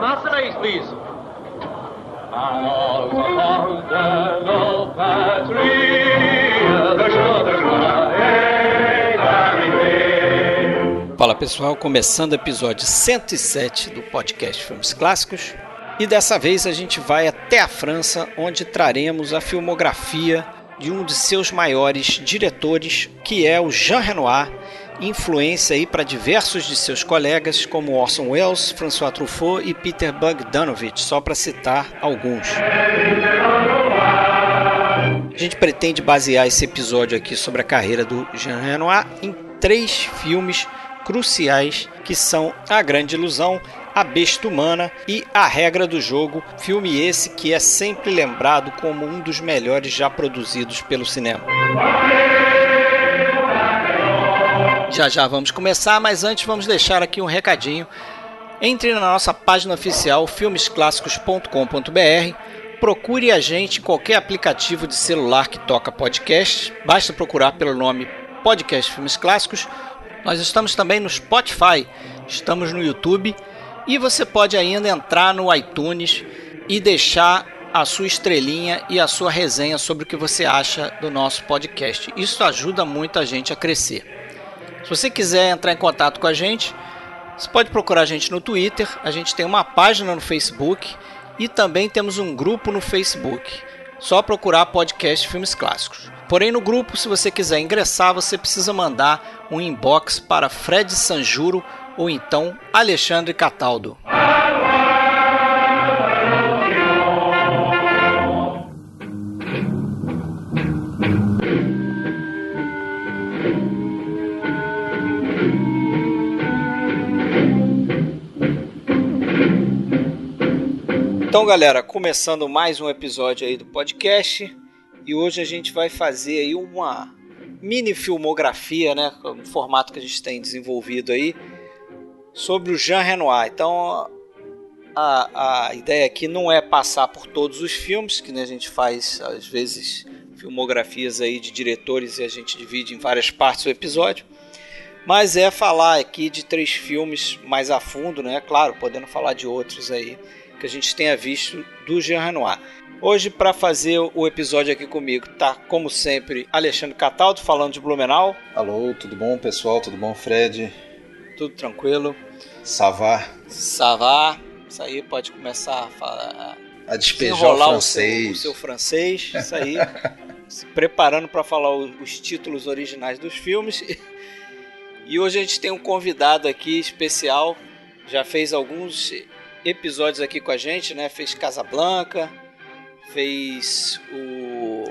Marseillaise, please. Fala pessoal, começando o episódio 107 do podcast Filmes Clássicos. E dessa vez a gente vai até a França, onde traremos a filmografia de um de seus maiores diretores, que é o Jean Renoir, influência aí para diversos de seus colegas como Orson Welles, François Truffaut e Peter Bogdanovich, só para citar alguns. A gente pretende basear esse episódio aqui sobre a carreira do Jean Renoir em três filmes cruciais que são A Grande Ilusão, A Besta Humana e A Regra do Jogo, filme esse que é sempre lembrado como um dos melhores já produzidos pelo cinema. Já já vamos começar, mas antes vamos deixar aqui um recadinho. Entre na nossa página oficial filmesclassicos.com.br, procure a gente em qualquer aplicativo de celular que toca podcast, basta procurar pelo nome Podcast Filmes Clássicos nós estamos também no Spotify, estamos no YouTube e você pode ainda entrar no iTunes e deixar a sua estrelinha e a sua resenha sobre o que você acha do nosso podcast. Isso ajuda muito a gente a crescer. Você quiser entrar em contato com a gente, você pode procurar a gente no Twitter, a gente tem uma página no Facebook e também temos um grupo no Facebook. Só procurar podcast Filmes Clássicos. Porém, no grupo, se você quiser ingressar, você precisa mandar um inbox para Fred Sanjuro ou então Alexandre Cataldo. Então, galera, começando mais um episódio aí do podcast e hoje a gente vai fazer aí uma mini filmografia, né, no formato que a gente tem desenvolvido aí, sobre o Jean Renoir. Então a, a ideia aqui não é passar por todos os filmes, que né, a gente faz às vezes filmografias aí de diretores e a gente divide em várias partes o episódio, mas é falar aqui de três filmes mais a fundo, né? Claro, podendo falar de outros aí que a gente tenha visto do Jean Renoir. Hoje, para fazer o episódio aqui comigo, tá, como sempre, Alexandre Cataldo falando de Blumenau. Alô, tudo bom, pessoal? Tudo bom, Fred? Tudo tranquilo. Savá. Savá. Isso aí pode começar a falar. A despejar o francês. O seu, o seu francês, isso aí. se preparando para falar os títulos originais dos filmes. E hoje a gente tem um convidado aqui especial. Já fez alguns episódios aqui com a gente, né? Fez Casablanca, fez o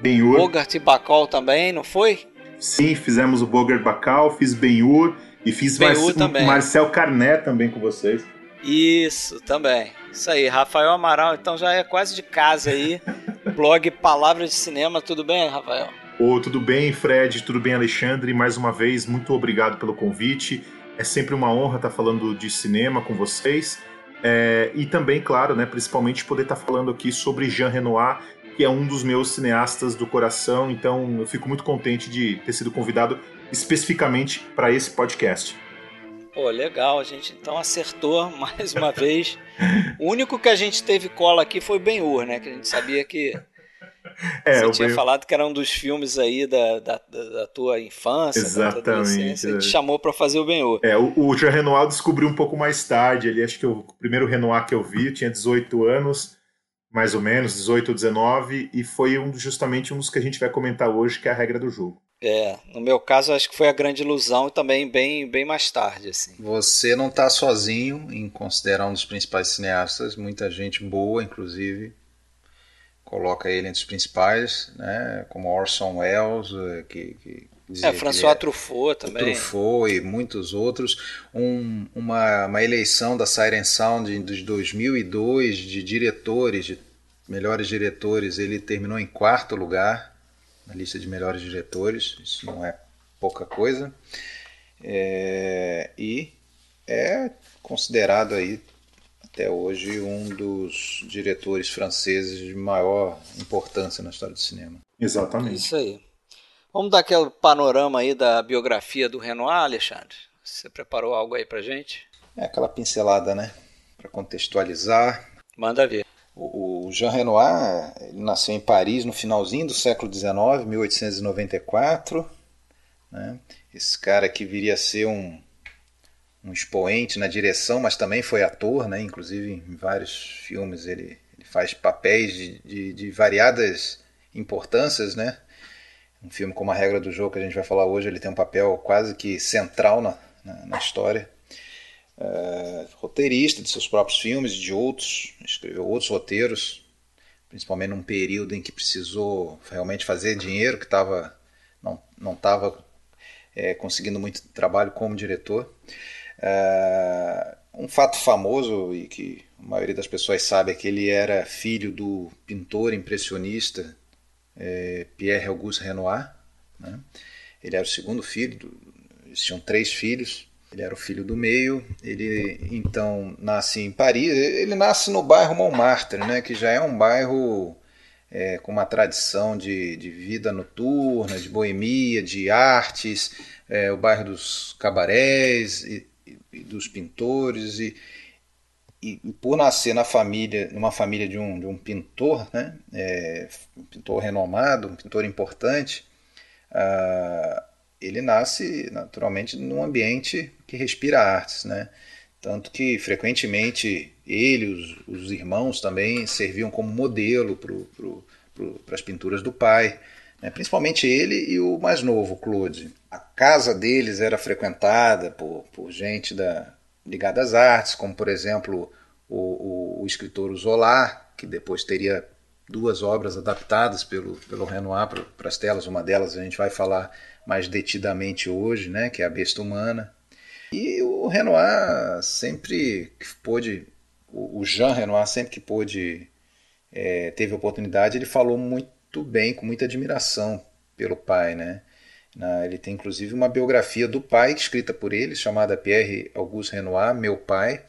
Ben-Hur. Bogart e Bacall também, não foi? Sim, fizemos o Bogart Bacall, fiz Ben-Hur e fiz Ben Mar. Marcel Carnet também com vocês. Isso, também. Isso aí, Rafael Amaral, então já é quase de casa aí. Blog Palavras de Cinema, tudo bem, Rafael? Ô, tudo bem, Fred? Tudo bem, Alexandre? Mais uma vez, muito obrigado pelo convite. É sempre uma honra estar falando de cinema com vocês. É, e também, claro, né, principalmente poder estar falando aqui sobre Jean Renoir, que é um dos meus cineastas do coração. Então, eu fico muito contente de ter sido convidado especificamente para esse podcast. Pô, legal, a gente então acertou mais uma vez. O único que a gente teve cola aqui foi Ben-Hur, né? Que a gente sabia que É, Você tinha falado que era um dos filmes aí da, da, da- tua infância, da tua Exatamente, adolescência, e te é. chamou pra fazer o Ben-Hur. É, o, o Jean Renoir eu descobri um pouco mais tarde. Ele acho que o primeiro Renoir que eu vi eu tinha 18 anos, mais ou menos, 18 ou 19, e foi um, justamente um dos que a gente vai comentar hoje, que é a regra do jogo. É, no meu caso acho que foi a grande ilusão e também bem, bem mais tarde, assim. Você não está sozinho em considerar um dos principais cineastas, muita gente boa, inclusive, coloca ele entre os principais, né? como Orson Welles, eh, que, que É, François ele Truffaut também. Truffaut e muitos outros. Um- uma, uma eleição da Siren Sound de 2002 de diretores, de melhores diretores, ele terminou em quarto lugar na lista de melhores diretores. Isso não é pouca coisa. É, e é considerado aí até hoje um dos diretores franceses de maior importância na história do cinema. Exatamente. Isso aí. Vamos dar aquele panorama aí da biografia do Renoir, Alexandre? você preparou algo aí pra gente? É aquela pincelada, né? Para contextualizar. Manda ver. O, Jean Renoir ele nasceu em Paris no finalzinho do século XIX, 1894. Né? Esse cara que viria a ser um, um expoente na direção, mas também foi ator, né? inclusive em vários filmes ele, ele faz papéis de, de, de variadas importâncias. Né? Um filme como A Regra do Jogo, que a gente vai falar hoje, ele tem um papel quase que central na, na, na história. Uh, roteirista de seus próprios filmes de outros, escreveu outros roteiros, principalmente num período em que precisou realmente fazer dinheiro, que tava, não estava é, conseguindo muito trabalho como diretor. Uh, um fato famoso e que a maioria das pessoas sabe é que ele era filho do pintor impressionista é, Pierre Auguste Renoir. Né? Ele era o segundo filho, do, eles tinham três filhos. Ele era o filho do meio. Ele então nasce em Paris. Ele nasce no bairro Montmartre, né, que já é um bairro é, com uma tradição de, de vida noturna, de boemia, de artes, é, o bairro dos cabarés e dos pintores e, e, por nascer na família, numa família de um, de um pintor, né, é, um pintor renomado, um pintor importante, ah, ele nasce naturalmente num ambiente que respira artes, né? Tanto que frequentemente ele, os, os irmãos também serviam como modelo para as pinturas do pai, né? principalmente ele e o mais novo, Claude. A casa deles era frequentada por, por gente da, ligada às artes, como por exemplo o, o, o escritor Zola, que depois teria duas obras adaptadas pelo, pelo Renoir para as telas. Uma delas a gente vai falar mais detidamente hoje, né, que é a besta humana. E o Renoir sempre que pôde, o Jean Renoir sempre que pôde, é, teve oportunidade, ele falou muito bem, com muita admiração pelo pai, né? ele tem inclusive uma biografia do pai escrita por ele, chamada Pierre Auguste Renoir, Meu Pai,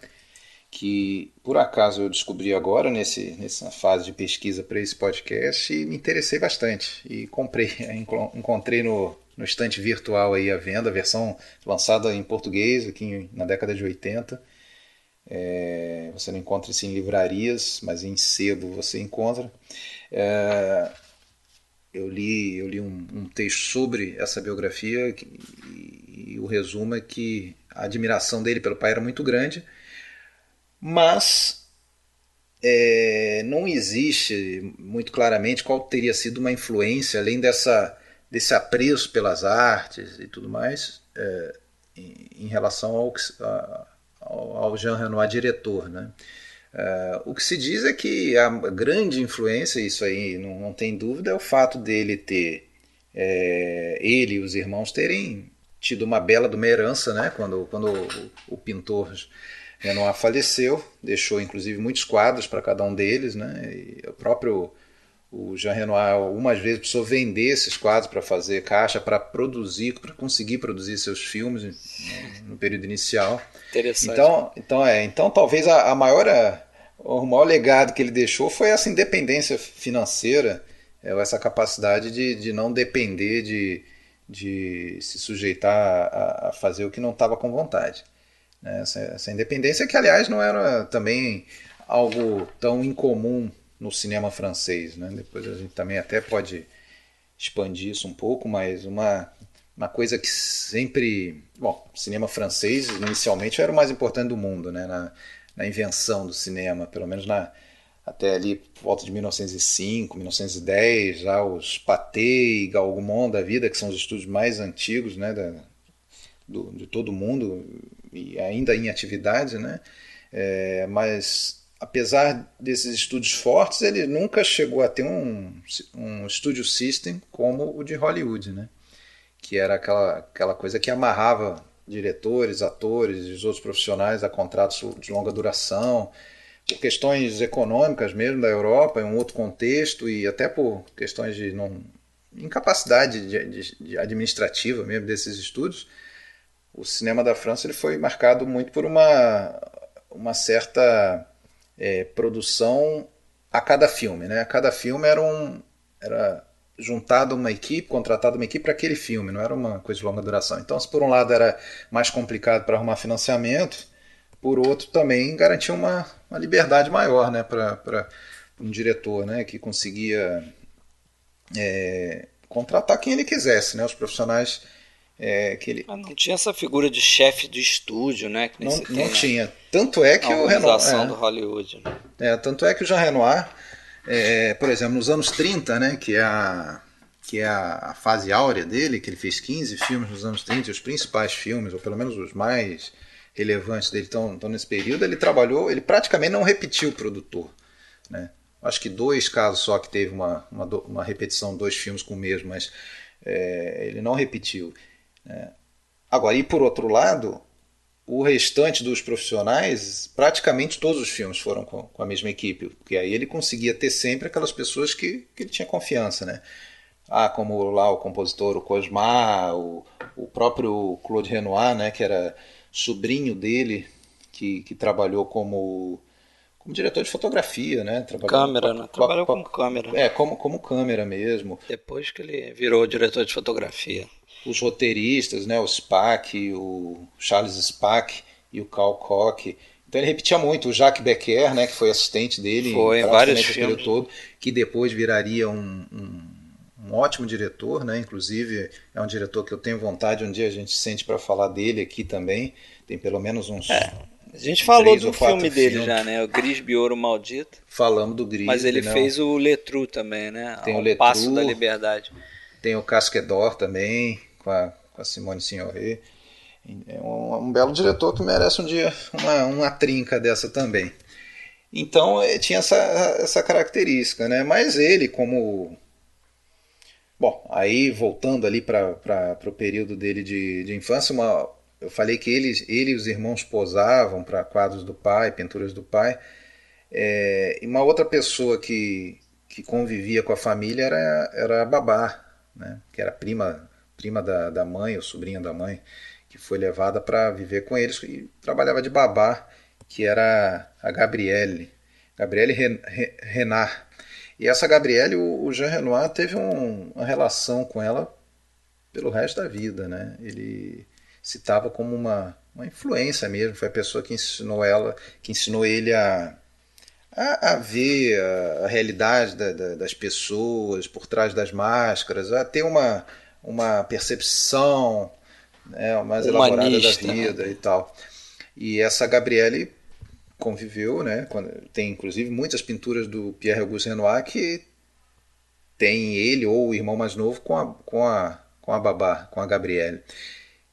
que por acaso eu descobri agora nesse, nessa fase de pesquisa para esse podcast e me interessei bastante. E comprei, encontrei no, no estante virtual aí à venda, a versão lançada em português aqui na década de 80. É, você não encontra isso em livrarias, mas em sebo você encontra. É, eu li, eu li um, um, texto sobre essa biografia e, e o resumo é que a admiração dele pelo pai era muito grande, mas é, não existe muito claramente qual teria sido uma influência, além dessa desse apreço pelas artes e tudo mais é, em, em, relação ao, ao, ao Jean Renoir diretor, né? É, o que se diz é que a grande influência, isso aí não, não tem dúvida, é o fato dele ter, é, ele e os irmãos terem tido uma bela de uma herança, né? quando, quando o, o pintor Renoir faleceu, deixou inclusive muitos quadros para cada um deles, né? E o próprio o Jean Renoir algumas vezes precisou vender esses quadros para fazer caixa, para produzir, para conseguir produzir seus filmes no, no, período inicial. Interessante. Então, então, é, então talvez a, a maior, o maior legado que ele deixou foi essa independência financeira, é, essa capacidade de, de não depender de, de se sujeitar a, a fazer o que não estava com vontade. Né? Essa, essa independência que, aliás, não era também algo tão incomum no cinema francês. Né? Depois a gente também até pode expandir isso um pouco, mas uma, uma coisa que sempre. Bom, o cinema francês inicialmente era o mais importante do mundo, né? na, na invenção do cinema, pelo menos na, até ali por volta de 1905, 1910, já os Pathé e Gaumont da vida, que são os estúdios mais antigos né, da, do, de todo mundo e ainda em atividade, né? É, mas apesar desses estúdios fortes, ele nunca chegou a ter um, um studio system como o de Hollywood, né? que era aquela, aquela coisa que amarrava diretores, atores e os outros profissionais a contratos de longa duração, por questões econômicas mesmo da Europa, em um outro contexto, e até por questões de não, incapacidade de, de, de administrativa mesmo desses estúdios, o cinema da França ele foi marcado muito por uma, uma certa é, produção a cada filme. Né? A cada filme era um, era juntado uma equipe, contratado uma equipe para aquele filme, não era uma coisa de longa duração. Então, se por um lado era mais complicado para arrumar financiamento, por outro também garantia uma, uma liberdade maior né, para um diretor né, que conseguia é, contratar quem ele quisesse, né, os profissionais é, que ele... Mas não tinha essa figura de chefe do estúdio, né? não, não tem, tinha. Tanto é que o Renoir... É, do Hollywood. Né? É, tanto é que o Jean Renoir é, por exemplo, nos anos 30, né, que é, a, que é a, fase áurea dele, que ele fez 15 filmes nos anos 30, os principais filmes, ou pelo menos os mais relevantes dele estão nesse período, ele trabalhou, ele praticamente não repetiu o produtor. Né? Acho que dois casos só que teve uma, uma, uma repetição, dois filmes com o mesmo, mas é, ele não repetiu. Né? Agora, e por outro lado, o restante dos profissionais, praticamente todos os filmes foram com, com, a mesma equipe, porque aí ele conseguia ter sempre aquelas pessoas que, que ele tinha confiança, né? Ah, como lá o compositor, o Cosmar, o, o próprio Claude Renoir, né, que era sobrinho dele, que, que trabalhou como, como diretor de fotografia, né? Trabalhou câmera, com, né? Trabalhou com, com câmera. É, como, como câmera mesmo. Depois que ele virou diretor de fotografia os roteiristas, né, o Spack, o Charles Spack e o Carl Koch. Então ele repetia muito o Jacques Becker, né, que foi assistente dele foi, em vários filmes todo, que depois viraria um, um, um, ótimo diretor, né? Inclusive é um diretor que eu tenho vontade um dia a gente sente para falar dele aqui também. Tem pelo menos uns é. A gente falou do filme dele filmes. já, né? O Gris Bioro Maldito. Falamos do Gris. Mas ele não. fez o Letru também, né? Tem o Letru. Passo da Liberdade. Tem o Casquedor também com a, com a Simone Signoret. É um, um, belo diretor que merece um dia uma, uma trinca dessa também. Então eh, tinha essa, essa característica, né? Mas ele, como. Bom, aí voltando ali para o período dele de, de infância, uma, eu falei que ele, ele e os irmãos posavam para quadros do pai, pinturas do pai. É, e uma outra pessoa que, que convivia com a família era, era a babá, né? que era prima prima da, da mãe, ou sobrinha da mãe, que foi levada para viver com eles e trabalhava de babá, que era a Gabriele, Gabriele Renard. E essa Gabriele, o, Jean Renoir teve um, uma relação com ela pelo resto da vida, né? Ele citava como uma, uma influência mesmo, foi a pessoa que ensinou ela, que ensinou ele a, a, a ver a, a realidade da, da, das pessoas por trás das máscaras, a ter uma uma percepção né, mais elaborada da né? vida e tal. E essa Gabriele conviveu, né? Tem inclusive muitas pinturas do Pierre Auguste Renoir que tem ele ou o irmão mais novo com a, com a, com a babá, com a Gabriele.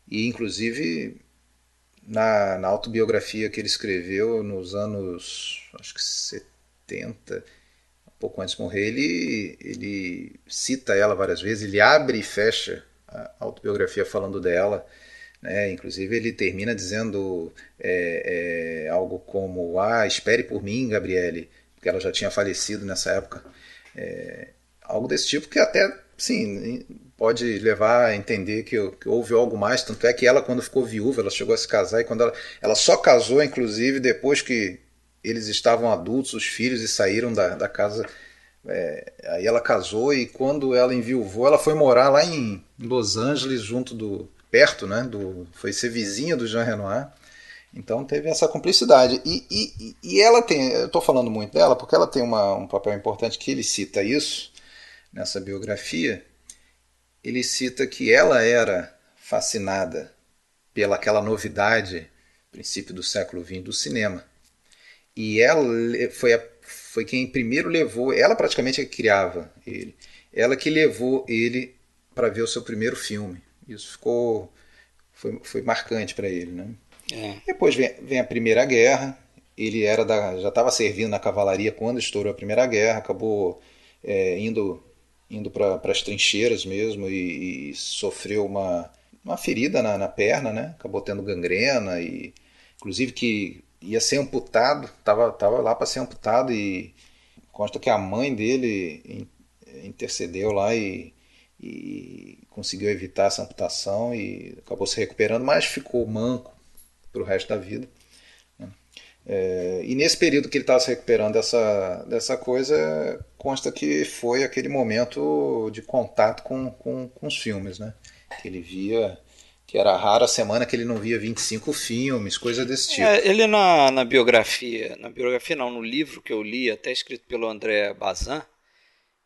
E inclusive na, na autobiografia que ele escreveu nos anos acho que 70, pouco antes de morrer, ele, ele cita ela várias vezes, ele abre e fecha a autobiografia falando dela. Né? Inclusive, ele termina dizendo é, é, algo como: Ah, espere por mim, Gabriele, porque ela já tinha falecido nessa época. É, algo desse tipo que até, sim, pode levar a entender que, que, houve algo mais. Tanto é que ela, quando ficou viúva, ela chegou a se casar e quando ela, ela só casou, inclusive, depois que eles estavam adultos, os filhos, e saíram da, da casa. É, aí ela casou e quando ela enviuvou, ela foi morar lá em Los Angeles, junto do. perto, né? Do, foi ser vizinha do Jean Renoir. Então teve essa cumplicidade. E, e, e ela tem. Eu estou falando muito dela porque ela tem uma, um papel importante que ele cita isso nessa biografia. Ele cita que ela era fascinada pela aquela novidade, princípio do século XX, do cinema. E ela foi, a, foi quem primeiro levou, ela praticamente é que criava ele. Ela que levou ele para ver o seu primeiro filme. Isso ficou foi, foi marcante para ele, né? É. Depois vem, vem a Primeira Guerra. Ele era da, já estava servindo na cavalaria quando estourou a Primeira Guerra. Acabou é, indo indo para as trincheiras mesmo e, e, sofreu uma, uma ferida na, na perna, né? Acabou tendo gangrena e inclusive que ia ser amputado, tava, tava lá para ser amputado e consta que a mãe dele intercedeu lá e, e conseguiu evitar essa amputação e acabou se recuperando, mas ficou manco para o resto da vida. Né? É, e nesse período que ele estava se recuperando dessa, dessa coisa, consta que foi aquele momento de contato com, com, com os filmes, né? Que ele via que era rara a semana que ele não via 25 filmes, coisa desse tipo. É, ele na, na biografia, na biografia não, no livro que eu li, até escrito pelo André Bazin,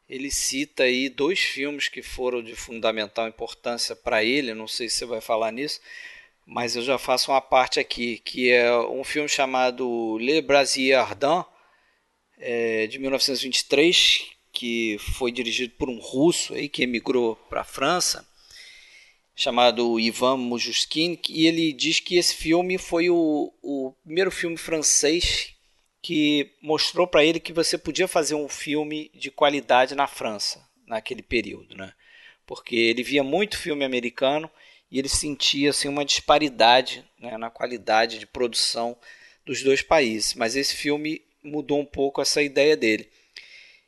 ele cita aí dois filmes que foram de fundamental importância para ele, não sei se você vai falar nisso, mas eu já faço uma parte aqui, que é um filme chamado Le Brasier Ardent, é, de 1923, que foi dirigido por um russo aí, que emigrou para a França, chamado Ivan Mujuskin, e ele diz que esse filme foi o, o primeiro filme francês que mostrou para ele que você podia fazer um filme de qualidade na França, naquele período, né? Porque ele via muito filme americano e ele sentia assim, uma disparidade né, na qualidade de produção dos dois países. Mas esse filme mudou um pouco essa ideia dele.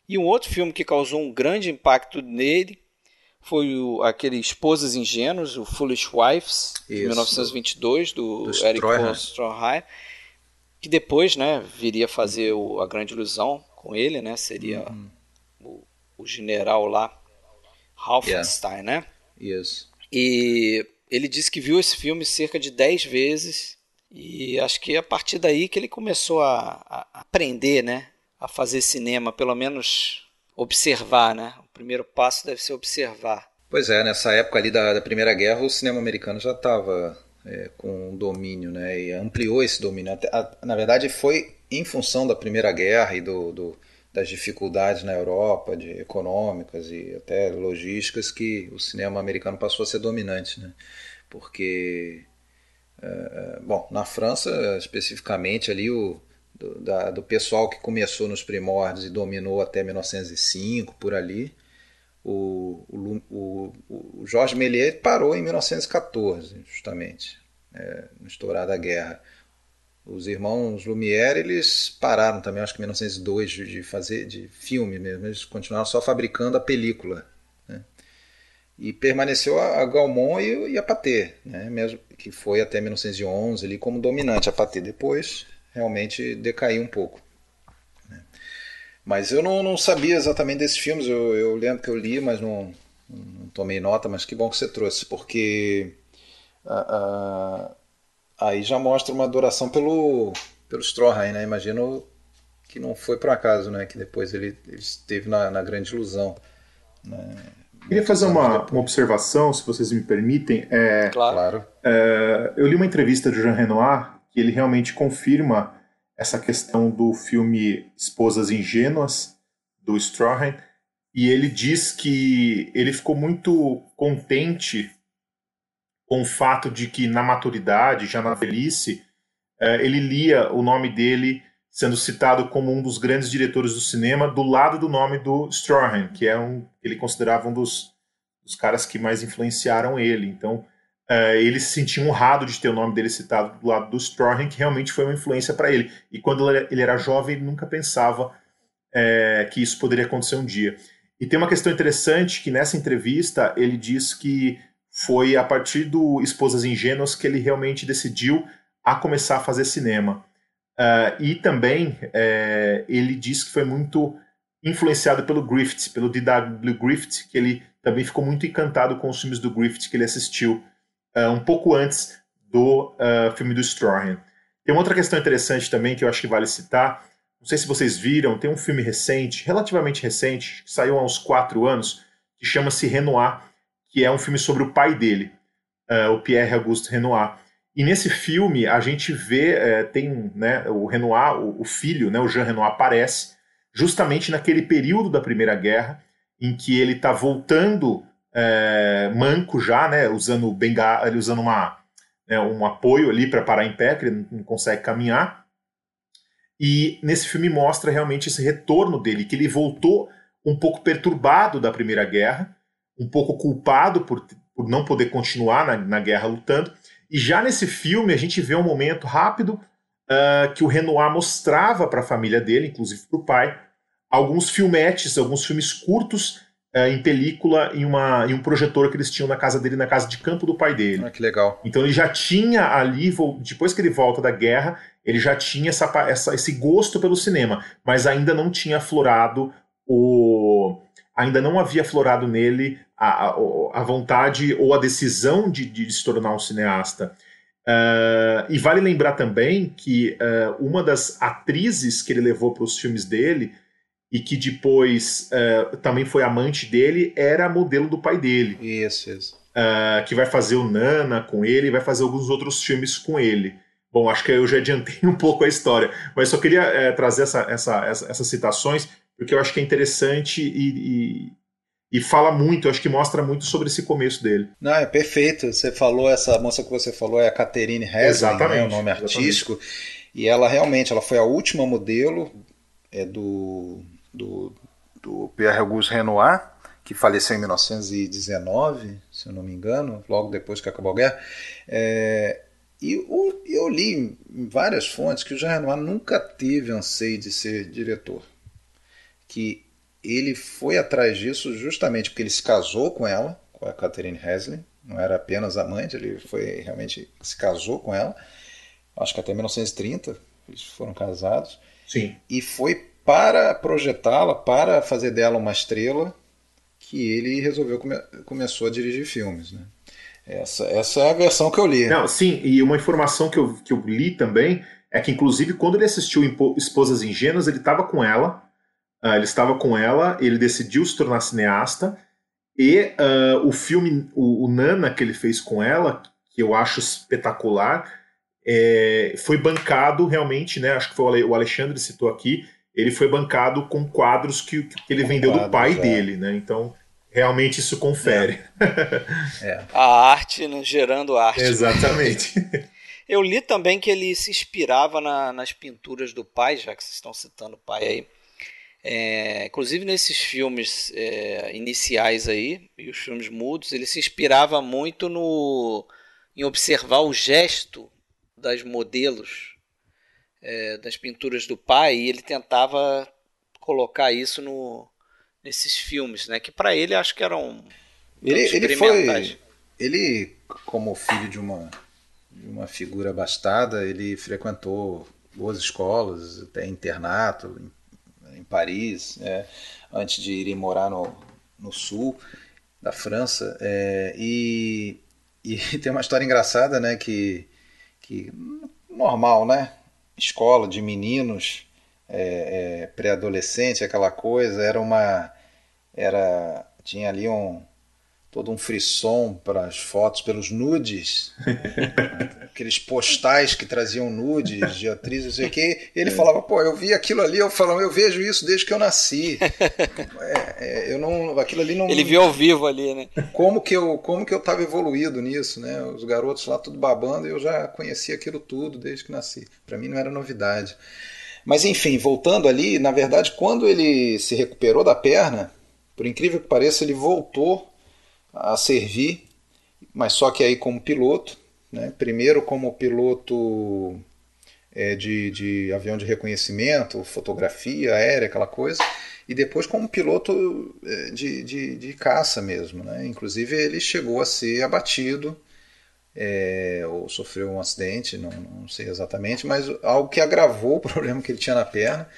E um outro filme que causou um grande impacto nele foi o, aquele Esposas Ingênuas, o Foolish Wives, Isso. de 1922, do, do Eric Stroheim, que depois né, viria fazer o, a Grande Ilusão com ele, né? Seria uhum. o, o, general lá, Ralfenstein, yeah. né? Isso. E ele disse que viu esse filme cerca de 10 vezes e acho que é a partir daí que ele começou a, a aprender, né? A fazer cinema, pelo menos observar, né? Primeiro passo deve ser observar. Pois é, nessa época ali da, da Primeira Guerra, o cinema americano já estava é, com domínio, né? E ampliou esse domínio. Até, a, na verdade, foi em função da Primeira Guerra e do, do, das dificuldades na Europa, de econômicas e até logísticas, que o cinema americano passou a ser dominante, né? Porque, é, bom, na França especificamente ali o do, da, do pessoal que começou nos primórdios e dominou até 1905, por ali. O, o, o, Jorge Méliès parou em 1914, justamente, é, no estourar da guerra. Os irmãos Lumière, eles pararam também, acho que em 1902, de fazer de filme mesmo, eles continuaram só fabricando a película. Né? E permaneceu a, a Gaumont e, e a Pathé, né? mesmo que foi até 1911 ali como dominante a Pathé. Depois realmente decaiu um pouco. Mas eu não, não, sabia exatamente desses filmes, eu, eu, lembro que eu li, mas não, não, tomei nota, mas que bom que você trouxe, porque aí já mostra uma adoração pelo, pelo Stroheim, né? Imagino que não foi por acaso, né? Que depois ele, ele esteve na, na grande ilusão. Né? Queria fazer uma, uma, observação, se vocês me permitem. É, claro. É, eu li uma entrevista de Jean Renoir que ele realmente confirma essa questão do filme Esposas Ingênuas, do Strahan, e ele diz que ele ficou muito contente com o fato de que na maturidade, já na velhice, eh, ele lia o nome dele sendo citado como um dos grandes diretores do cinema do lado do nome do Strahan, que é um ele considerava um dos, dos caras que mais influenciaram ele. Então, uh, ele se sentia honrado de ter o nome dele citado do lado do Strahan, que realmente foi uma influência para ele. E quando ele era jovem, ele nunca pensava uh, que isso poderia acontecer um dia. E tem uma questão interessante que nessa entrevista ele diz que foi a partir do Esposas Ingênuas que ele realmente decidiu a começar a fazer cinema. Uh, e também é, ele diz que foi muito influenciado pelo Griffith, pelo D.W. Griffith, que ele também ficou muito encantado com os filmes do Griffith que ele assistiu uh, um pouco antes do uh, filme do Strahan. Tem uma outra questão interessante também que eu acho que vale citar. Não sei se vocês viram, tem um filme recente, relativamente recente, que saiu há uns quatro anos, que chama-se Renoir, que é um filme sobre o pai dele, uh, o Pierre Auguste Renoir. E nesse filme a gente vê, tem né, o Renoir, o, o, filho, né, o Jean Renoir, aparece justamente naquele período da Primeira Guerra, em que ele está voltando é, manco já, né, usando bengala, usando uma, né, um apoio ali para parar em pé, que ele não consegue caminhar. E nesse filme mostra realmente esse retorno dele, que ele voltou um pouco perturbado da Primeira Guerra, um pouco culpado por, por não poder continuar na, na guerra lutando. E já nesse filme a gente vê um momento rápido uh, que o Renoir mostrava para a família dele, inclusive para o pai, alguns filmetes, alguns filmes curtos é, em película em, uma, em um projetor que eles tinham na casa dele, na casa de campo do pai dele. Ah, que legal. Então ele já tinha ali, depois que ele volta da guerra, ele já tinha essa, essa, esse gosto pelo cinema, mas ainda não tinha aflorado o. Ainda não havia aflorado nele a, a, a vontade ou a decisão de, de se tornar um cineasta. Uh, e vale lembrar também que uh, uma das atrizes que ele levou para os filmes dele e que depois uh, também foi amante dele era modelo do pai dele. Isso, isso. que vai fazer o Nana com ele vai fazer alguns outros filmes com ele. Bom, acho que eu já adiantei um pouco a história, mas só queria é, trazer essa, essa, essa, essas citações, porque eu acho que é interessante e, e, e, fala muito, acho que mostra muito sobre esse começo dele. Não, é perfeito. Você falou, essa moça que você falou é a Catherine Hesling, né, o nome artístico, exatamente. e ela realmente ela foi a última modelo é, do, do, do Pierre Auguste Renoir, que faleceu em 1919, se eu não me engano, logo depois que acabou a guerra. É, e eu, eu li em várias fontes que o Jean Renoir nunca teve anseio de ser diretor. Que ele foi atrás disso justamente porque ele se casou com ela, com a Catherine Hesley, não era apenas amante, ele foi realmente se casou com ela, acho que até 1930 eles foram casados. Sim. E foi para projetá-la, para fazer dela uma estrela, que ele resolveu come começou a dirigir filmes, né? Essa, essa é a versão que eu li. Não, sim, e uma informação que eu, que eu li também é que, inclusive, quando ele assistiu Esposas Ingênuas, ele estava com ela, uh, ele estava com ela, ele decidiu se tornar cineasta, e uh, o filme, o, o, Nana que ele fez com ela, que eu acho espetacular, é, foi bancado realmente, né? Acho que foi o Alexandre citou aqui, ele foi bancado com quadros que, que ele com vendeu quadros, do pai é. dele, né? Então realmente isso confere. É. é. A arte né, gerando arte. Exatamente. Eu li também que ele se inspirava na, nas pinturas do pai, já que vocês estão citando o pai aí. É, inclusive nesses filmes é, iniciais aí, e os filmes mudos, ele se inspirava muito no em observar o gesto das modelos é, das pinturas do pai e ele tentava colocar isso no, nesses filmes, né? Que para ele acho que eram ele, ele foi ele como filho de uma de uma figura abastada, ele frequentou boas escolas, até internato em, em Paris, é, antes de ir morar no, no sul da França. É, e, e tem uma história engraçada, né? Que, que normal, né? Escola de meninos é, é, pré-adolescente, aquela coisa, era uma era tinha ali um todo um frisson para as fotos, pelos nudes, aqueles postais que traziam nudes de atrizes, não sei o quê. Ele falava, pô, eu vi aquilo ali, eu falava, eu vejo isso desde que eu nasci. É, é, eu não, aquilo ali não. Ele viu ao vivo ali, né? Como que eu, como que eu estava evoluído nisso, né? Os garotos lá tudo babando, eu já conhecia aquilo tudo desde que nasci. Para mim não era novidade. Mas enfim, voltando ali, na verdade, quando ele se recuperou da perna, por incrível que pareça, ele voltou a servir, mas só que aí como piloto, né? primeiro como piloto é, de, de avião de reconhecimento, fotografia aérea, aquela coisa, e depois como piloto é, de, de, de caça mesmo. Né? Inclusive ele chegou a ser abatido é, ou sofreu um acidente, não, não, sei exatamente, mas algo que agravou o problema que ele tinha na perna.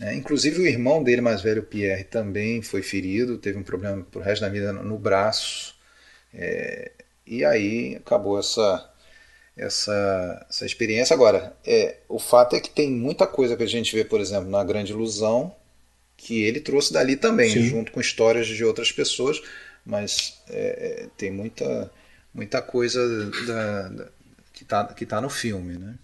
É, inclusive o irmão dele mais velho, Pierre, também foi ferido, teve um problema pro resto da vida no braço. É, e aí acabou essa, essa, essa experiência. Agora, é, o fato é que tem muita coisa que a gente vê, por exemplo, na Grande Ilusão, que ele trouxe dali também, Sim. junto com histórias de outras pessoas, mas é, é tem muita, muita coisa da, da, que está que tá no filme. Né?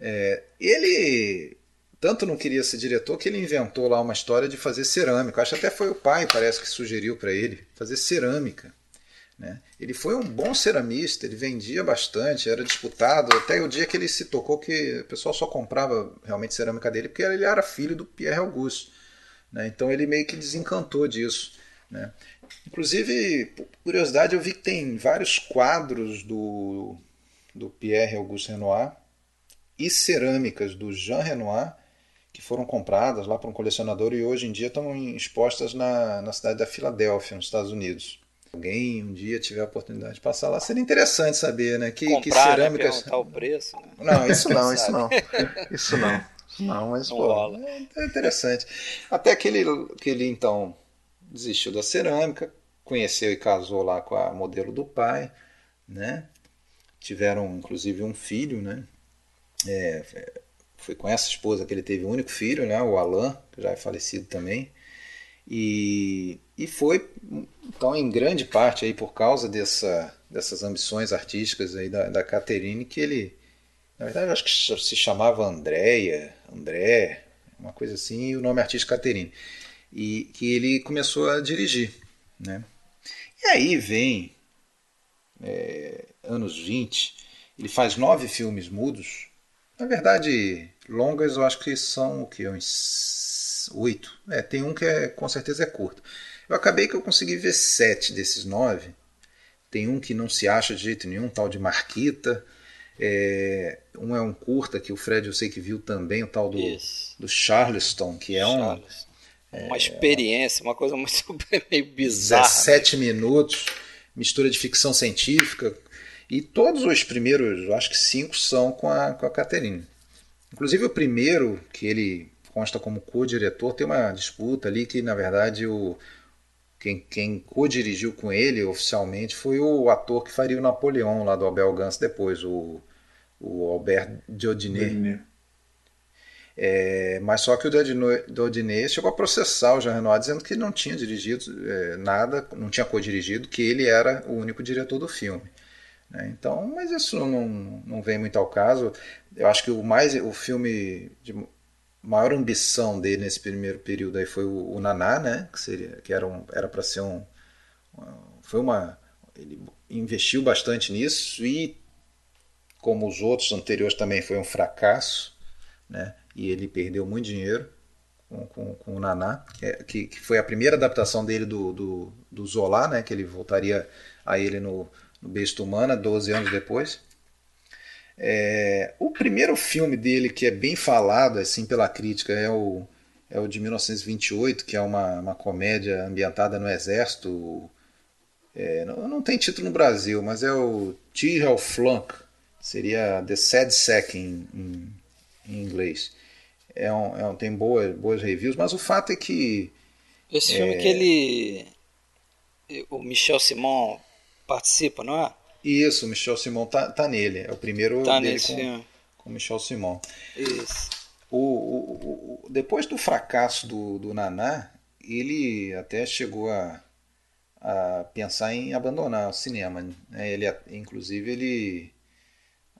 É, ele tanto não queria ser diretor que ele inventou lá uma história de fazer cerâmica. Acho até foi o pai, parece que sugeriu para ele fazer cerâmica. Né? Ele foi um bom ceramista, ele vendia bastante, era disputado, até o dia que ele se tocou que o pessoal só comprava realmente cerâmica dele porque ele era filho do Pierre Auguste. Né? Então ele meio que desencantou disso. Né? Inclusive, por curiosidade, eu vi que tem vários quadros do, do Pierre Auguste Renoir e cerâmicas do Jean Renoir que foram compradas lá por um colecionador e hoje em dia estão expostas na, na cidade da Filadélfia, nos Estados Unidos. alguém um dia tiver a oportunidade de passar lá, seria interessante saber, né? Que, Comprar, que cerâmicas. Né, o preço. Né? Não, isso não, isso não. Isso não. Não, mas não pô, é interessante. Até que ele, que ele então desistiu da cerâmica, conheceu e casou lá com a modelo do pai, né? Tiveram inclusive um filho, né? É, foi com essa esposa que ele teve o único filho, né? O Alain, que já é falecido também. E, e foi, então, em grande parte aí por causa dessa, dessas ambições artísticas aí da, da Caterine que ele, na verdade, acho que se chamava Andréia, André, uma coisa assim, e o nome artístico Caterine, e que ele começou a dirigir, né? E aí vem é, anos 20, ele faz nove filmes mudos, na verdade, longas eu acho que são o que uns oito. É, tem um que é, com certeza é curto. Eu acabei que eu consegui ver sete desses nove. Tem um que não se acha de jeito nenhum, tal de Marquita. É, um é um curta que o Fred eu sei que viu também, o tal do, do Charleston, que é. É, uma experiência, uma coisa muito meio bizarra. 17 minutos, mistura de ficção científica. E todos os primeiros, eu acho que cinco, são com a, com a Catherine. Inclusive o primeiro, que ele consta como co-diretor, tem uma disputa ali que, na verdade, o, quem, quem co-dirigiu com ele oficialmente foi o ator que faria o Napoleão lá do Abel Gance depois, o, o Albert Diodinet. É, mas só que o Diodinet chegou a processar o Jean Renoir dizendo que não tinha dirigido é, nada, não tinha co-dirigido, que ele era o único diretor do filme. Né? Então, mas isso não, não vem muito ao caso. Eu acho que o mais o filme de maior ambição dele nesse primeiro período aí foi o, o Naná, né? Que seria, que era um, era para ser um, foi uma, ele investiu bastante nisso e como os outros anteriores também foi um fracasso, né? E ele perdeu muito dinheiro com, com, com o Naná, que, é, que, que, foi a primeira adaptação dele do, do, do Zola, né? Que ele voltaria a ele no, no Besta Humana 12 anos depois. É, o primeiro filme dele que é bem falado assim pela crítica é o, é o de 1928, que é uma, uma comédia ambientada no Exército. É, não, não, tem título no Brasil, mas é o Tyrrell Flunk, seria The Sad Sack em, em, em inglês. É um, é um, tem boas, boas reviews, mas o fato é que. Esse filme é que ele. O Michel Simon participa, não é? Isso, o Michel Simon tá, tá nele. É o primeiro tá dele com, com o Michel Simon. Isso. O, o, o, depois do fracasso do, do Naná, ele até chegou a, a pensar em abandonar o cinema. Né? Ele, inclusive, ele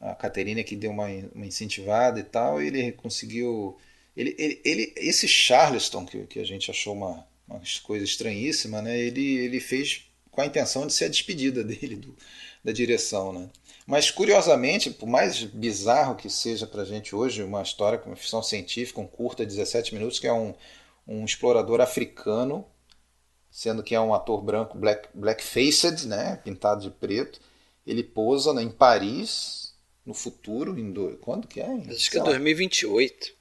a Caterina que deu uma, uma incentivada e tal, e ele conseguiu. Ele, ele, ele, esse Charleston, que, que a gente achou uma, uma coisa estranhíssima, né? ele, ele fez com a intenção de ser a despedida dele do, da direção. Né? Mas, curiosamente, por mais bizarro que seja para a gente hoje, uma história com uma ficção científica, um curta de 17 minutos, que é um, um explorador africano, sendo que é um ator branco black, black-faced, né? pintado de preto. Ele pousa em Paris, no futuro, em do... quando que é? Acho que é 2028.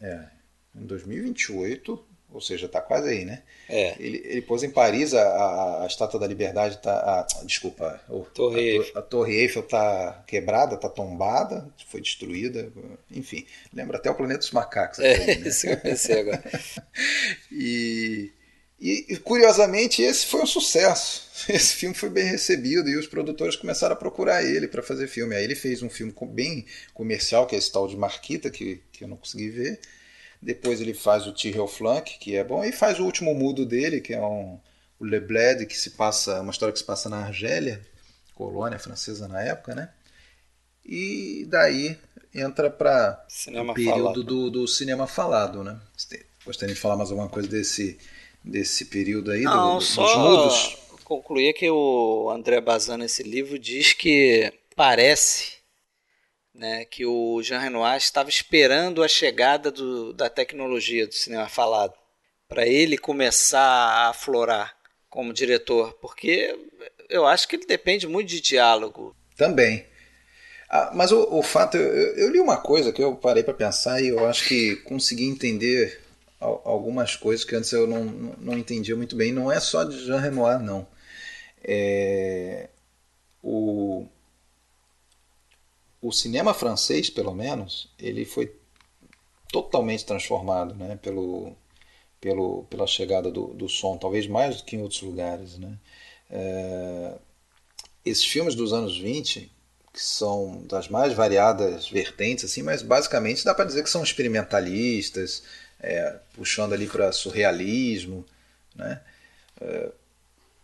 É, em 2028, ou seja, está quase aí, né? É. Ele, ele pôs em Paris a, a, a Estátua da Liberdade, tá, a, desculpa, o, Torre a, a, Torre Eiffel está quebrada, está tombada, foi destruída, enfim, lembra até o Planeta dos Macacos. É, ali, né? isso que eu pensei agora. e, e, curiosamente, esse foi um sucesso. Esse filme foi bem recebido e os produtores começaram a procurar ele para fazer filme. Aí ele fez um filme bem comercial, que é esse tal de Marquita, que, que eu não consegui ver depois ele faz o Tyrrell Flunk, que é bom, e faz o último mudo dele, que é um, o Le Bled, que se passa, uma história que se passa na Argélia, colônia francesa na época, né? E daí entra para o período do, do, cinema falado, né? Gostaria de falar mais alguma coisa desse, desse período aí, Não, do, só dos mudos? concluir que o André Bazin, nesse livro, diz que parece né, que o Jean Renoir estava esperando a chegada do, da tecnologia do cinema falado para ele começar a aflorar como diretor, porque eu acho que ele depende muito de diálogo. Também. Ah, mas o, o fato, eu, eu, li uma coisa que eu parei para pensar e eu acho que consegui entender algumas coisas que antes eu não, não entendia muito bem. Não é só de Jean Renoir, não. É, o, o cinema francês, pelo menos, ele foi totalmente transformado né, pelo, pelo, pela chegada do, do som, talvez mais do que em outros lugares. Né? É, esses filmes dos anos 20, que são das mais variadas vertentes, assim, mas basicamente dá para dizer que são experimentalistas, é, puxando ali para surrealismo, né? É,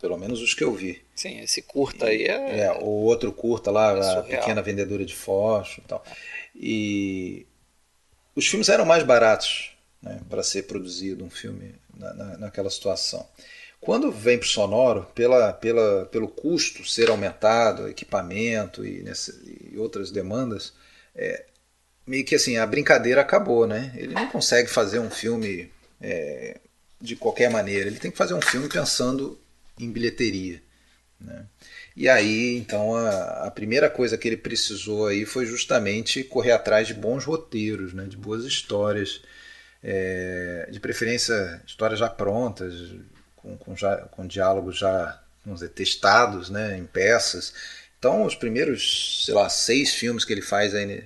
pelo menos os que eu vi. Sim, esse curta aí é. É, o outro curta lá, é a Pequena Vendedora de Fósforo e tal. E os filmes eram mais baratos né, para ser produzido um filme na, na, naquela situação. Quando vem para o sonoro, pela, pela, pelo custo ser aumentado, equipamento e, nessa, e outras demandas, é, meio que assim, a brincadeira acabou, né? Ele não consegue fazer um filme é, de qualquer maneira, ele tem que fazer um filme pensando em bilheteria. Né? E aí, então, a, a, primeira coisa que ele precisou aí foi justamente correr atrás de bons roteiros, né? de boas histórias, é, de preferência histórias já prontas, com, com, já, com diálogos já, vamos dizer, testados né, em peças. Então, os primeiros, sei lá, seis filmes que ele faz aí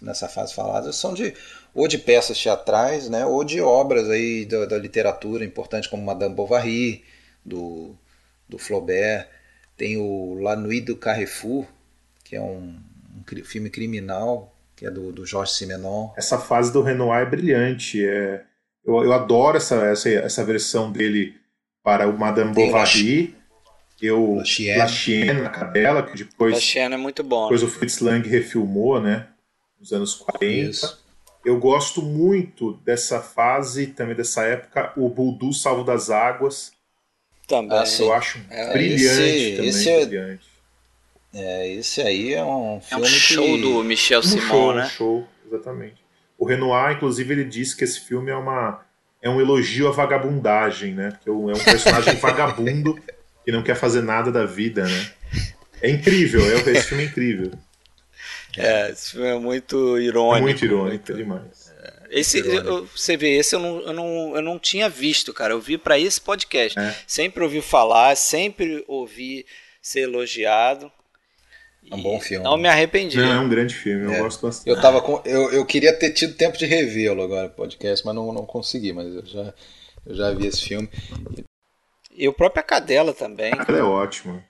nessa fase falada são de ou de peças teatrais, né, ou de obras aí da, da literatura importantes como Madame Bovary, do, do Flaubert. Tem o La Nuit du Carrefour, que é um, um filme criminal, que é do, do Georges Simenon. Essa fase do Renoir é brilhante. É, eu, eu adoro essa, essa, essa versão dele para o Madame Tem Bovary. Eu, La Chienne. La Chienne, a cadela, que depois. La Chienne é muito bom. Depois né? o Fritz Lang refilmou, né? Nos anos 40. Isso. Eu gosto muito dessa fase, também dessa época, o Buldu Salvo das Águas. Também. Ah, eu acho é, brilhante esse, também, esse é, brilhante. É, esse aí é um filme É um show que... do Michel um Simon, show, né? Um show, exatamente. O Renoir, inclusive, ele disse que esse filme é uma é um elogio à vagabundagem, né? Porque é um personagem vagabundo que não quer fazer nada da vida, né? É incrível, é, esse filme é incrível. É, esse filme é muito irônico. É muito irônico, muito... demais. Esse, eu, você vê, esse eu não, eu, não, eu não tinha visto, cara. Eu vi para esse podcast. É. Sempre ouvi falar, sempre ouvi ser elogiado. É um bom filme. Não me arrependi. Não, é um grande filme, eu é. gosto bastante. Eu, tava com, eu, eu queria ter tido tempo de revê-lo agora, podcast, mas não, não consegui, mas eu já, eu já vi esse filme. E o próprio Cadela também. Ela é ótimo.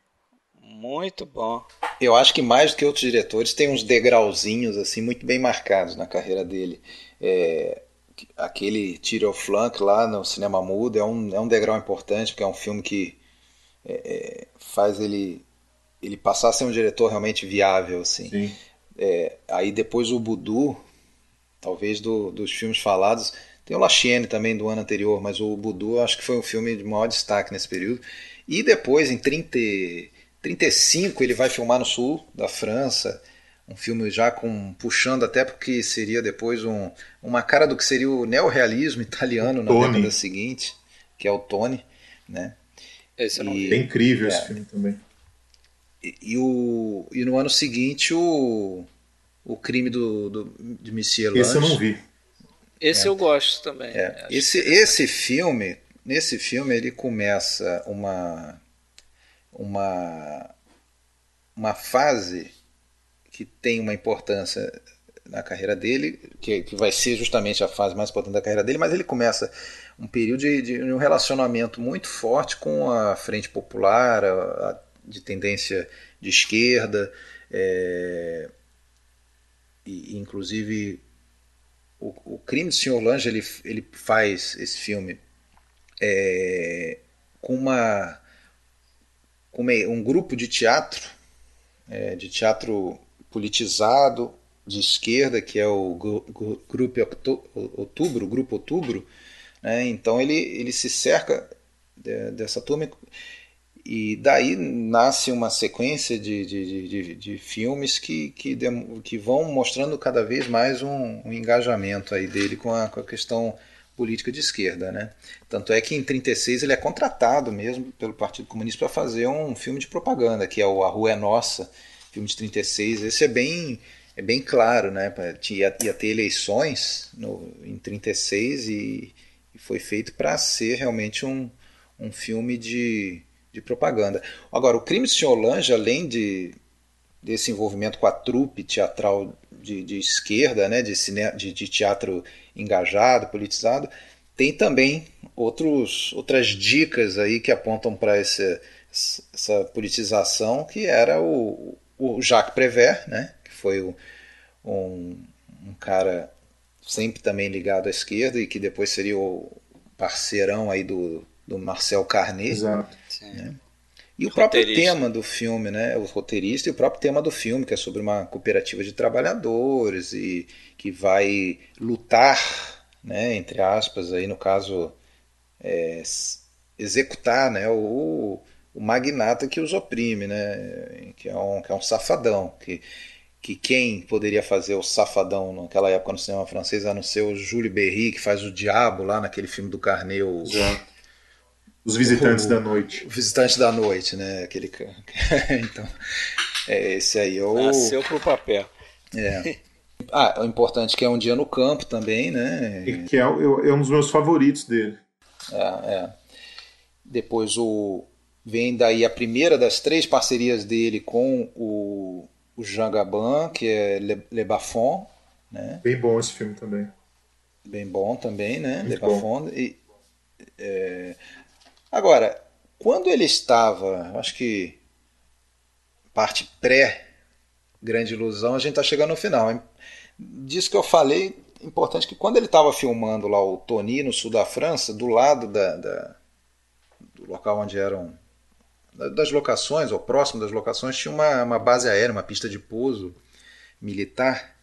Muito bom. Eu acho que mais do que outros diretores tem uns degrauzinhos assim muito bem marcados na carreira dele. É, aquele Tiro of Flank lá no cinema mudo é um, é um degrau importante porque é um filme que é, é faz ele ele passar a ser um diretor realmente viável assim. É, aí depois o Budu, talvez do, dos filmes falados, tem o La Chienne também do ano anterior, mas o Budu acho que foi um filme de maior destaque nesse período. E depois em 30 35 ele vai filmar no sul da França, um filme já com puxando até porque seria depois um, uma cara do que seria o neorrealismo italiano na década seguinte, que é o Tony, né? Esse não e, é incrível é, esse filme também. E, e, o, e no ano seguinte o, o crime do, do, de Monsieur Lange. Esse eu não vi. Esse é. eu gosto também. É. Esse, esse filme, nesse filme ele começa uma uma, uma fase que tem uma importância na carreira dele, que, que vai ser justamente a fase mais importante da carreira dele, mas ele começa um período de, de um relacionamento muito forte com a Frente Popular, a, a, de tendência de esquerda, é, e inclusive o, o crime do Sr. Lange ele, ele faz esse filme é, com uma com um grupo de teatro, é, de teatro politizado de esquerda, que é o Grupo Outubro, Grupo Outubro. Né? Então ele, ele se cerca dessa turma e daí nasce uma sequência de, de, de, de filmes que, que, que, vão mostrando cada vez mais um, um engajamento aí dele com a, com a questão política de esquerda. Né? Tanto é que em 36 ele é contratado mesmo pelo Partido Comunista para fazer um filme de propaganda, que é o A Rua é Nossa, filme de 36. Esse é bem, é bem claro, né? Ia, ia ter eleições no, em 36 e, e foi feito para ser realmente um, um filme de, de propaganda. Agora, o Crime de Senhor Lange, além de, desse envolvimento com a trupe teatral de, de esquerda, né, de, cine, de, de teatro engajado, politizado, tem também outros, outras dicas aí que apontam para essa, essa politização, que era o, o Jacques Prévert, né, que foi o, um, um cara sempre também ligado à esquerda e que depois seria o parceirão aí do, do Marcel Carnet. Exato. Né? E o próprio tema do filme, né? O roteirista e o próprio tema do filme, que é sobre uma cooperativa de trabalhadores e que vai lutar, né, entre aspas, aí no caso, é, executar né, o, o magnata que os oprime, né? Que é um, que é um safadão. Que, que quem poderia fazer o safadão naquela época no cinema francês a não ser o Júlio Berry, que faz o diabo lá naquele filme do Carnet. O, Os Visitantes o, da Noite. O Visitante da Noite, né? Aquele então, é esse aí. É o... Nasceu pro papel. É. Ah, o importante é que é um dia no campo também, né? E que é, é um dos meus favoritos dele. É, é. Depois o vem daí a primeira das três parcerias dele com o, o Jean Gabin, que é Le, Le Bafon, né? Bem bom esse filme também. Bem bom também, né? Muito Le Bafon. E, é, Agora, quando ele estava, acho que parte pré Grande Ilusão, a gente está chegando no final. Disso que eu falei, importante que quando ele estava filmando lá o Tony no sul da França, do lado da, da, do local onde eram das locações, ou próximo das locações, tinha uma, uma base aérea, uma pista de pouso militar.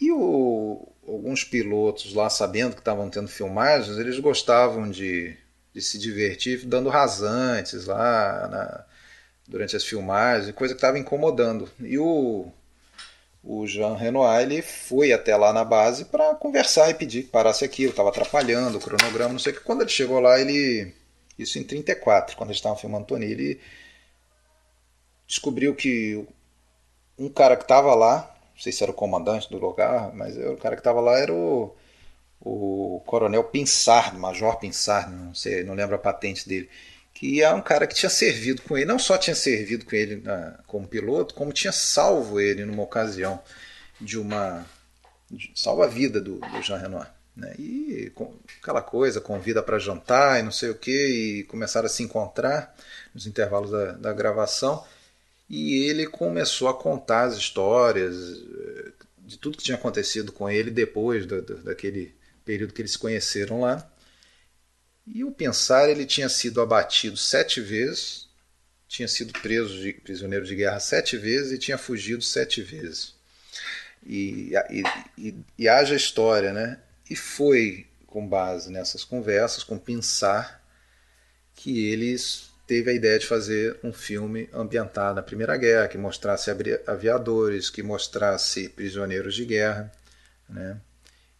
E o, alguns pilotos lá, sabendo que estavam tendo filmagens, eles gostavam de de se divertir dando rasantes lá na, durante as filmagens, coisa que estava incomodando. E o, o Jean Renoir ele foi até lá na base para conversar e pedir que parasse aquilo, estava atrapalhando o cronograma, não sei o que. Quando ele chegou lá, ele. Isso em 34, quando eles estavam filmando Tony, ele descobriu que um cara que estava lá, não sei se era o comandante do lugar, mas o cara que estava lá era o o coronel Pinsard, Major Pinsard, não sei, não lembro a patente dele, que é um cara que tinha servido com ele, não só tinha servido com ele na, como piloto, como tinha salvo ele numa ocasião de uma salva a vida do, do Jean Renoir. Né? E aquela coisa, convida para jantar e não sei o que, e começaram a se encontrar nos intervalos da, da gravação. E ele começou a contar as histórias eh, de tudo que tinha acontecido com ele depois do, daquele período que eles se conheceram lá. E o Pensar ele tinha sido abatido sete vezes, tinha sido preso de, prisioneiro de guerra sete vezes e tinha fugido sete vezes. E, e, e, e haja história, né? E foi com base nessas conversas com Pensar que eles teve a ideia de fazer um filme ambientado na Primeira Guerra, que mostrasse aviadores, que mostrasse prisioneiros de guerra, né?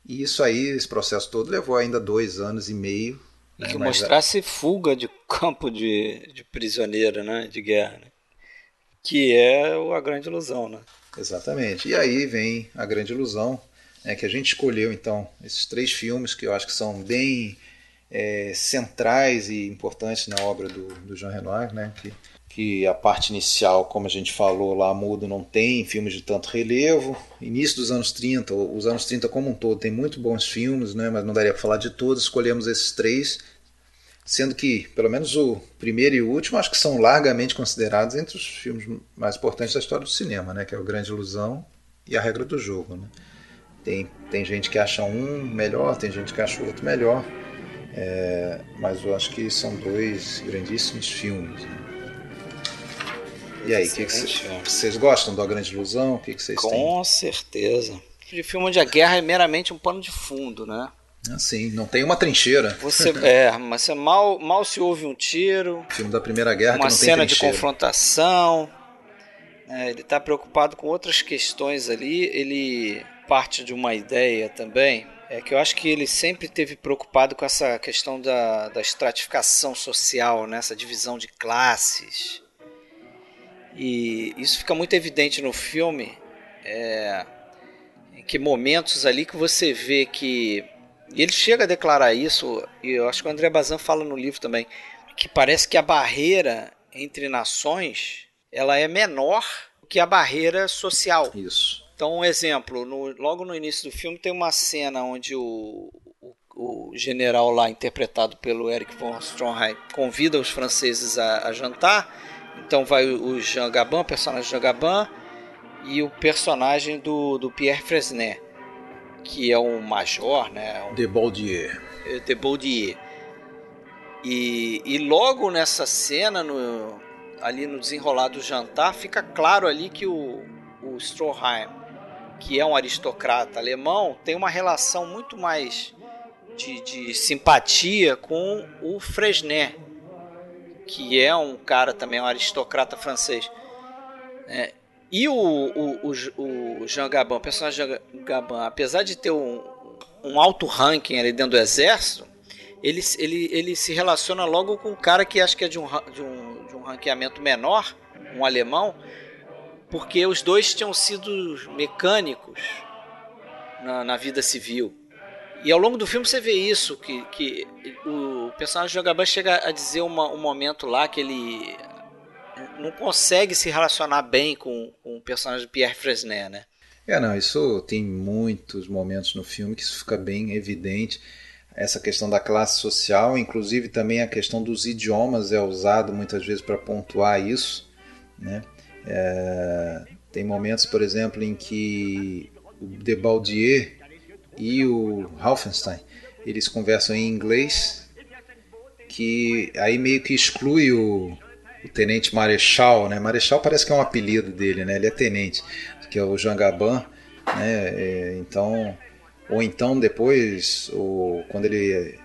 E isso aí, esse processo todo, levou ainda dois anos e meio. E né? que Mas, mostrasse fuga de campo de, de prisioneiro, né? De guerra. Né? Que é a grande ilusão, né? Exatamente. E aí vem a grande ilusão, né, que a gente escolheu então esses três filmes que eu acho que são bem é, centrais e importantes na obra do, do Jean Renoir, né, que que a parte inicial, como a gente falou lá, mudo não tem filmes de tanto relevo. Início dos anos 30, os anos 30 como um todo, tem muito bons filmes, né, mas não daria para falar de todos, escolhemos esses três, sendo que, pelo menos o primeiro e o último, acho que são largamente considerados entre os filmes mais importantes da história do cinema, né, que é o Grande Ilusão e A Regra do Jogo. Né. Tem, tem gente que acha um melhor, tem gente que acha o outro melhor, é, mas eu acho que são dois grandíssimos filmes. Né. E aí, o que vocês gostam da Grande Ilusão? O que vocês têm? Com certeza. De filme onde a guerra é meramente um pano de fundo, né? Assim, não tem uma trincheira. Você é, mas você mal, mal se ouve um tiro. Filme da Primeira Guerra uma que não cena tem de confrontação. É, ele está preocupado com outras questões ali. Ele parte de uma ideia também. É que eu acho que ele sempre teve preocupado com essa questão da, da estratificação social, né? essa divisão de classes. E isso fica muito evidente no filme, é, em que momentos ali que você vê que. E ele chega a declarar isso, e eu acho que o André Bazin fala no livro também, que parece que a barreira entre nações ela é menor que a barreira social. Isso. Então, um exemplo, no, logo no início do filme tem uma cena onde o, o, o general lá, interpretado pelo Eric von Stroheim, convida os franceses a, a jantar. Então vai o Jean Gabin, o personagem Jean Gabin, e o personagem do, do Pierre Fresnay, que é um major, né? Um, de Baldier. De Baldier. E, e logo nessa cena, no, ali no desenrolar do jantar, fica claro ali que o, o Stroheim, que é um aristocrata alemão, tem uma relação muito mais de, de simpatia com o Fresnay, que é um cara também, um aristocrata francês. É, e o, o, o, o Jean Gabin, o personagem Jean Gabin, apesar de ter um, um alto ranking ali dentro do exército, ele, ele, ele se relaciona logo com um cara que acho que é de um, de um, de um ranqueamento menor, um alemão, porque os dois tinham sido mecânicos na, na vida civil. E ao longo do filme você vê isso, que, que o personagem de Jogabã chega a dizer uma, um momento lá que ele não consegue se relacionar bem com, com o personagem de Pierre Fresnay, né? É, não, isso tem muitos momentos no filme que isso fica bem evidente essa questão da classe social, inclusive também a questão dos idiomas é usado muitas vezes para pontuar isso. Né? É, tem momentos, por exemplo, em que o Debaldier e o Rauffenstein eles conversam em inglês, que aí meio que exclui o, o tenente marechal, né? Marechal parece que é um apelido dele, né? Ele é tenente, que é o Jean Gabin, né? É, então ou então depois, o, quando ele.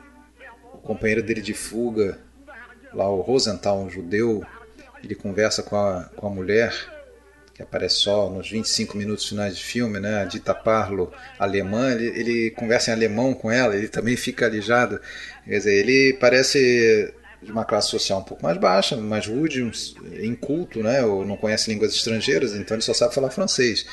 O companheiro dele de fuga, lá o Rosenthal, um judeu, ele conversa com a, com a mulher, que aparece só nos 25 minutos finais de filme, né? A Dita Parlo, alemã, ele, ele conversa em alemão com ela, ele também fica alijado. Quer dizer, ele parece de uma classe social um pouco mais baixa, mais rude, inculto, né? Ou não conhece línguas estrangeiras, então ele só sabe falar francês.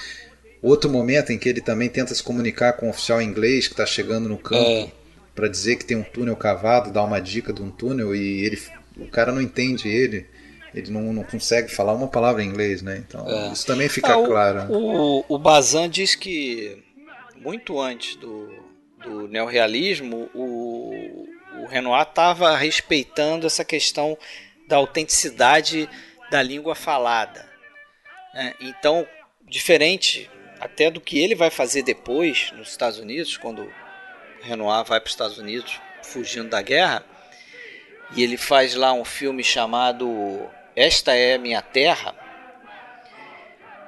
Outro momento em que ele também tenta se comunicar com um oficial inglês que está chegando no campo é. para dizer que tem um túnel cavado, dar uma dica de um túnel e ele, o cara não entende ele. Ele não, não consegue falar uma palavra em inglês, né? Então é. isso também fica ah, claro. O, o, o Bazan diz que muito antes do, do neorrealismo, o, o Renoir estava respeitando essa questão da autenticidade da língua falada. Né? Então, diferente até do que ele vai fazer depois nos Estados Unidos, quando Renoir vai para os Estados Unidos fugindo da guerra, e ele faz lá um filme chamado Esta é Minha Terra,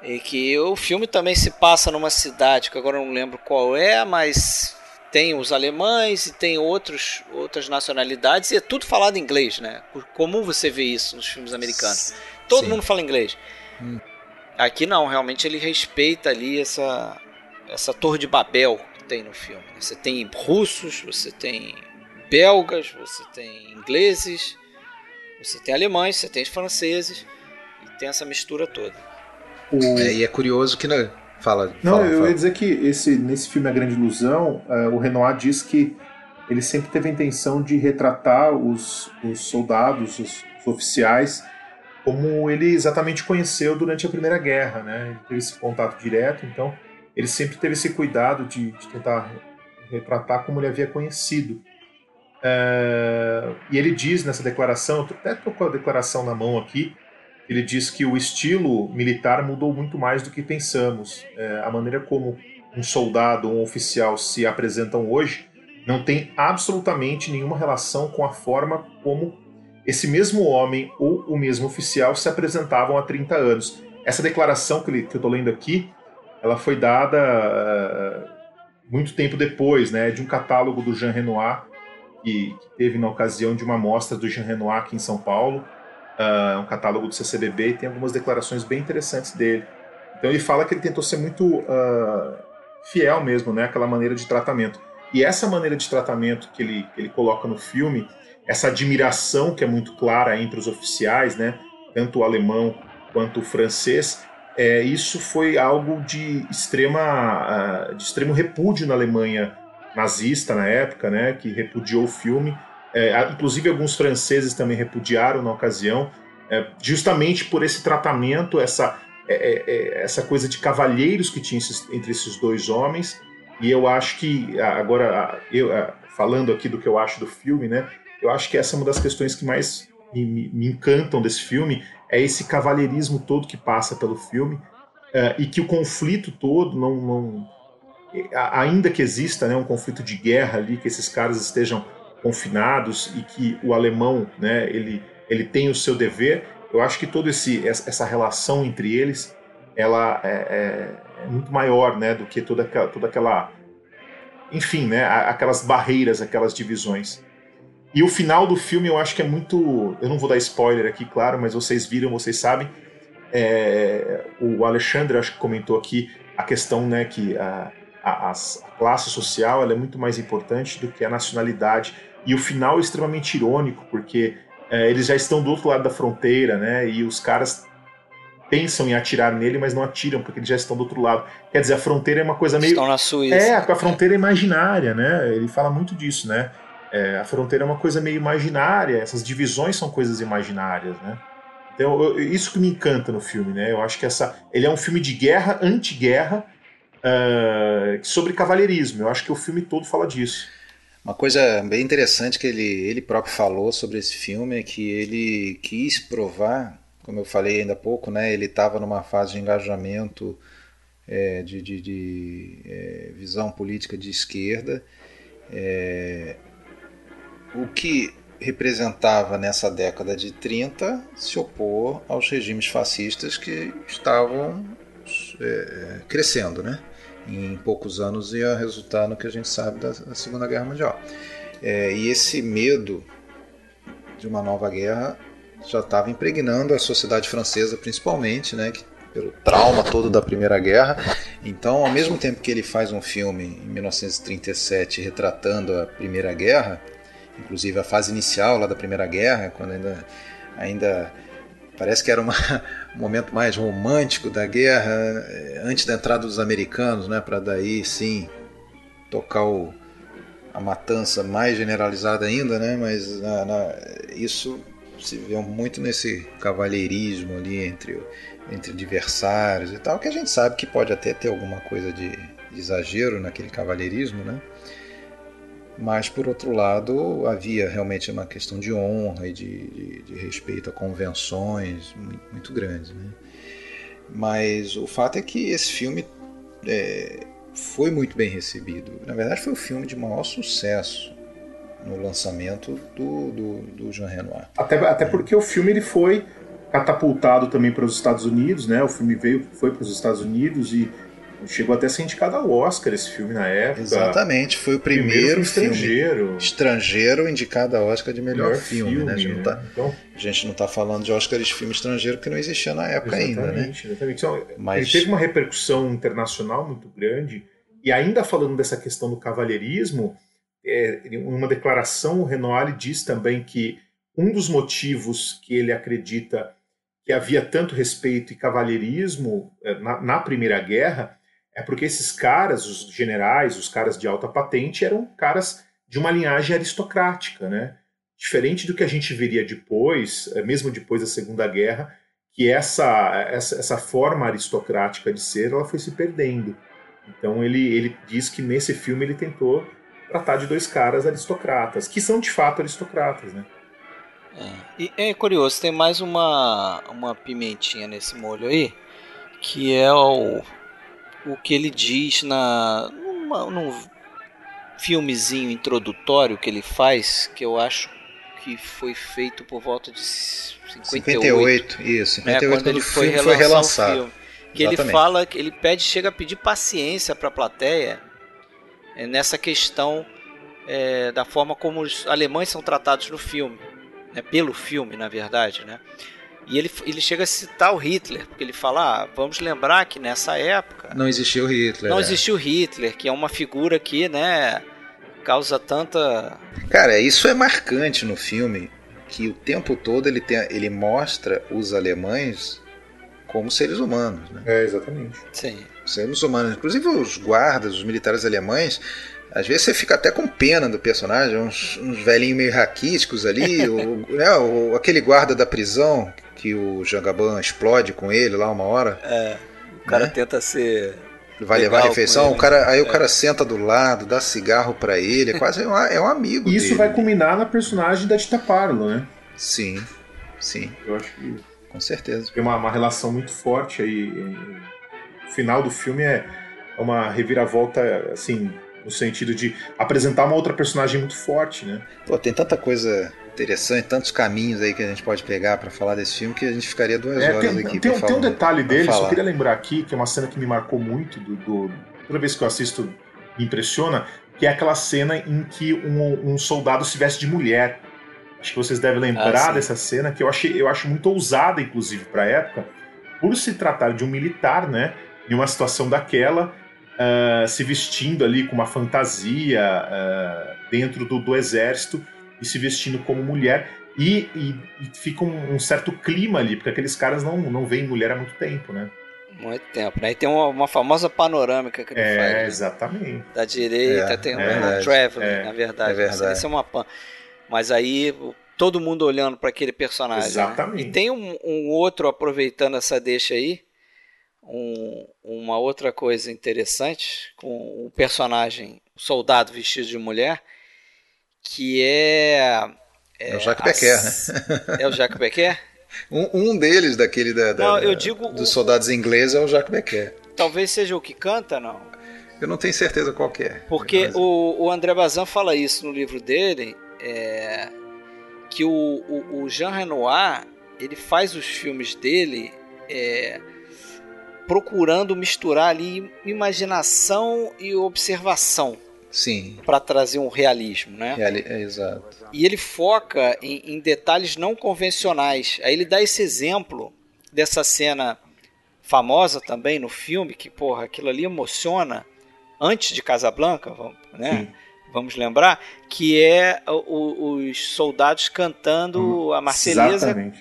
e que o filme também se passa numa cidade que agora não lembro qual é, mas tem os alemães e tem outros, outras nacionalidades e é tudo falado em inglês, né? Comum você ver isso nos filmes americanos. Todo Sim. mundo fala inglês. Hum. Aqui não, realmente ele respeita ali essa, essa torre de Babel que tem no filme. Você tem russos, você tem belgas, você tem ingleses, você tem alemães, você tem franceses e tem essa mistura toda. O... É, e é curioso que né, fala. Não, fala, eu fala. ia dizer que esse nesse filme A Grande Ilusão, uh, o Renoir diz que ele sempre teve a intenção de retratar os, os soldados, os, os oficiais como ele exatamente conheceu durante a Primeira Guerra, né? Ele teve esse contato direto, então ele sempre teve esse cuidado de, de tentar retratar como ele havia conhecido. É, e ele diz nessa declaração, eu até estou com a declaração na mão aqui, ele diz que o estilo militar mudou muito mais do que pensamos. É, a maneira como um soldado, um oficial se apresentam hoje não tem absolutamente nenhuma relação com a forma como esse mesmo homem ou o mesmo oficial se apresentavam há 30 anos. Essa declaração que, eu estou lendo aqui, ela foi dada uh, muito tempo depois, né, de um catálogo do Jean Renoir, que, que teve na ocasião de uma mostra do Jean Renoir aqui em São Paulo, uh, um catálogo do CCBB, e tem algumas declarações bem interessantes dele. Então ele fala que ele tentou ser muito uh, fiel mesmo, né, aquela maneira de tratamento. E essa maneira de tratamento que ele, que ele coloca no filme, essa admiração que é muito clara entre os oficiais, né, tanto o alemão quanto o francês, é, isso foi algo de extrema de extremo repúdio na Alemanha nazista na época, né, que repudiou o filme É, inclusive, alguns franceses também repudiaram na ocasião, é, justamente por esse tratamento, essa, é, é, é, essa coisa de cavalheiros que tinha esses, entre esses dois homens. E eu acho que, agora, eu, falando aqui do que eu acho do filme, né? Eu acho que essa é uma das questões que mais me, me, me encantam desse filme, é esse cavalheirismo todo que passa pelo filme, e que o conflito todo não, não ainda que exista né, um conflito de guerra ali, que esses caras estejam confinados e que o alemão, né, ele, ele tem o seu dever, eu acho que toda essa relação entre eles, ela é, é, é, muito maior, né, do que toda toda aquela, enfim, né, aquelas barreiras, aquelas divisões. E o final do filme eu acho que é muito, eu não vou dar spoiler aqui, claro, mas vocês viram, vocês sabem. É, o Alexandre acho que comentou aqui a questão, né, que a, a, a classe social ela é muito mais importante do que a nacionalidade. E o final é extremamente irônico, porque é, eles já estão do outro lado da fronteira, né? E os caras pensam em atirar nele, mas não atiram, porque eles já estão do outro lado. Quer dizer, a fronteira é uma coisa meio. Estão na Suíça. É, a fronteira é imaginária, né? Ele fala muito disso, né? É, a fronteira é uma coisa meio imaginária, essas divisões são coisas imaginárias, né? Então, eu, isso que me encanta no filme, né? Eu acho que essa. Ele é um filme de guerra, anti-guerra, uh, sobre cavalheirismo. Eu acho que o filme todo fala disso. Uma coisa bem interessante que ele, ele próprio falou sobre esse filme é que ele quis provar, como eu falei ainda há pouco, né, ele estava numa fase de engajamento é, de, de, de é, visão política de esquerda, é, o que representava nessa década de 30 se opor aos regimes fascistas que estavam é, crescendo, né? em poucos anos ia resultar no que a gente sabe da, da Segunda Guerra Mundial. É, e esse medo de uma nova guerra já estava impregnando a sociedade francesa, principalmente, né, que, pelo trauma todo da Primeira Guerra. Então, ao mesmo tempo que ele faz um filme em 1937 retratando a Primeira Guerra, inclusive a fase inicial lá da Primeira Guerra, quando ainda, ainda Parece que era uma, um momento mais romântico da guerra, eh, antes da entrada dos americanos, né, para daí sim tocar o, a matança mais generalizada ainda, né, mas na, na, isso se vê muito nesse cavalheirismo ali entre, entre adversários e tal, que a gente sabe que pode até ter alguma coisa de, exagero naquele cavalheirismo, né? Mas, por outro lado, havia realmente uma questão de honra e de, de, de respeito a convenções muito, muito grandes. Né? Mas o fato é que esse filme é, foi muito bem recebido. Na verdade, foi o filme de maior sucesso no lançamento do, do, do Jean Renoir. Até, até porque o filme ele foi catapultado também para os Estados Unidos, né? O filme veio, foi para os Estados Unidos e Chegou até a ser indicado ao Oscar esse filme na época. Exatamente, foi o primeiro, primeiro estrangeiro. Filme estrangeiro indicado ao Oscar de melhor, melhor filme, filme, né? A gente, não tá, então, a gente não está falando de Oscar de filme estrangeiro que não existia na época ainda, né? Exatamente. Então, Mas... Ele teve uma repercussão internacional muito grande. E ainda falando dessa questão do cavalheirismo, é, uma declaração, o Renoir diz também que um dos motivos que ele acredita que havia tanto respeito e cavalheirismo é, na, na Primeira Guerra é porque esses caras, os generais, os caras de alta patente, eram caras de uma linhagem aristocrática, né? Diferente do que a gente veria depois, eh, mesmo depois da Segunda Guerra, que essa, essa, essa forma aristocrática de ser ela foi se perdendo. Então ele, ele diz que nesse filme ele tentou tratar de dois caras aristocratas, que são de fato aristocratas, né? É. E é curioso, tem mais uma, uma pimentinha nesse molho aí, que é o o que ele diz na numa, num filmezinho introdutório que ele faz, que eu acho que foi feito por volta de 58. 58 isso, 58 é, quando ele foi, foi relançado. Filme, que Exatamente. ele fala que ele pede, chega a pedir paciência para a plateia é, nessa questão é, da forma como os alemães são tratados no filme, né, pelo filme, na verdade, né? E ele, ele chega a citar o Hitler, porque ele fala: ah, vamos lembrar que nessa época. Não existiu Hitler. Não é. existiu Hitler, que é uma figura que, né, causa tanta. Cara, isso é marcante no filme, que o tempo todo ele, tem, ele mostra os alemães como seres humanos. Né? É, exatamente. Sim. Seres humanos. Inclusive os guardas, os militares alemães, Às vezes você fica até com pena do personagem, uns, uns velhinhos meio raquíticos ali, o, né, o, aquele guarda da prisão que o Jangaban explode com ele lá uma hora. É, o cara né? tenta ser. Vai levar a refeição, o cara, aí é. o cara senta do lado, dá cigarro para ele, é quase um, é um amigo. Isso dele. vai culminar na personagem da Tita Parlo, né? Sim, sim. Eu acho que. Com certeza. Tem uma, uma relação muito forte aí. O final do filme é uma reviravolta, assim, no sentido de apresentar uma outra personagem muito forte, né? Pô, tem tanta coisa interessante, tantos caminhos aí que a gente pode pegar para falar desse filme que a gente ficaria duas é, horas tem, aqui. Tem, tem um detalhe dele, só queria lembrar aqui, que é uma cena que me marcou muito, do, do, toda vez que eu assisto me impressiona, que é aquela cena em que um, um soldado se veste de mulher. Acho que vocês devem lembrar ah, dessa cena, que eu, achei, eu acho muito ousada, inclusive, para a época, por se tratar de um militar, né? Em uma situação daquela, uh, se vestindo ali com uma fantasia uh, dentro do, do, exército e se vestindo como mulher. E, e, e fica um, um, certo clima ali, porque aqueles caras não, não veem mulher há muito tempo, né? Muito tempo, né? E tem uma, uma famosa panorâmica que ele é, faz. É, exatamente. Da direita é, tem um é, traveling, é, na verdade. É verdade. Isso é uma pan. Mas aí todo mundo olhando para aquele personagem. Né? Exatamente. Né? E tem um, um, outro aproveitando essa deixa aí, um, uma outra coisa interessante com o personagem o soldado vestido de mulher, que é. É, é o Jacques Becker, né? É o Jacques Becker? um, um deles, daquele da, da não, eu digo dos soldados ingleses, é o Jacques Becker. Talvez seja o que canta, não? Eu não tenho certeza qual é. Porque mas... o, o André Bazin fala isso no livro dele, é, que o, o, o Jean Renoir ele faz os filmes dele é, procurando misturar ali imaginação e observação. Sim. Para trazer um realismo, né? Reali é, exato. E ele foca em, em, detalhes não convencionais. Aí ele dá esse exemplo dessa cena famosa também no filme, que, porra, aquilo ali emociona antes de Casablanca, né? Vamos lembrar que é o, os soldados cantando hum, a Marselhesa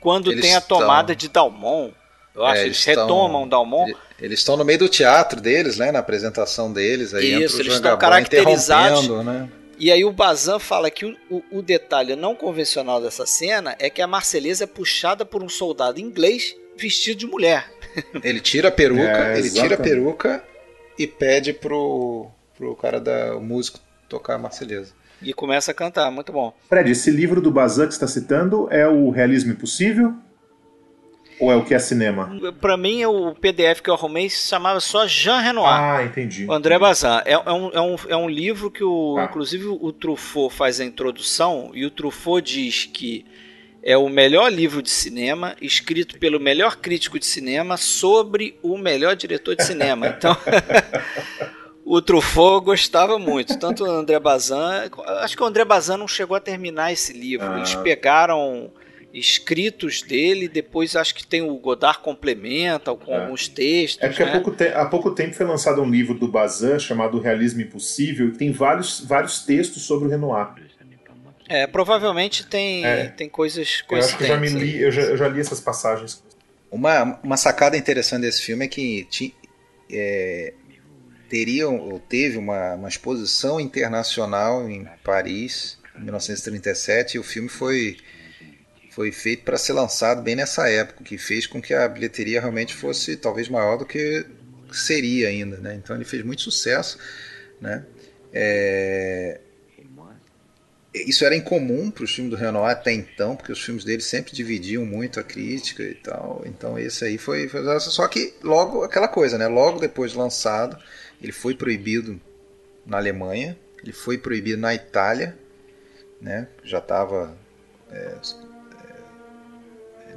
quando eles tem a tomada estão... de Dalmont. Eu acho, é, eles, eles retomam Dalmont. Eles estão no meio do teatro deles, né? Na apresentação deles. Aí Isso, eles estão caracterizados. Né? E aí o Bazan fala que o, o, o, detalhe não convencional dessa cena é que a Marselhesa é puxada por um soldado inglês vestido de mulher. Ele tira a peruca, é, ele tira a peruca e pede pro, pro cara da o músico tocar a Marselhesa. E começa a cantar, muito bom. Fred, esse livro do Bazan que está citando é o Realismo Impossível? Ou é o que é cinema? Para mim, o PDF que eu arrumei se chamava só Jean Renoir. Ah, entendi. O André Bazin. É, é, um, é, um, é um livro que, o, tá. inclusive, o Truffaut faz a introdução e o Truffaut diz que é o melhor livro de cinema escrito pelo melhor crítico de cinema sobre o melhor diretor de cinema. Então, o Truffaut gostava muito, tanto o André Bazin. Acho que o André Bazin não chegou a terminar esse livro. Ah. Eles pegaram escritos dele, depois acho que tem o Godard complementa com é. alguns textos. É que né? há, pouco há pouco tempo foi lançado um livro do Bazin chamado Realismo Impossível, e tem vários, vários textos sobre o Renoir. É, provavelmente tem, é. tem coisas Eu acho que eu já, me li, eu já, eu já li essas passagens. Uma, uma sacada interessante desse filme é que ti, é, teria ou teve uma, uma exposição internacional em Paris em 1937 e o filme foi foi feito para ser lançado bem nessa época, que fez com que a bilheteria realmente fosse talvez maior do que seria ainda, né? Então ele fez muito sucesso, né? É... Isso era incomum para os filmes do Renoir até então, porque os filmes dele sempre dividiam muito a crítica e tal. Então esse aí foi, só que logo aquela coisa, né? Logo depois de lançado, ele foi proibido na Alemanha, ele foi proibido na Itália, né? Já estava é,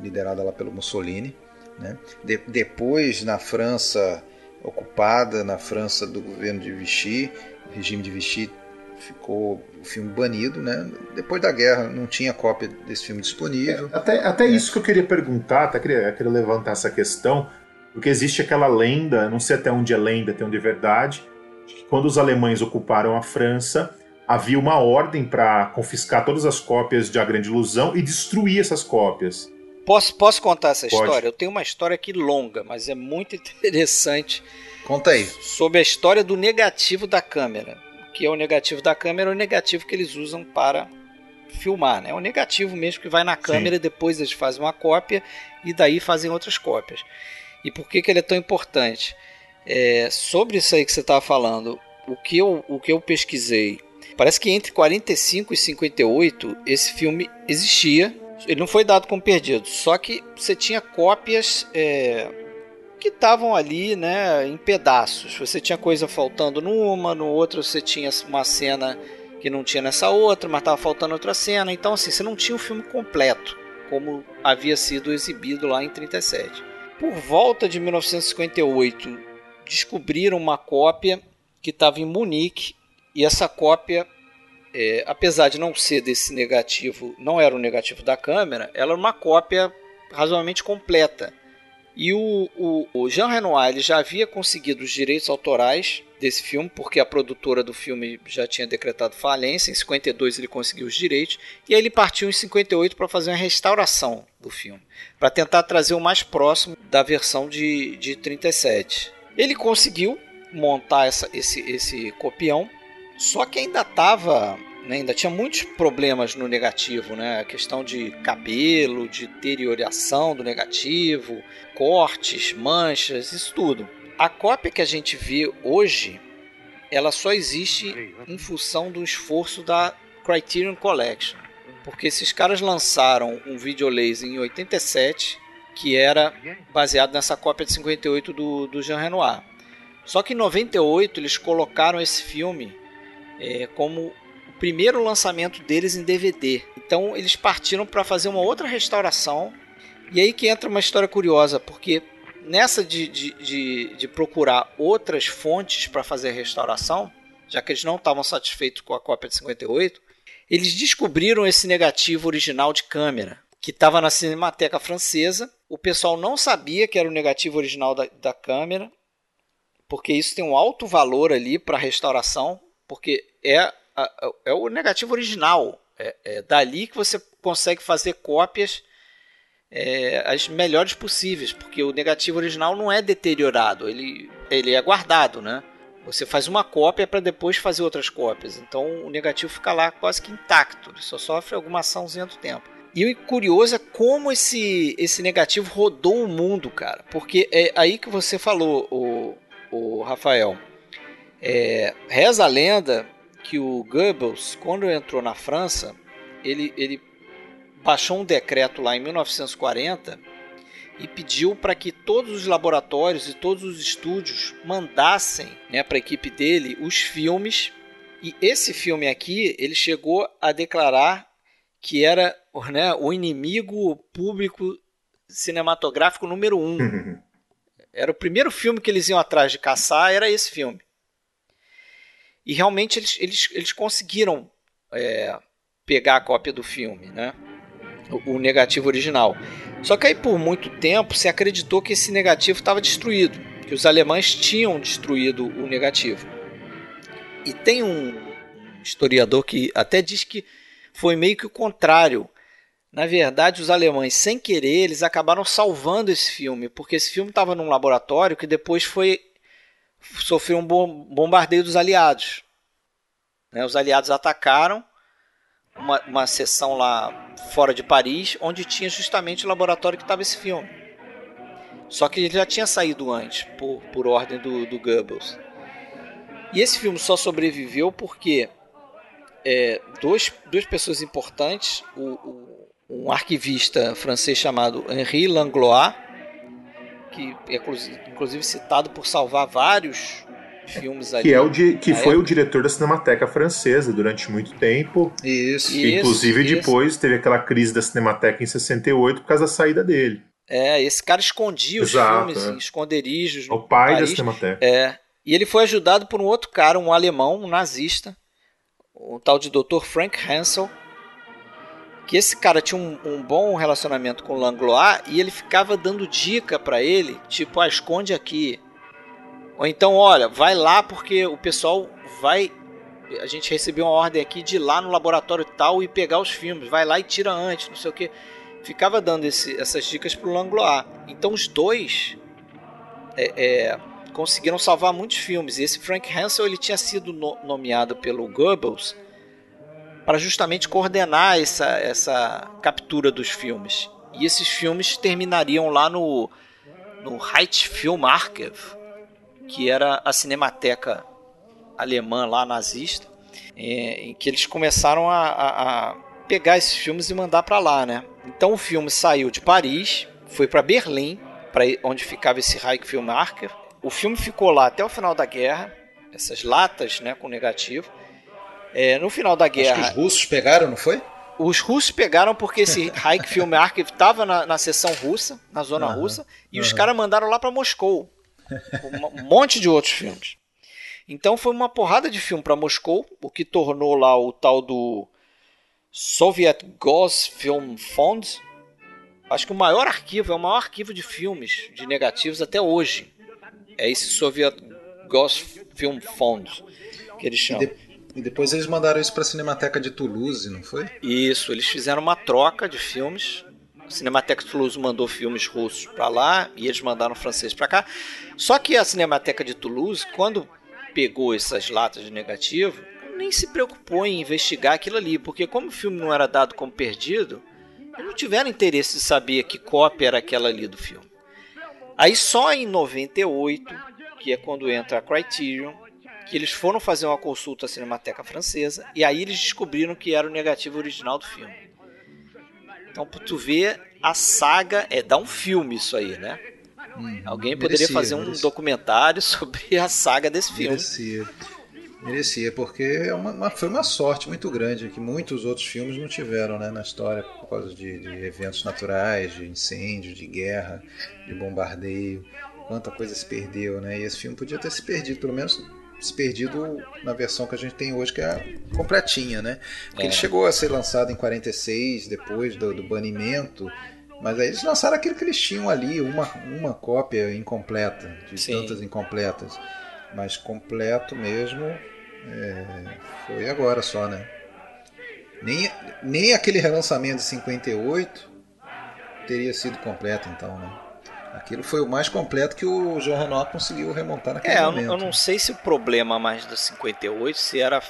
liderada lá pelo Mussolini. Né? De, depois, na França ocupada, na França do governo de Vichy, regime de Vichy, ficou o filme banido. Né? Depois da guerra, não tinha cópia desse filme disponível. É, até até é. isso que eu queria perguntar, até queria, queria levantar essa questão, porque existe aquela lenda, não sei até onde é lenda, até onde é verdade, de que quando os alemães ocuparam a França, havia uma ordem para confiscar todas as cópias de A Grande Ilusão e destruir essas cópias. Posso, posso contar essa Pode. história? Eu tenho uma história aqui longa, mas é muito interessante. Conta aí. Sobre a história do negativo da câmera. que é o negativo da câmera, é o negativo que eles usam para filmar, né? É o negativo mesmo que vai na câmera Sim. e depois eles fazem uma cópia e daí fazem outras cópias. E por que, que ele é tão importante? É, sobre isso aí que você estava falando, o que, eu, o que eu pesquisei, parece que entre 45 e 58 esse filme existia, ele não foi dado como perdido, só que você tinha cópias é, que estavam ali né, em pedaços. Você tinha coisa faltando numa, no outro você tinha uma cena que não tinha nessa outra, mas estava faltando outra cena. Então, assim, você não tinha o filme completo, como havia sido exibido lá em 37. Por volta de 1958, descobriram uma cópia que estava em Munique, e essa cópia, é, apesar de não ser desse negativo, não era o negativo da câmera, ela era uma cópia razoavelmente completa e o, o, o Jean Renoir já havia conseguido os direitos autorais desse filme, porque a produtora do filme já tinha decretado falência. Em 52 ele conseguiu os direitos. E aí ele partiu em 58 para fazer uma restauração do filme, para tentar trazer o mais próximo da versão de, de 37. Ele conseguiu montar essa, esse, esse copião, só que ainda estava né, ainda tinha muitos problemas no negativo, né? A questão de cabelo, de deterioração do negativo, cortes, manchas, isso tudo. A cópia que a gente vê hoje, ela só existe em função do esforço da Criterion Collection. Porque esses caras lançaram um videolaser em 87 que era baseado nessa cópia de 58 do, do Jean Renoir. Só que em 98 eles colocaram esse filme é, como primeiro lançamento deles em DVD. Então eles partiram para fazer uma outra restauração. E aí que entra uma história curiosa, porque nessa de, de, de, de procurar outras fontes para fazer a restauração, já que eles não estavam satisfeitos com a cópia de 58, eles descobriram esse negativo original de câmera, que estava na Cinemateca Francesa. O pessoal não sabia que era o negativo original da, da câmera, porque isso tem um alto valor ali para restauração, porque é é o negativo original. É, é, dali que você consegue fazer cópias é, as melhores possíveis, porque o negativo original não é deteriorado, ele, ele é guardado, né? Você faz uma cópia para depois fazer outras cópias. Então o negativo fica lá quase que intacto, ele só sofre alguma açãozinha do tempo. E o curioso é como esse, esse negativo rodou o mundo, cara. Porque é aí que você falou, o, o Rafael. É, reza a lenda que o Goebbels, quando entrou na França, ele, ele baixou um decreto lá em 1940 e pediu para que todos os laboratórios e todos os estúdios mandassem né, para a equipe dele os filmes. E esse filme aqui, ele chegou a declarar que era né, o inimigo público cinematográfico número um. Era o primeiro filme que eles iam atrás de caçar, era esse filme. E realmente eles, eles, eles conseguiram é, pegar a cópia do filme, né? O, o, negativo original. Só que aí por muito tempo se acreditou que esse negativo estava destruído, que os alemães tinham destruído o negativo. E tem um historiador que até diz que foi meio que o contrário. Na verdade, os alemães, sem querer, eles acabaram salvando esse filme, porque esse filme estava num laboratório que depois foi sofreu um bombardeio dos aliados. Né? Os aliados atacaram uma, uma seção lá fora de Paris, onde tinha justamente o laboratório que estava esse filme. Só que ele já tinha saído antes, por, por ordem do, do Goebbels. E esse filme só sobreviveu porque é, dois, duas pessoas importantes, o, o, um arquivista francês chamado Henri Langlois, que é inclusive citado por salvar vários filmes ali. Que, é o que foi época. o diretor da Cinemateca Francesa durante muito tempo. Isso. E, inclusive isso, depois isso. teve aquela crise da Cinemateca em 68 por causa da saída dele. É, esse cara escondia os Exato, filmes é. em esconderijos. O pai Paris. da Cinemateca. É. E ele foi ajudado por um outro cara, um alemão, um nazista, o tal de Dr. Frank Hansel, que esse cara tinha um, um, bom relacionamento com o Langlois e ele ficava dando dica para ele, tipo, ah, esconde aqui. Ou então, olha, vai lá porque o pessoal vai. A gente recebeu uma ordem aqui de ir lá no laboratório tal e pegar os filmes. Vai lá e tira antes, não sei o que. Ficava dando esse, essas dicas pro Langlois. Então os dois, é, é, conseguiram salvar muitos filmes. E esse Frank Hansel ele tinha sido no nomeado pelo Goebbels para justamente coordenar essa, essa captura dos filmes. E esses filmes terminariam lá no, no Reichsfilmarchiv, que era a cinemateca alemã lá nazista, é, em que eles começaram a, a, a pegar esses filmes e mandar para lá, né? Então o filme saiu de Paris, foi para Berlim, para onde ficava esse Reichsfilmarchiv. O filme ficou lá até o final da guerra, essas latas, né, com negativo. É, no final da guerra. Acho que os russos pegaram, não foi? Os russos pegaram porque esse Reichsfilmarchiv estava na, na seção russa, na zona uhum, russa, e uhum. os caras mandaram lá para Moscou. Um monte de outros filmes. Então foi uma porrada de filme para Moscou, o que tornou lá o tal do Soviet Ghost Film Fund. Acho que o maior arquivo, é o maior arquivo de filmes de negativos até hoje. É esse Soviet Ghost Film Fund que eles chamam. E, de, depois eles mandaram isso para a Cinemateca de Toulouse, não foi? Isso, eles fizeram uma troca de filmes. A Cinemateca de Toulouse mandou filmes russos para lá e eles mandaram francês para cá. Só que a Cinemateca de Toulouse, quando pegou essas latas de negativo, nem se preocupou em investigar aquilo ali, porque como o filme não era dado como perdido, eles não tiveram interesse de saber que cópia era aquela ali do filme. Aí só em 98, que é quando entra a Criterion, que eles foram fazer uma consulta à Cinemateca Francesa e aí eles descobriram que era o negativo original do filme. Então, para tu ver, a saga é dar um filme isso aí, né? Hum, Alguém poderia merecia, fazer um merecia. documentário sobre a saga desse filme. Merecia. Merecia, porque é uma, uma, foi uma sorte muito grande que muitos outros filmes não tiveram né, na história por causa de, de eventos naturais, de incêndios, de guerra, de bombardeio. Quanta coisa se perdeu, né? E esse filme podia ter se perdido, pelo menos se perdido na versão que a gente tem hoje, que é a completinha, né? Porque é. ele chegou a ser lançado em 46, depois do, do banimento. Mas aí eles lançaram aquilo que eles tinham ali, uma, uma cópia incompleta, de Sim. tantas incompletas. Mas completo mesmo é, foi agora só, né? Nem, nem aquele relançamento de 58 teria sido completo, então, né? Aquilo foi o mais completo que o João Renault conseguiu remontar naquele é, momento. Eu não sei se o problema mais do 58 se era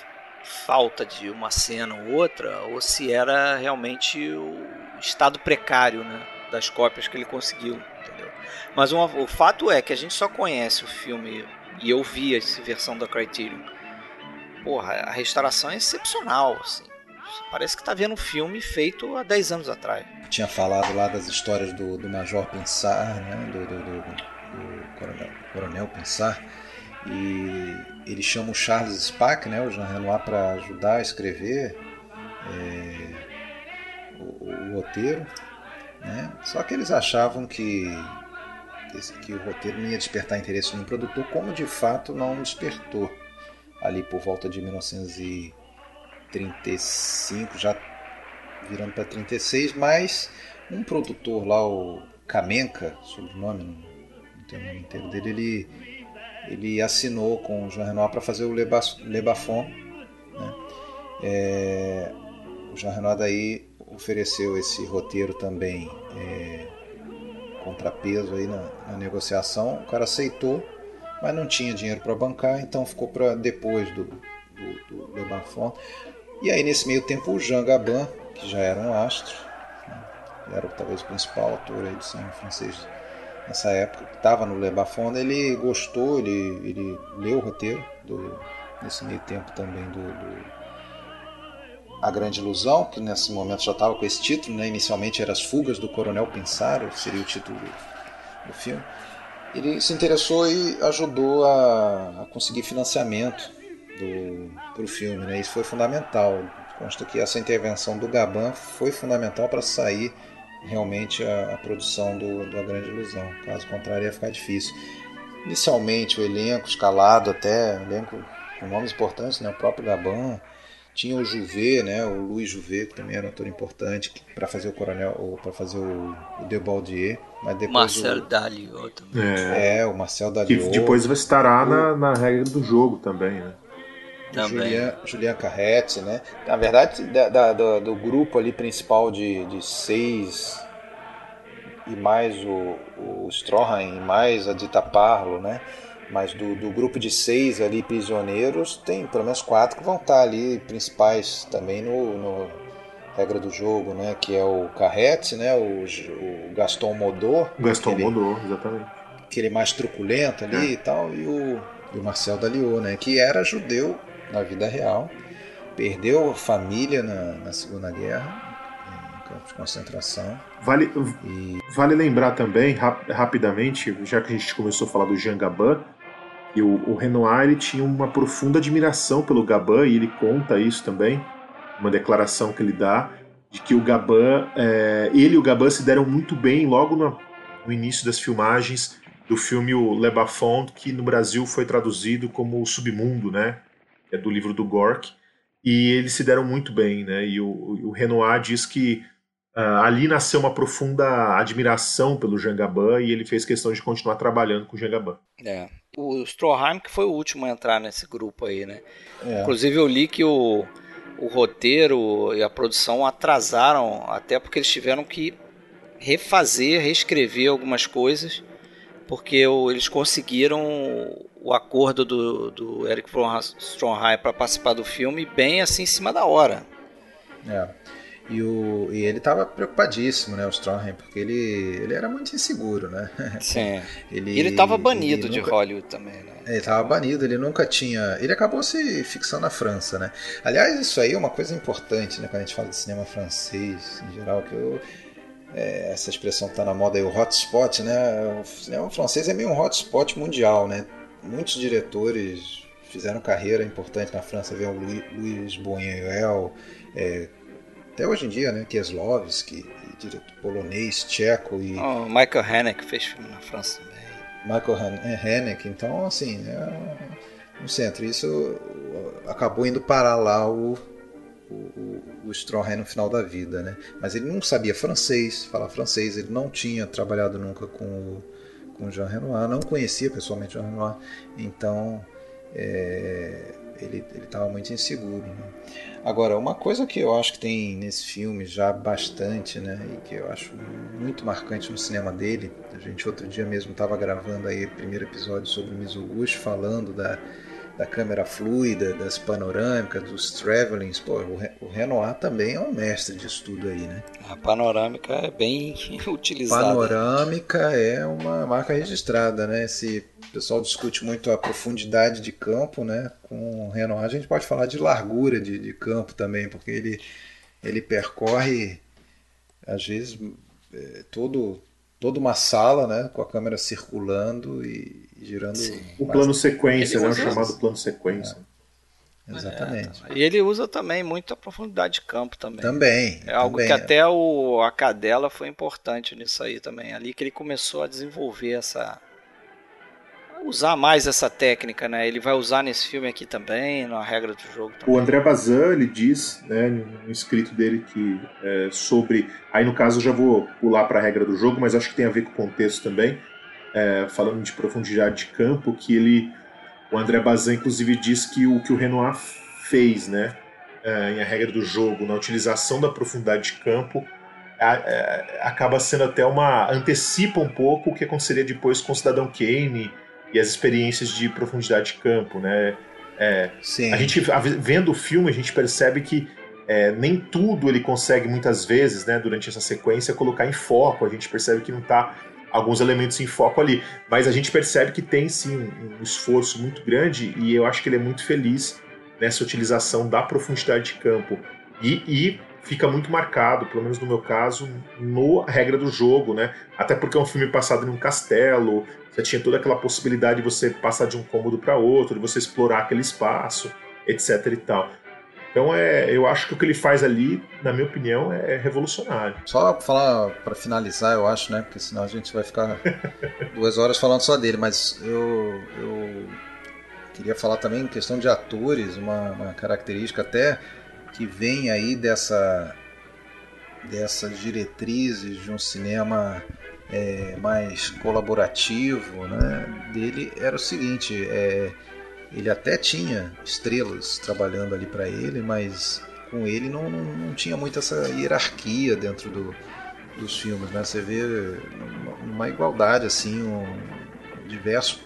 falta de uma cena ou outra, ou se era realmente o estado precário né, das cópias que ele conseguiu. Entendeu? Mas uma, o fato é que a gente só conhece o filme, e eu vi essa versão da Criterion. Porra, a restauração é excepcional. Assim. Parece que está vendo um filme feito há 10 anos atrás. Tinha falado lá das histórias do, do Major Pensar, né? do, do, do, do coronel, coronel Pensar. E ele chama o Charles Spack, né, o Jean Renoir, para ajudar a escrever. É, o, o roteiro, né? Só que eles achavam que, que o roteiro não ia despertar interesse no produtor, como de fato não despertou. Ali por volta de 1935, já virando para 36, mas um produtor lá, o Kamenka, sobrenome, não, não tem o nome inteiro dele, ele, ele assinou com o Jean Renoir para fazer o Le Bafon. Né? É, o Jean Renoir daí ofereceu esse roteiro também é, contrapeso aí na, na, negociação. O cara aceitou, mas não tinha dinheiro para bancar, então ficou para depois do, do, do Le Bafon. E aí nesse meio tempo o Jean Gabin, que já era um astro, né, era talvez o principal autor aí do cinema francês nessa época, que estava no Le Bafon, ele gostou, ele, ele leu o roteiro do, nesse meio tempo também do, do a Grande Ilusão, que nesse momento já estava com esse título, né? inicialmente era As Fugas do Coronel Pensaro, seria o título do, do filme. Ele se interessou e ajudou a, a conseguir financiamento para o filme. Né? Isso foi fundamental. Consta que essa intervenção do Gaban foi fundamental para sair realmente a, a produção do, do A Grande Ilusão. Caso contrário, ia ficar difícil. Inicialmente, o elenco escalado até, elenco com nomes importantes, né? o próprio Gaban, tinha o Juvet, né, o Louis Juvet, que também era um ator importante para fazer o Coronel, para fazer o, o Debaldier, mas depois Marcel o, Daliot também. É, é, o Marcel Daliot. Que depois vai estará o, na, na regra do jogo também, né? Também. Julian, Carrete, né? Na verdade, da, da, do, do, grupo ali principal de, de seis e mais o, o Stroheim e mais a Dita Parlo, né? Mas do, do, grupo de seis ali prisioneiros, tem pelo menos quatro que vão estar ali principais também no, no regra do jogo, né? Que é o Carrete, né? O, o Gaston Modot. Gaston aquele, Modot, exatamente. Aquele mais truculento ali é. e tal, e o, e o Marcel Daliot, né? Que era judeu na vida real, perdeu família na, na Segunda Guerra em campos de concentração. Vale, e... vale lembrar também, rap, rapidamente, já que a gente começou a falar do Jean Gabin, e o, o Renoir ele tinha uma profunda admiração pelo Gabin, e ele conta isso também, uma declaração que ele dá, de que o Gabin, é, ele e o Gabin se deram muito bem logo no, no início das filmagens do filme O Le Bafond, que no Brasil foi traduzido como O Submundo, né? É do livro do Gork. E eles se deram muito bem, né? E o, o Renoir diz que uh, ali nasceu uma profunda admiração pelo Jean Gabin e ele fez questão de continuar trabalhando com o Jean Gabin. É. O Stroheim que foi o último a entrar nesse grupo aí, né? É. Inclusive eu li que o, o roteiro e a produção atrasaram, até porque eles tiveram que refazer, reescrever algumas coisas porque eles conseguiram o acordo do, do Eric von Stroheim para participar do filme bem assim em cima da hora. É. E, o, e ele estava preocupadíssimo, né, o Stroheim, porque ele, ele era muito inseguro, né? Sim. ele estava banido ele de nunca, Hollywood também, né? Ele estava banido, ele nunca tinha. Ele acabou se fixando na França, né? Aliás, isso aí é uma coisa importante, né, quando a gente fala de cinema francês em geral, que eu é, essa expressão está na moda aí, o hotspot, né? O cinema francês é meio um hotspot mundial, né? Muitos diretores fizeram carreira importante na França, vê o Luiz Buñuel, é, até hoje em dia, né? Kieslowski, diretor polonês, tcheco e... Oh, Michael Haneke fez filme na França também. Michael Haneke, então assim, né? no centro, isso acabou indo parar lá o o, o, o Stroheim no final da vida, né? Mas ele não sabia francês, falar francês, ele não tinha trabalhado nunca com o, com Jean Renoir, não conhecia pessoalmente Jean Renoir, então é, ele estava muito inseguro. Né? Agora, uma coisa que eu acho que tem nesse filme já bastante, né, e que eu acho muito marcante no cinema dele, a gente outro dia mesmo estava gravando aí o primeiro episódio sobre o Mizoguchi, falando da da câmera fluida, das panorâmicas, dos travelings. Pô, o Renoir também é um mestre de estudo aí, né? A panorâmica é bem utilizada. Panorâmica é uma marca registrada, né? Se o pessoal discute muito a profundidade de campo, né? Com o Renoir a gente pode falar de largura de, de campo também, porque ele, ele percorre, às vezes, é, todo, toda uma sala, né? Com a câmera circulando e girando. Sim. O plano sequência, né? O chamado plano sequência. É. Exatamente. É. E ele usa também muito a profundidade de campo também. Também. É algo também. que até o, a cadela foi importante nisso aí também. Ali que ele começou a desenvolver essa. Usar mais essa técnica, né? Ele vai usar nesse filme aqui também, na regra do jogo. Também. O André Bazin, ele diz, né, no escrito dele que é, sobre. Aí no caso eu já vou pular para a regra do jogo, mas acho que tem a ver com o contexto também é, falando de profundidade de campo, que ele, o André Bazin, inclusive, diz que o que o Renoir fez, né, é, em a regra do jogo, na utilização da profundidade de campo, é, acaba sendo até uma antecipa um pouco o que aconteceria depois com o Cidadão Kane e as experiências de profundidade de campo, né? É, a gente vendo o filme a gente percebe que é, nem tudo ele consegue muitas vezes, né, durante essa sequência colocar em foco. A gente percebe que não está alguns elementos em foco ali. Mas a gente percebe que tem sim um esforço muito grande e eu acho que ele é muito feliz nessa utilização da profundidade de campo. E, e fica muito marcado, pelo menos no meu caso, no regra do jogo, né? Até porque é um filme passado em um castelo, você tinha toda aquela possibilidade de você passar de um cômodo para outro, de você explorar aquele espaço, etc e tal. Então é, eu acho que o que ele faz ali, na minha opinião, é revolucionário. Só para falar para finalizar, eu acho, né? Porque senão a gente vai ficar duas horas falando só dele, mas eu, eu queria falar também em questão de atores, uma, uma característica até que vem aí dessa dessas diretrizes de um cinema é, mais colaborativo, né? Dele era o seguinte, é, ele até tinha estrelas trabalhando ali para ele, mas com ele não, não, não, tinha muito essa hierarquia dentro do, dos filmes, né? Você vê uma, uma igualdade assim, um, diversos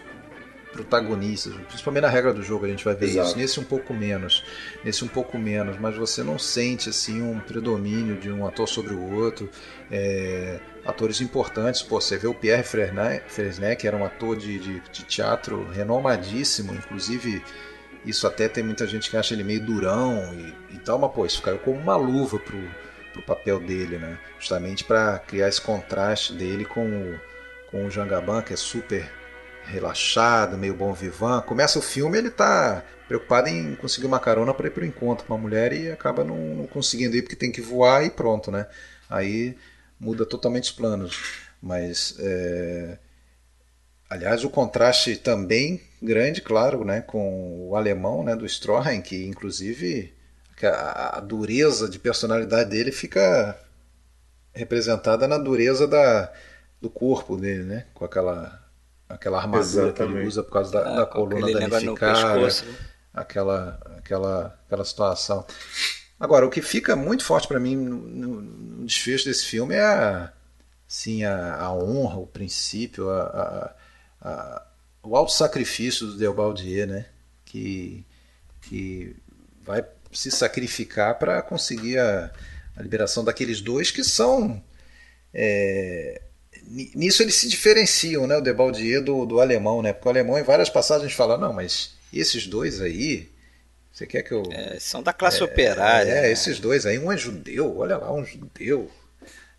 protagonistas, principalmente na regra do jogo a gente vai ver Exato. isso. Nesse um pouco menos, nesse um pouco menos, mas você não sente assim um predomínio de um ator sobre o outro. É, atores importantes, pô, você vê o Pierre Fresnay, que era um ator de, de, de teatro renomadíssimo, inclusive isso até tem muita gente que acha ele meio durão e, e tal, mas pô, isso caiu como uma luva pro, pro papel dele, né? Justamente para criar esse contraste dele com o, com o Jean Gabin, que é super relaxado, meio bom vivant. Começa o filme, ele tá preocupado em conseguir uma carona para ir pro encontro com uma mulher e acaba não, não conseguindo ir porque tem que voar e pronto, né? Aí muda totalmente os planos. Mas é, Aliás, o contraste também grande, claro, né, com o alemão né, do Stroheim, que inclusive a, dureza de personalidade dele fica representada na dureza da, do corpo dele, né, com aquela, aquela armadura Exatamente. que ele usa por causa da, ah, da coluna danificada, né? aquela, aquela, aquela situação. Agora, o que fica muito forte para mim no, no, no, desfecho desse filme é a, assim, a, a honra, o princípio, a, a a, o alto sacrifício do Deobaldier, né? Que, que vai se sacrificar para conseguir a, a, liberação daqueles dois que são. É, nisso eles se diferenciam, né? O Debaldier do, do alemão, né? Porque o alemão, em várias passagens, fala: não, mas esses dois aí. Você quer que eu. É, são da classe é, operária. É, né? esses dois aí. Um é judeu, olha lá, um judeu.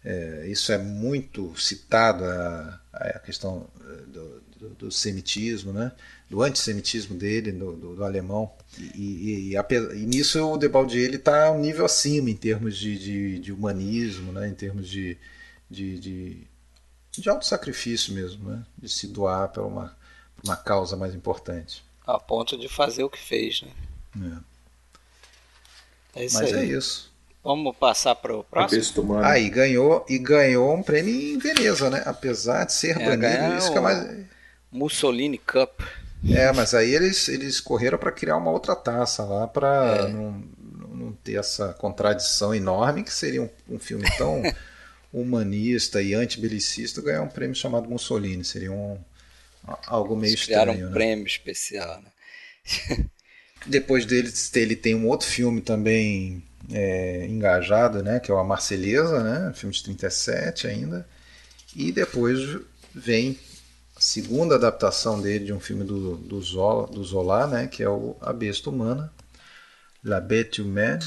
É, isso é muito citado, a, a questão do, do, do semitismo, né? do antissemitismo dele, do, do, do alemão. E, e, e, e, nisso o Debaldi ele está um nível acima em termos de, de, de humanismo, né? em termos de, de, de, de auto-sacrifício mesmo, né? de se doar para uma, uma causa mais importante. A ponto de fazer o que fez. Né? É. É isso Mas aí. é isso. Vamos passar para o próximo? Aí ah, ganhou e ganhou um prêmio em Veneza, né? Apesar de ser é, banido, isso que é mais Mussolini Cup. É, mas aí eles, eles correram para criar uma outra taça lá para é. não, não ter essa contradição enorme que seria um, um filme tão humanista e antibelicista ganhar um prêmio chamado Mussolini. Seria um, algo meio eles estranho. Criaram um né? prêmio especial. Né? Depois dele, ele tem um outro filme também é, engajado, né, que é o A Marselhesa, né, filme de 37 ainda. E depois vem segunda adaptação dele de um filme do, do, Zola, do Zola, né, que é o A Besta Humana, La Bête Humaine,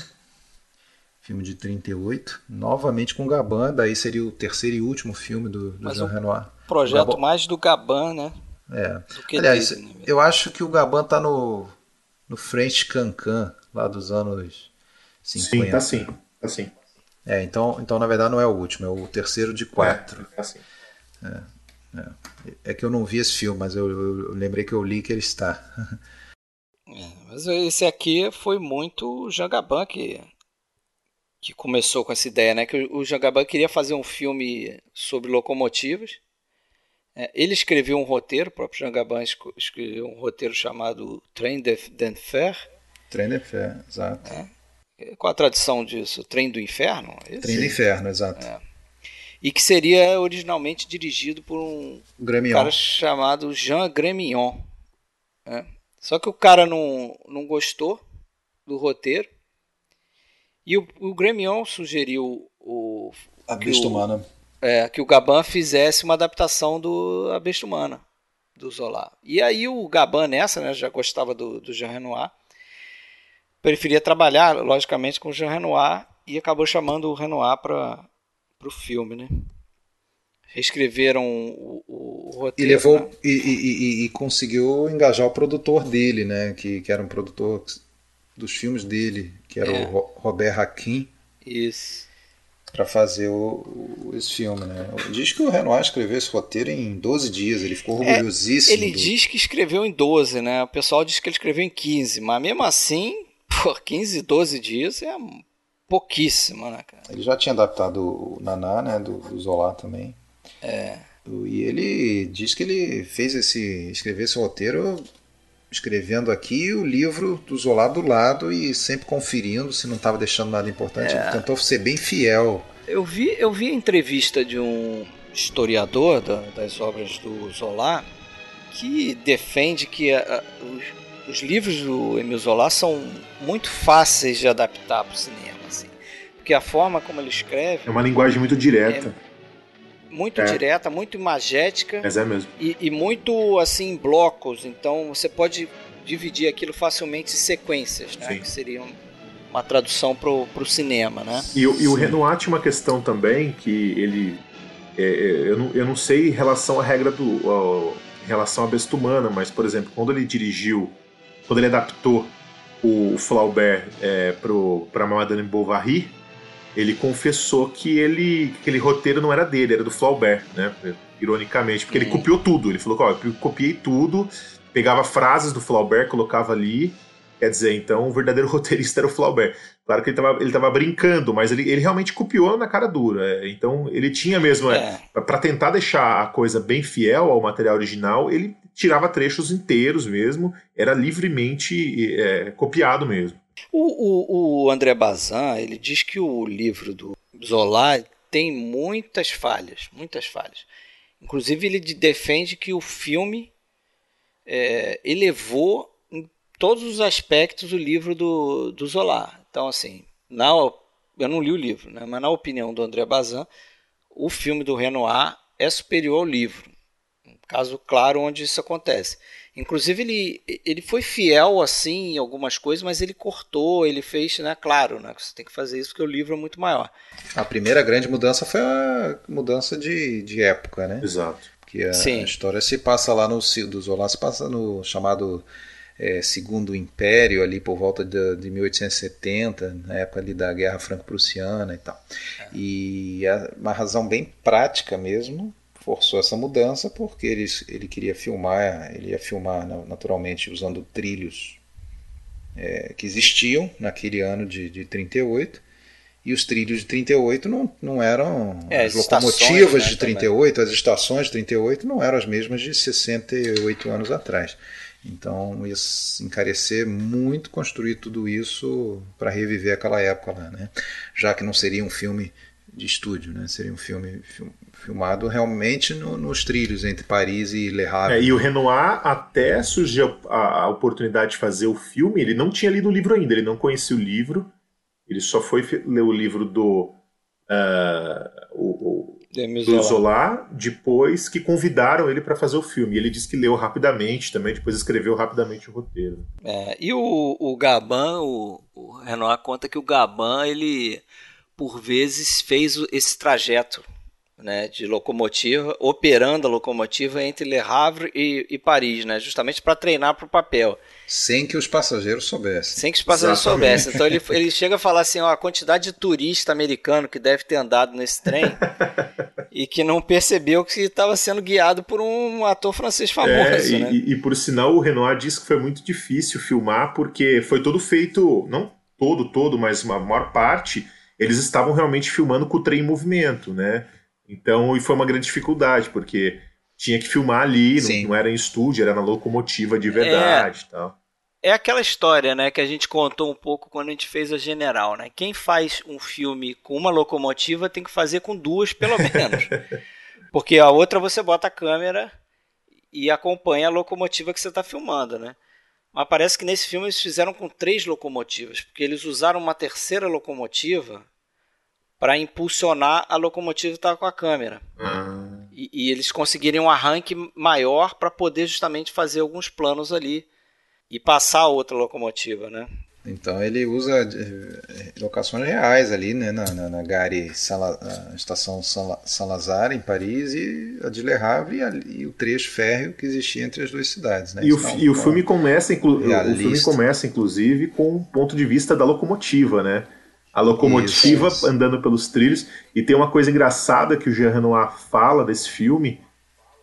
filme de 38, novamente com Gabin, daí seria o terceiro e último filme do, do Jean Renoir. Projeto Gabon. mais do Gabin, né? É. Aliás, dele, né? eu acho que o Gabin tá no, no French Cancan, lá dos anos 50. Sim, tá sim, tá sim. É, então, então na verdade não é o último, é o terceiro de quatro. É, tá assim. É. É. é que eu não vi esse filme, mas eu, eu lembrei que eu li que ele está. é, mas esse aqui foi muito o Jangaban que, que começou com essa ideia, né? Que o Jangaban queria fazer um filme sobre locomotivas. É, ele escreveu um roteiro, o próprio Jangaban escreveu um roteiro chamado Train d'Enfer. Train d'Enfer, exato. É. Qual a tradução disso? Trem do Inferno? Esse? Trem do Inferno, exato. É e que seria originalmente dirigido por um Gremion. cara chamado Jean Gremillon. Né? Só que o cara não, não gostou do roteiro e o, o Gremion sugeriu o, a Besta Humana. É, que o Gaban fizesse uma adaptação do A Besta Humana, do Zola. E aí o Gaban nessa, né, já gostava do, do Jean Renoir, preferia trabalhar, logicamente, com o Jean Renoir e acabou chamando o Renoir para para o filme, né? Reescreveram o, o, o roteiro. E levou né? e, e, e, conseguiu engajar o produtor dele, né? Que, que era um produtor dos filmes dele, que era é. o Robert Hakim. Isso. Para fazer o, o, esse filme, né? Diz que o Renoir escreveu esse roteiro em 12 dias, ele ficou é, orgulhosíssimo. É, ele do... diz que escreveu em 12, né? O pessoal diz que ele escreveu em 15, mas mesmo assim, por 15, 12 dias é pouquíssimo, né, cara? Ele já tinha adaptado o Naná, né, do, do Zola também. É. E ele diz que ele fez esse, escrever esse roteiro escrevendo aqui o livro do Zola do lado e sempre conferindo se não estava deixando nada importante. É. Ele tentou ser bem fiel. Eu vi, eu vi a entrevista de um historiador da, das obras do Zola que defende que a, a, os, os, livros do Emile Zola são muito fáceis de adaptar para o cinema, assim. Porque a forma como ele escreve... É uma linguagem muito direta. É muito é. direta, muito imagética. Mas é mesmo. E, e muito, assim, em blocos. Então, você pode dividir aquilo facilmente em sequências, né? Sim. Que seriam uma tradução para o cinema, né? E, e o Renoir tinha uma questão também que ele... É, é, eu, não, eu não sei em relação à regra do... Em relação à besta humana, mas, por exemplo, quando ele dirigiu... Quando ele adaptou o Flaubert é, para Madame Bovary, ele confessou que ele aquele roteiro não era dele, era do Flaubert, né? Ironicamente, porque ele uhum. copiou tudo. Ele falou: ó, eu copiei tudo, pegava frases do Flaubert, colocava ali Quer dizer, então o verdadeiro roteirista era o Flaubert. Claro que ele estava ele tava brincando, mas ele, ele realmente copiou na cara dura. É, então ele tinha mesmo, é. é para tentar deixar a coisa bem fiel ao material original, ele tirava trechos inteiros mesmo, era livremente é, copiado mesmo. O, o, o André Bazin, ele diz que o livro do Zola tem muitas falhas, muitas falhas. Inclusive ele defende que o filme é, elevou todos os aspectos do livro do, do Zola. Então, assim, na, eu não li o livro, né, mas na opinião do André Bazin, o filme do Renoir é superior ao livro. Um caso claro onde isso acontece. Inclusive, ele, ele foi fiel assim em algumas coisas, mas ele cortou, ele fez, né? Claro, né? Você tem que fazer isso porque o livro é muito maior. A primeira grande mudança foi a mudança de, de época, né? Exato. Que a, a história se passa lá no do Zola, se passa no chamado é, segundo império ali por volta de, de 1870, na época ali da Guerra Franco-Prussiana e tal. É. E a, uma razão bem prática mesmo forçou essa mudança porque ele, ele queria filmar, ele ia filmar naturalmente usando trilhos é, que existiam naquele ano de, de 38 e os trilhos de 38 não, não eram é, as, as locomotivas né, de 38, também. as estações de 38 não eram as mesmas de 68 anos atrás. Então ia encarecer muito construir tudo isso para reviver aquela época lá, né? Já que não seria um filme de estúdio, né? Seria um filme filmado realmente no, nos trilhos entre Paris e Le Havre. É, e o Renoir até surgiu a, a, oportunidade de fazer o filme, ele não tinha lido o livro ainda, ele não conhecia o livro, ele só foi ler o livro do uh, o, do Zola, depois que convidaram ele para fazer o filme. E ele disse que leu rapidamente também, depois escreveu rapidamente o roteiro. É, e o, o Gaban, o, o Renoir conta que o Gaban, ele por vezes fez esse trajeto né, de locomotiva, operando a locomotiva entre Le Havre e, e Paris, né, justamente para treinar para o papel. Sem que os passageiros soubessem. Sem que os passageiros Exatamente. soubessem. Então ele, ele chega a falar assim: ó, a quantidade de turista americano que deve ter andado nesse trem e que não percebeu que estava sendo guiado por um ator francês famoso. É, e, né? e, e, por sinal, o Renoir disse que foi muito difícil filmar porque foi todo feito, não todo, todo, mas uma maior parte, eles estavam realmente filmando com o trem em movimento, né? Então, e foi uma grande dificuldade, porque tinha que filmar ali, não, não, era em estúdio, era na locomotiva de verdade é, tal. É aquela história, né, que a gente contou um pouco quando a gente fez a General, né? Quem faz um filme com uma locomotiva tem que fazer com duas, pelo menos. porque a outra você bota a câmera e acompanha a locomotiva que você está filmando, né? Mas parece que nesse filme eles fizeram com três locomotivas, porque eles usaram uma terceira locomotiva para impulsionar a locomotiva que estava com a câmera. Ah. E, e, eles conseguirem um arranque maior para poder justamente fazer alguns planos ali e passar a outra locomotiva, né? Então ele usa eh, locações reais ali, né, na, na, na Gare Sala, na estação Salazar em Paris e a de Le Havre e, e, o trecho férreo que existia entre as duas cidades, né? E, o, então, e o filme começa, inclu, o filme começa inclusive com o ponto de vista da locomotiva, né? A locomotiva isso, isso. andando pelos trilhos. E tem uma coisa engraçada que o Jean Renoir fala desse filme,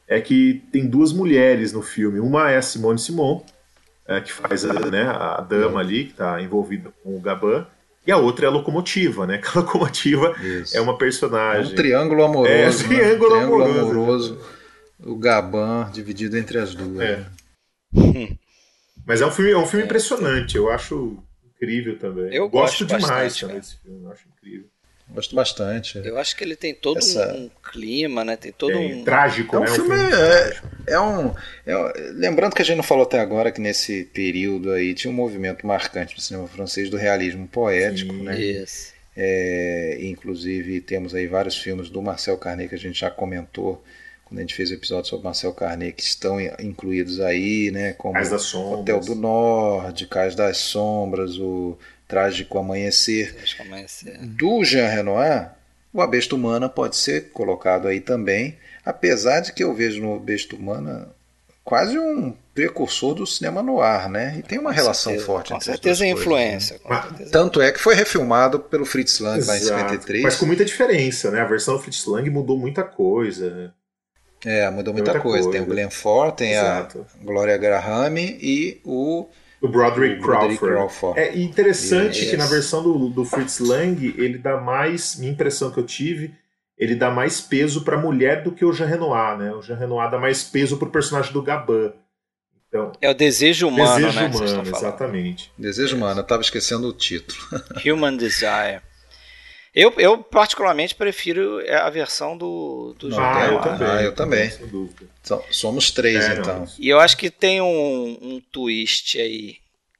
é que tem duas mulheres no filme. Uma é a Simone Simon, é, que faz a, né, a dama ali, que está envolvida com o Gabin, e a outra é a locomotiva, né? Que a locomotiva isso. é uma personagem. É um triângulo amoroso. É, um triângulo, né? triângulo amoroso. amoroso. O Gabin dividido entre as duas. É. Né? Mas é um filme, é um filme impressionante, eu acho incrível também. Eu gosto, gosto demais também desse filme, eu acho incrível. Gosto bastante. Eu acho que ele tem todo Essa... um, clima, né? Tem todo um. Trágico, é um né? Filme, é, é, um. É, lembrando que a gente não falou até agora que nesse período aí tinha um movimento marcante no cinema francês do realismo poético, Sim, né? Isso. É, inclusive temos aí vários filmes do Marcel Carnet que a gente já comentou quando a gente fez o episódio sobre Marcel Carnet que estão incluídos aí, né? Como Hotel do Norte, Cais das Sombras, o Trágico Amanhecer. Trágico Amanhecer. Do Jean Renoir, o A Besta Humana pode ser colocado aí também, apesar de que eu vejo no Besta Humana quase um precursor do cinema no ar, né? E tem uma com relação certeza, forte com entre certeza é influência. Né? Certeza. Tanto é que foi refilmado pelo Fritz Lang Exato. lá em 53. Mas com muita diferença, né? A versão do Fritz Lang mudou muita coisa. É, mudou muita, muita coisa. coisa. Tem o Glenn Ford, tem Exato. a Gloria Graham e o o Broderick, Crawford. Crawford. É interessante yes. que na versão do, do Fritz Lang, ele dá mais, minha impressão que eu tive, ele dá mais peso para a mulher do que o Jean Renoir, né? O Jean Renoir dá mais peso pro personagem do Gabin. Então, é o desejo humano, desejo né? Humano, exatamente. Desejo humano, eu tava esquecendo o título. Human Desire. Eu, eu particularmente prefiro a versão do, do Não, ah, eu também. Ah, eu também. Somos três, é, então. E eu acho que tem um, um twist aí.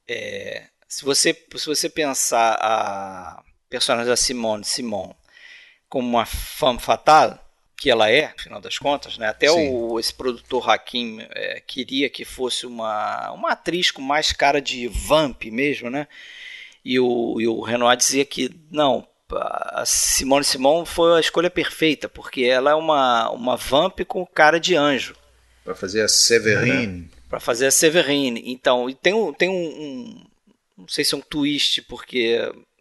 É, se, você, se você pensar a personagem da Simone Simon como uma femme fatale, que ela é, no final das contas, né? Até o, esse produtor Hakim é, queria que fosse uma, uma atriz com mais cara de vamp mesmo, né? E o, e o Renoir dizia que não, a Simone Simon foi a escolha perfeita, porque ela é uma, uma vamp com cara de anjo. Para fazer a Severine. Para fazer a Severine. Então, tem um, tem um, um, Não sei se é um twist, porque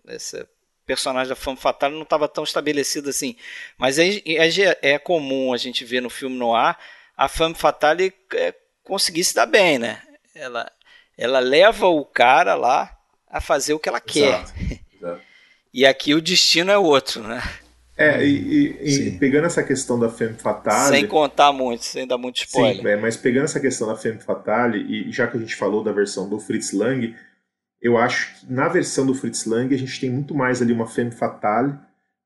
essa personagem da Femme Fatale não estava tão estabelecida assim. Mas é, é, é, comum a gente ver no filme no ar a Femme Fatale é, conseguir se dar bem, né? Ela, ela leva o cara lá a fazer o que ela quer. Exato. Exato. E aqui o destino é outro, né? É, e, e, e pegando essa questão da Femme Fatale. Sem contar muito, sem dar muito spoiler. Sim, é, mas pegando essa questão da Femme Fatale, e já que a gente falou da versão do Fritz Lang, eu acho que na versão do Fritz Lang a gente tem muito mais ali uma Femme Fatale,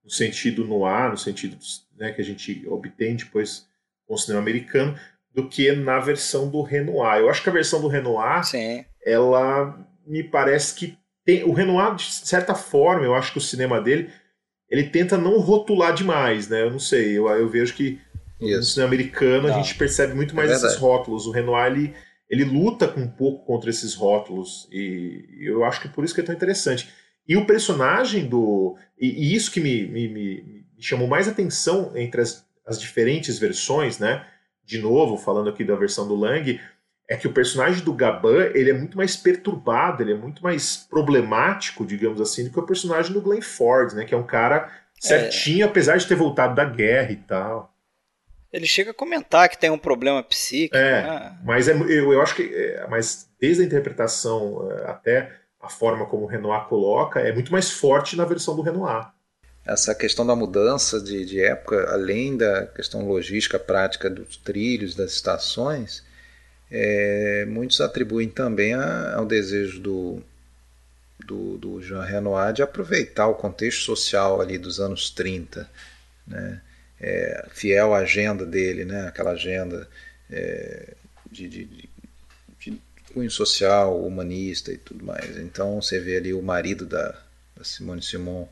no sentido noir, no sentido né, que a gente obtém depois com o cinema americano, do que na versão do Renoir. Eu acho que a versão do Renoir, Sim. ela me parece que tem, o Renoir, de certa forma, eu acho que o cinema dele, ele tenta não rotular demais, né? Eu não sei, eu, eu vejo que Isso. no cinema americano não. a gente percebe muito mais é esses rótulos. O Renoir, ele, ele luta com um pouco contra esses rótulos, e eu acho que por isso que é tão interessante. E o personagem do... E, e isso que me, me, me, me, chamou mais atenção entre as, as diferentes versões, né? De novo, falando aqui da versão do Lang, é que o personagem do Gaban ele é muito mais perturbado, ele é muito mais problemático, digamos assim, do que o personagem do Glenn Ford, né? Que é um cara certinho, é. apesar de ter voltado da guerra e tal. Ele chega a comentar que tem um problema psíquico. É, né? mas é, eu, eu acho que, é, mas desde a interpretação é, até a forma como o Renoir coloca, é muito mais forte na versão do Renoir. Essa questão da mudança de, de época, além da questão logística prática dos trilhos, das estações, é, muitos atribuem também a, ao desejo do, do, do, Jean Renoir de aproveitar o contexto social ali dos anos 30, né? É, fiel à agenda dele, né? aquela agenda é, de, de, de, de, cunho social, humanista e tudo mais. Então você vê ali o marido da, da Simone Simon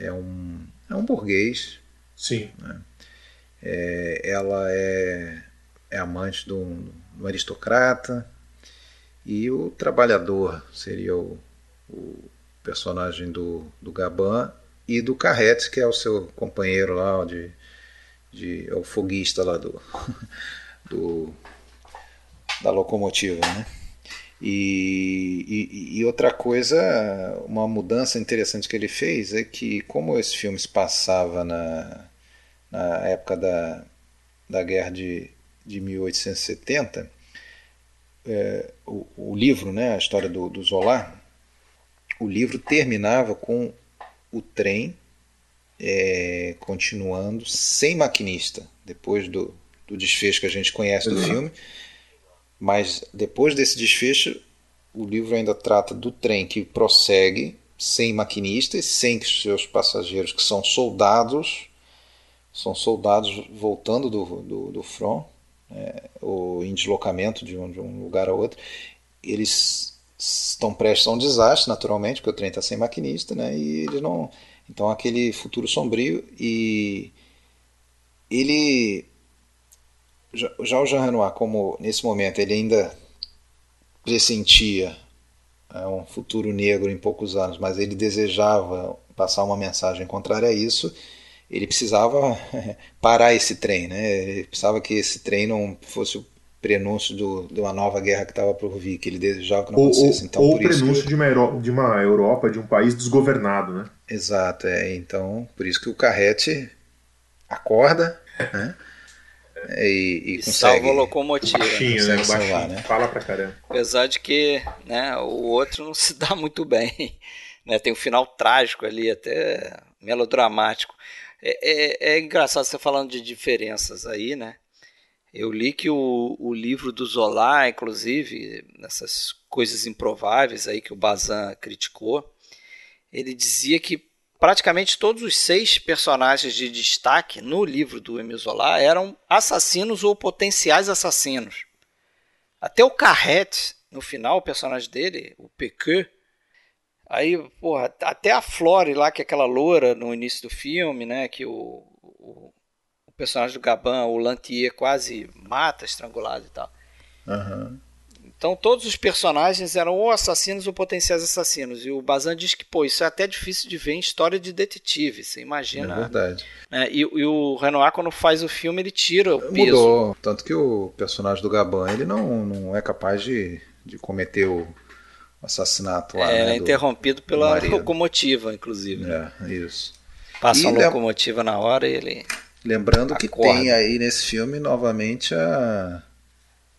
é um, é um burguês. Sim. Né? É, ela é, é amante de um o aristocrata e o trabalhador seria o, o personagem do, do Gaban e do Carrete, que é o seu companheiro lá, de, de, é o foguista lá do, do da locomotiva, né? E, e, e, outra coisa, uma mudança interessante que ele fez é que, como esse filme se passava na, na época da, da guerra de, de 1870, é, o, o, livro, né, a história do, do Zola, o livro terminava com o trem é, continuando sem maquinista, depois do, do desfecho que a gente conhece do uhum. filme. Mas depois desse desfecho, o livro ainda trata do trem que prossegue sem maquinistas, sem seus passageiros que são soldados, são soldados voltando do, do, do front, é, ou em deslocamento de um, de um lugar a outro. Eles estão prestes a um desastre, naturalmente, porque o trem está sem maquinista, né? E eles não. Então aquele futuro sombrio e ele já, já o Jean Renoir, como nesse momento ele ainda pressentia é, um futuro negro em poucos anos, mas ele desejava passar uma mensagem contrária a isso, ele precisava parar esse trem, né? Ele precisava que esse trem não fosse o prenúncio do, de uma nova guerra que estava por vir, que ele desejava que não acontecesse. Então, ou o prenúncio que... de, uma de uma Europa, de um país desgovernado, né? Exato, é. Então, por isso que o Carrete acorda, né? E, e, e consegue, salva a locomotiva. Baixinho, né? Baixinho, salvar, né? Fala pra caramba. Apesar de que né, o outro não se dá muito bem. Né? Tem um final trágico ali, até melodramático. É, é, é engraçado você falando de diferenças aí, né? Eu li que o, o livro do Zola, inclusive, nessas coisas improváveis aí que o Bazin criticou, ele dizia que praticamente todos os seis personagens de destaque no livro do Emile Zola eram assassinos ou potenciais assassinos. Até o Carrete, no final, o personagem dele, o Pequeux, aí, porra, até a Flore lá, que é aquela loura no início do filme, né, que o, o personagem do Gaban, o Lantier, quase mata, estrangulado e tal. Uhum. Então todos os personagens eram ou assassinos ou potenciais assassinos. E o Bazan diz que, pô, isso é até difícil de ver em história de detetive, você imagina. É verdade. É, e, e, o Renoir, quando faz o filme, ele tira o peso. Mudou. Tanto que o personagem do Gaban, ele não, não é capaz de, de cometer o assassinato lá. É, né, interrompido pela locomotiva, inclusive. É, isso. Passa e a locomotiva na hora e ele. Lembrando Acorda. que tem aí nesse filme novamente a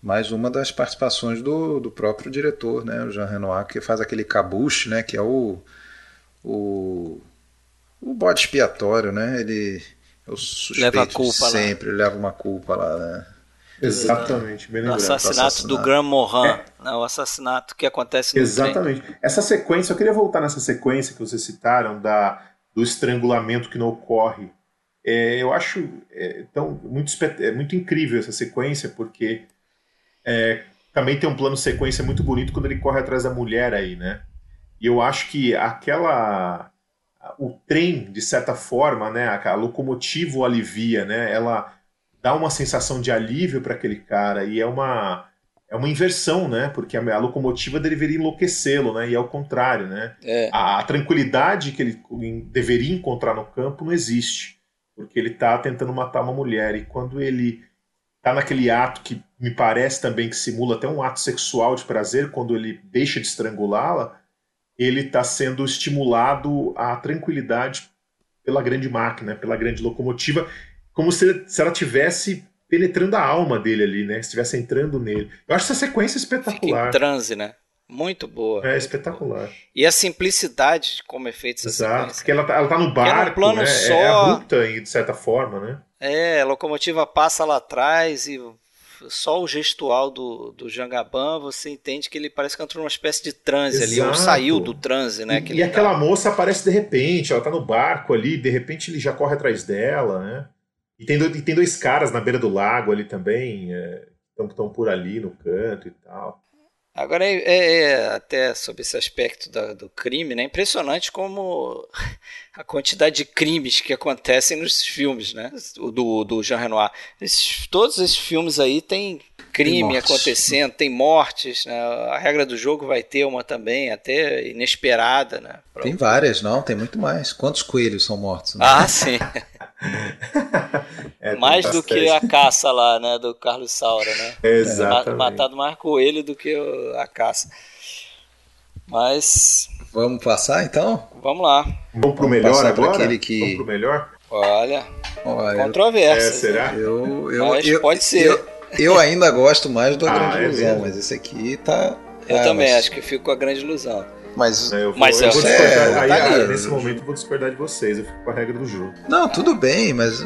mais uma das participações do, do próprio diretor, né, o Jean Renoir, que faz aquele cabuche, né, que é o o, o bode expiatório, né? Ele é o suspeito leva a culpa sempre, lá. leva uma culpa lá, né? Exatamente, bem lembrado. O assassinato, assassinato. do Grand Morin, é. né, o assassinato que acontece no Exatamente. Trem. Essa sequência, eu queria voltar nessa sequência que vocês citaram da, do estrangulamento que não ocorre é, eu acho é, então, muito, é muito incrível essa sequência, porque é, também tem um plano sequência muito bonito quando ele corre atrás da mulher aí, né? E eu acho que aquela. O trem, de certa forma, né? A, a locomotiva o alivia, né? Ela dá uma sensação de alívio para aquele cara e é uma é uma inversão, né? Porque a, a locomotiva deveria enlouquecê-lo, né? E é o contrário, né? É. A, a, tranquilidade que ele deveria encontrar no campo não existe porque ele está tentando matar uma mulher e quando ele está naquele ato que me parece também que simula até um ato sexual de prazer, quando ele deixa de estrangulá-la, ele está sendo estimulado à tranquilidade pela grande máquina, pela grande locomotiva, como se, se ela tivesse penetrando a alma dele ali, né? Estivesse entrando nele. Eu acho essa sequência espetacular. Fica em transe, né? Muito boa. É espetacular. E a simplicidade de como é feita essa Exato, sequência. porque ela tá, ela tá no barco, é plano né? só. É a ruta, de certa forma, né? É, a locomotiva passa lá atrás e só o gestual do, do Jangaban, você entende que ele parece que entrou numa espécie de transe Exato. ali, ou saiu do transe, né? E, e aquela tá... moça aparece de repente, ela tá no barco ali, de repente ele já corre atrás dela, né? E tem, dois, e tem dois caras na beira do lago ali também, é, que estão por ali no canto e tal. Agora, é, é, é, até sobre esse aspecto da, do crime, né? impressionante como a quantidade de crimes que acontecem nos filmes, né? Do, do Jean Renoir. Esses, todos esses filmes aí tem crime tem acontecendo, tem mortes. Né? A regra do jogo vai ter uma também, até inesperada. Né? Tem várias, não, tem muito mais. Quantos coelhos são mortos? Né? Ah, sim. é, mais do que a caça lá, né, do Carlos Saura, né? Exatamente. Matado mais coelho do que a caça. Mas. Vamos passar então? Vamos lá. Vamos pro Vamos melhor agora? Aquele que... Vamos pro melhor? Olha. Olha controvérsia. É, será? Eu, eu, mas eu, pode ser. Eu, eu, ainda gosto mais do A ah, Grande é Ilusão, mas esse aqui tá. Eu ah, também mas... acho que fico com a Grande Ilusão. Mas, é, eu vou, mas eu vou discordar. É, aí, tá aí, nesse momento eu vou discordar de vocês, eu fico com a regra do jogo. Não, tudo bem, mas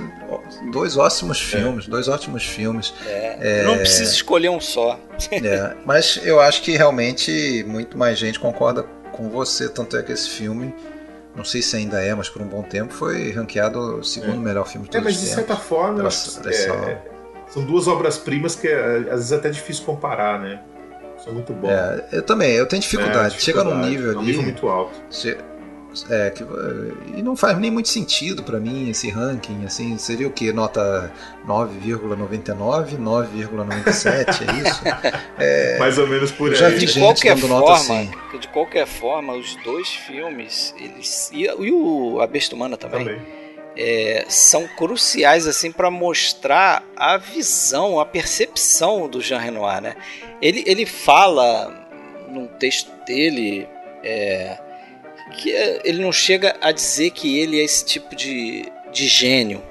dois ótimos filmes, é. dois ótimos filmes. É, não precisa escolher um só. É, mas eu acho que realmente muito mais gente concorda com você, tanto é que esse filme, não sei se ainda é, mas por um bom tempo foi ranqueado o segundo é. melhor filme de todos É, mas de certa forma, é, são duas obras-primas que é, às vezes é até difícil comparar, né? São muito bons. É, eu também, eu tenho dificuldade. É, dificuldade Chega num nível ali. Um nível muito alto. É, que, e não faz nem muito sentido para mim esse ranking, assim, seria o que? Nota 9,99, 9,97, é isso? É, Mais ou menos por aí. Já vi de qualquer forma, assim. De qualquer forma, os dois filmes, eles e, e o A Besta Humana também, também. É, são cruciais assim para mostrar a visão, a percepção do Jean Renoir, né? Ele, ele fala num texto dele é, que ele não chega a dizer que ele é esse tipo de, de gênio,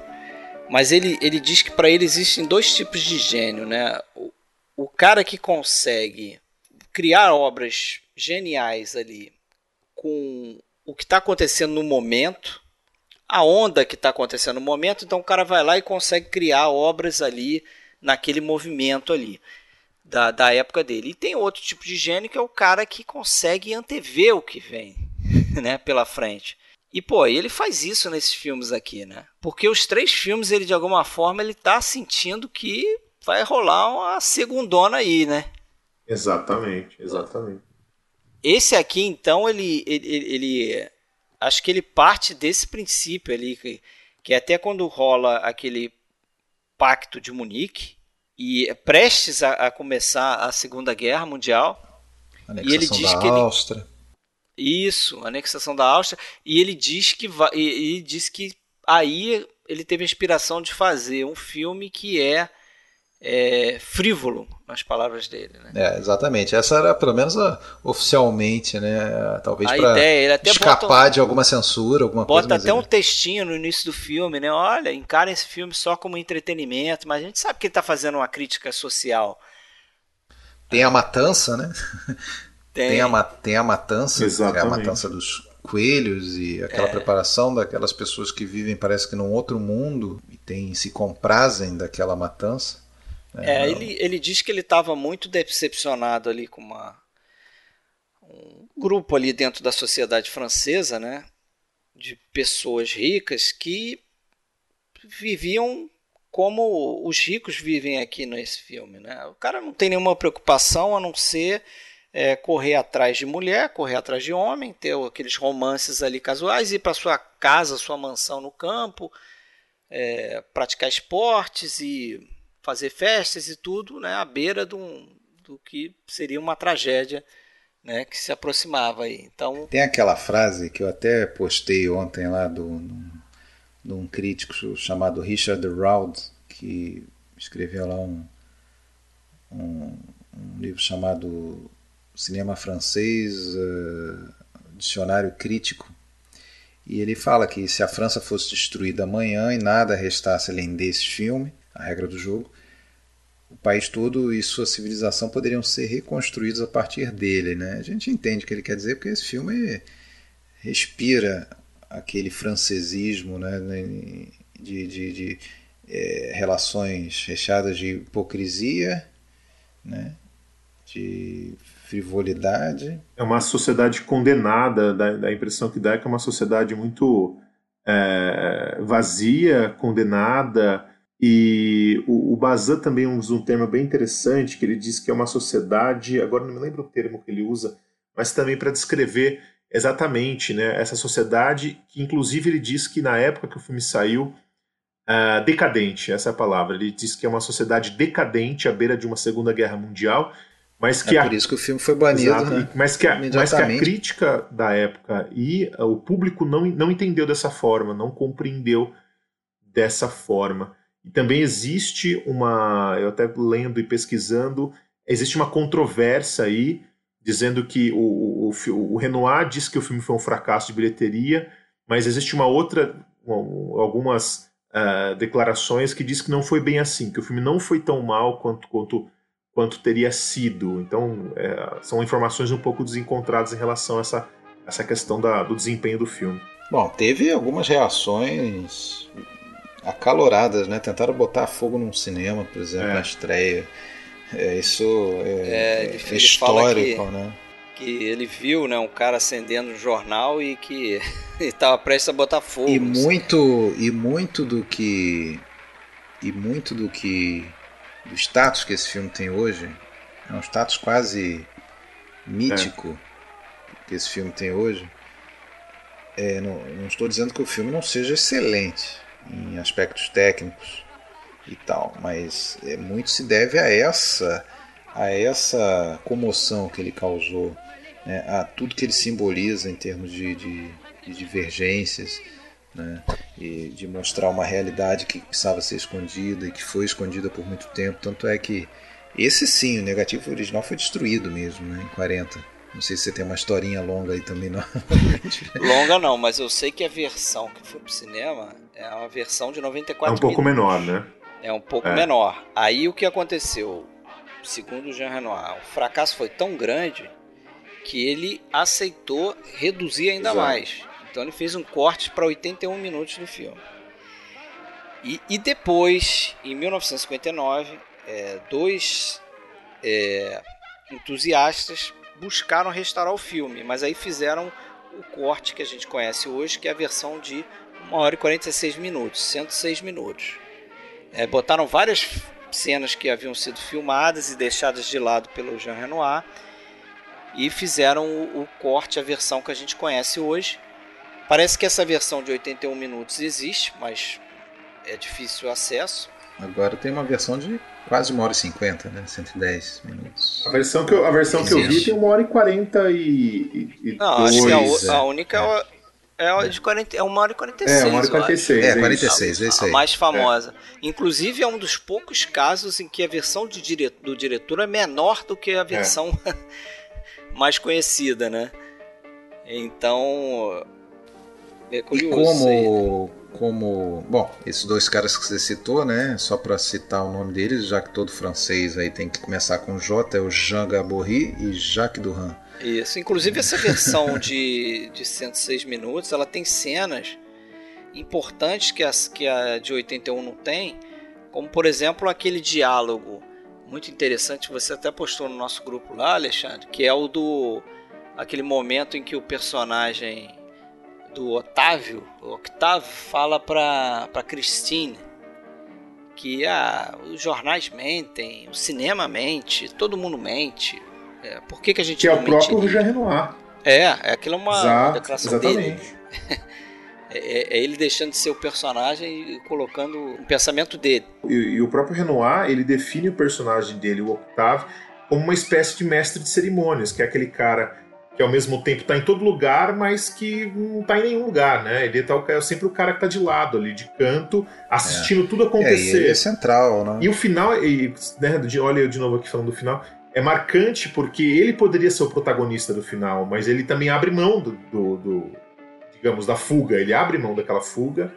mas ele, ele diz que para ele existem dois tipos de gênio, né? O, o cara que consegue criar obras geniais ali com o que está acontecendo no momento, a onda que está acontecendo no momento, então o cara vai lá e consegue criar obras ali naquele movimento ali da, da época dele. E tem outro tipo de gênio que é o cara que consegue antever o que vem. né, pela frente. E pô, ele faz isso nesses filmes aqui, né? Porque os três filmes ele de alguma forma ele tá sentindo que vai rolar uma segundona aí, né? Exatamente, exatamente. Esse aqui então ele, ele, ele acho que ele parte desse princípio ali que, que é até quando rola aquele pacto de Munique e é prestes a, a começar a Segunda Guerra Mundial e ele diz que Áustria. ele isso, anexação da Áustria. E ele diz que vai, ele diz que aí ele teve a inspiração de fazer um filme que é, é frívolo, nas palavras dele. Né? É, exatamente. Essa era, pelo menos, oficialmente, né? Talvez para escapar um, de alguma censura, alguma bota coisa. Bota até ele... um textinho no início do filme, né? Olha, encara esse filme só como entretenimento, mas a gente sabe que ele está fazendo uma crítica social. Tem a matança, né? Tem, tem, a, tem a matança, é a matança dos coelhos e aquela é. preparação daquelas pessoas que vivem, parece que num outro mundo e tem, se comprazem daquela matança. Né? É, ele, ele diz que ele estava muito decepcionado ali com uma, um grupo ali dentro da sociedade francesa, né? De pessoas ricas que viviam como os ricos vivem aqui nesse filme, né? O cara não tem nenhuma preocupação a não ser é, correr atrás de mulher, correr atrás de homem, ter aqueles romances ali casuais, ir para sua casa, sua mansão no campo, é, praticar esportes e fazer festas e tudo, né, à beira do, do que seria uma tragédia né, que se aproximava aí. Então tem aquela frase que eu até postei ontem lá do de um crítico chamado Richard Roud que escreveu lá um, um, um livro chamado cinema francês, uh, dicionário crítico, e ele fala que se a França fosse destruída amanhã e nada restasse além desse filme, a regra do jogo, o país todo e sua civilização poderiam ser reconstruídos a partir dele. Né? A gente entende o que ele quer dizer porque esse filme respira aquele francesismo né? de, de, de é, relações recheadas de hipocrisia, né? de frivolidade. É uma sociedade condenada, da, da impressão que dá é que é uma sociedade muito é, vazia, condenada. E o, o Bazan também usa um termo bem interessante, que ele diz que é uma sociedade, agora não me lembro o termo que ele usa, mas também para descrever exatamente né, essa sociedade, que inclusive ele diz que na época que o filme saiu, uh, decadente, essa é a palavra, ele diz que é uma sociedade decadente à beira de uma Segunda Guerra Mundial, mas que é a, por isso que o filme foi banido. Exato, né? mas, que a, mas que a crítica da época e uh, o público não, não entendeu dessa forma, não compreendeu dessa forma. E também existe uma, eu até lendo e pesquisando, existe uma controvérsia aí, dizendo que o, o, o Renoir diz que o filme foi um fracasso de bilheteria, mas existe uma outra, algumas uh, declarações que diz que não foi bem assim, que o filme não foi tão mal quanto, quanto quanto teria sido. Então, é, são informações um pouco desencontradas em relação a essa, essa questão da, do desempenho do filme. Bom, teve algumas reações acaloradas, né? Tentaram botar fogo num cinema, por exemplo, é. na estreia. É, isso é, é, é histórico, que, né? que ele viu, né, um cara acendendo um jornal e que estava prestes a botar fogo. E muito, e muito do que e muito do que do status que esse filme tem hoje é um status quase mítico é. que esse filme tem hoje. É, não, não estou dizendo que o filme não seja excelente em aspectos técnicos e tal, mas é, muito se deve a essa a essa comoção que ele causou, né, a tudo que ele simboliza em termos de, de, de divergências, né, e de mostrar uma realidade que precisava ser escondida e que foi escondida por muito tempo. Tanto é que esse sim, o negativo original foi destruído mesmo, né, em 40. Não sei se você tem uma historinha longa aí também, não. longa não, mas eu sei que a versão que foi pro cinema é uma versão de 94 É um pouco minutos. menor, né? É um pouco é. menor. Aí o que aconteceu? Segundo o Jean Renoir, o fracasso foi tão grande que ele aceitou reduzir ainda Exato. mais. Então ele fez um corte para 81 minutos do filme. E, e depois, em 1959, é, dois é, entusiastas buscaram restaurar o filme, mas aí fizeram o corte que a gente conhece hoje, que é a versão de 1 hora e 46 minutos, 106 minutos. É, botaram várias cenas que haviam sido filmadas e deixadas de lado pelo Jean Renoir e fizeram o, o corte, a versão que a gente conhece hoje. Parece que essa versão de 81 minutos existe, mas é difícil o acesso. Agora tem uma versão de quase uma hora e cinquenta, né? 110 minutos. A versão que eu, a versão que eu vi tem uma hora e quarenta e, e Não, dois, acho que a, a é. única é, é, de 40, é uma hora e 46. É, uma hora e 46. É, 46, é isso aí. A mais famosa. É. Inclusive, é um dos poucos casos em que a versão de dire, do diretor é menor do que a versão é. mais conhecida, né? Então. É curioso. E como como, bom, esses dois caras que você citou, né, só para citar o nome deles, já que todo francês aí tem que começar com J, é o Jean Gaborry e Jacques Duran. Isso, inclusive essa versão de, de 106 minutos, ela tem cenas importantes que, as, que a de 81 não tem, como por exemplo aquele diálogo muito interessante, você até postou no nosso grupo lá, Alexandre, que é o do aquele momento em que o personagem do Otávio, o Octavio fala para Christine que ah, os jornais mentem, o cinema mente, todo mundo mente. É, por que, que a gente que é o próprio Jean Renoir. É, é aquilo é uma Exato, declaração exatamente. dele. É, é, é, ele deixando de ser o personagem e colocando o pensamento dele. E, e, o próprio Renoir, ele define o personagem dele, o Octave, como uma espécie de mestre de cerimônias, que é aquele cara que ao mesmo tempo está em todo lugar, mas que não está em nenhum lugar, né? Ele tá, é sempre o cara que está de lado ali, de canto, assistindo é. tudo acontecer. É, ele é central, né? E o final, e, né, olha eu de novo aqui falando do final, é marcante porque ele poderia ser o protagonista do final, mas ele também abre mão do, do, do digamos, da fuga. Ele abre mão daquela fuga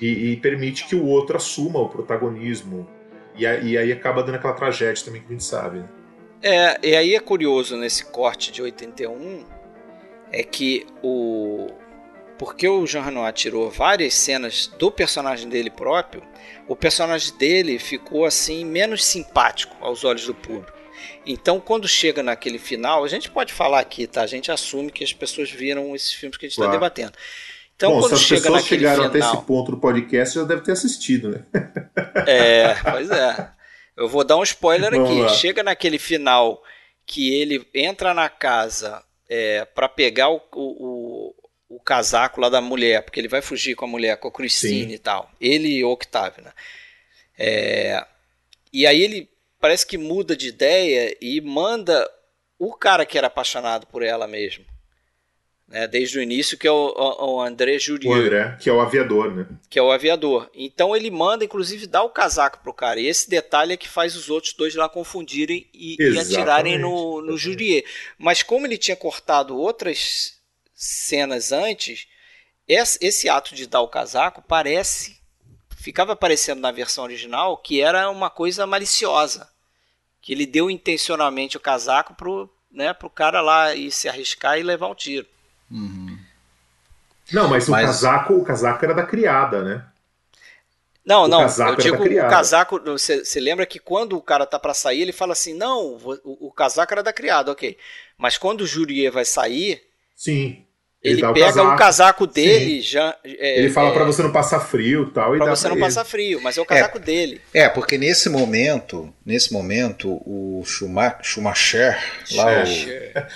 e, e permite que o outro assuma o protagonismo. E, e aí acaba dando aquela tragédia também que a gente sabe, né? É, e aí é curioso nesse corte de 81 é que o porque o Jean Renoir tirou várias cenas do personagem dele próprio, o personagem dele ficou assim menos simpático aos olhos do público. Então, quando chega naquele final, a gente pode falar aqui, tá? A gente assume que as pessoas viram esses filmes que a gente está claro. debatendo. Então, Bom, quando se as chega pessoas chegaram final, até esse ponto do podcast, já deve ter assistido, né? É, pois é. Eu vou dar um spoiler aqui. Chega naquele final que ele entra na casa é, para pegar o, o, o, casaco lá da mulher, porque ele vai fugir com a mulher, com a Christine Sim. e tal. Ele e o Octavio, né? É, e aí ele parece que muda de ideia e manda o cara que era apaixonado por ela mesmo né, desde o início, que é o, o André Jurieu. O André, que é o aviador, né? Que é o aviador. Então ele manda, inclusive, dar o casaco pro cara. E esse detalhe é que faz os outros dois lá confundirem e, e atirarem no, no Jurier. Mas como ele tinha cortado outras cenas antes, esse, esse ato de dar o casaco parece. Ficava parecendo na versão original que era uma coisa maliciosa. Que ele deu intencionalmente o casaco pro, né, pro cara lá e se arriscar e levar um tiro. Uhum. Não, mas, mas, o casaco, o casaco era da criada, né? Não, o não, eu digo o casaco. Você lembra que quando o cara tá para sair, ele fala assim: não, o, o, casaco era da criada, ok. Mas quando o Jurier vai sair. Sim. Ele, ele pega o casaco, o casaco dele, já. É, ele fala é, para você não passar frio e tal. Pra você não passar frio, mas é o casaco é, dele. É, porque nesse momento, nesse momento, o Schumacher, Schumacher lá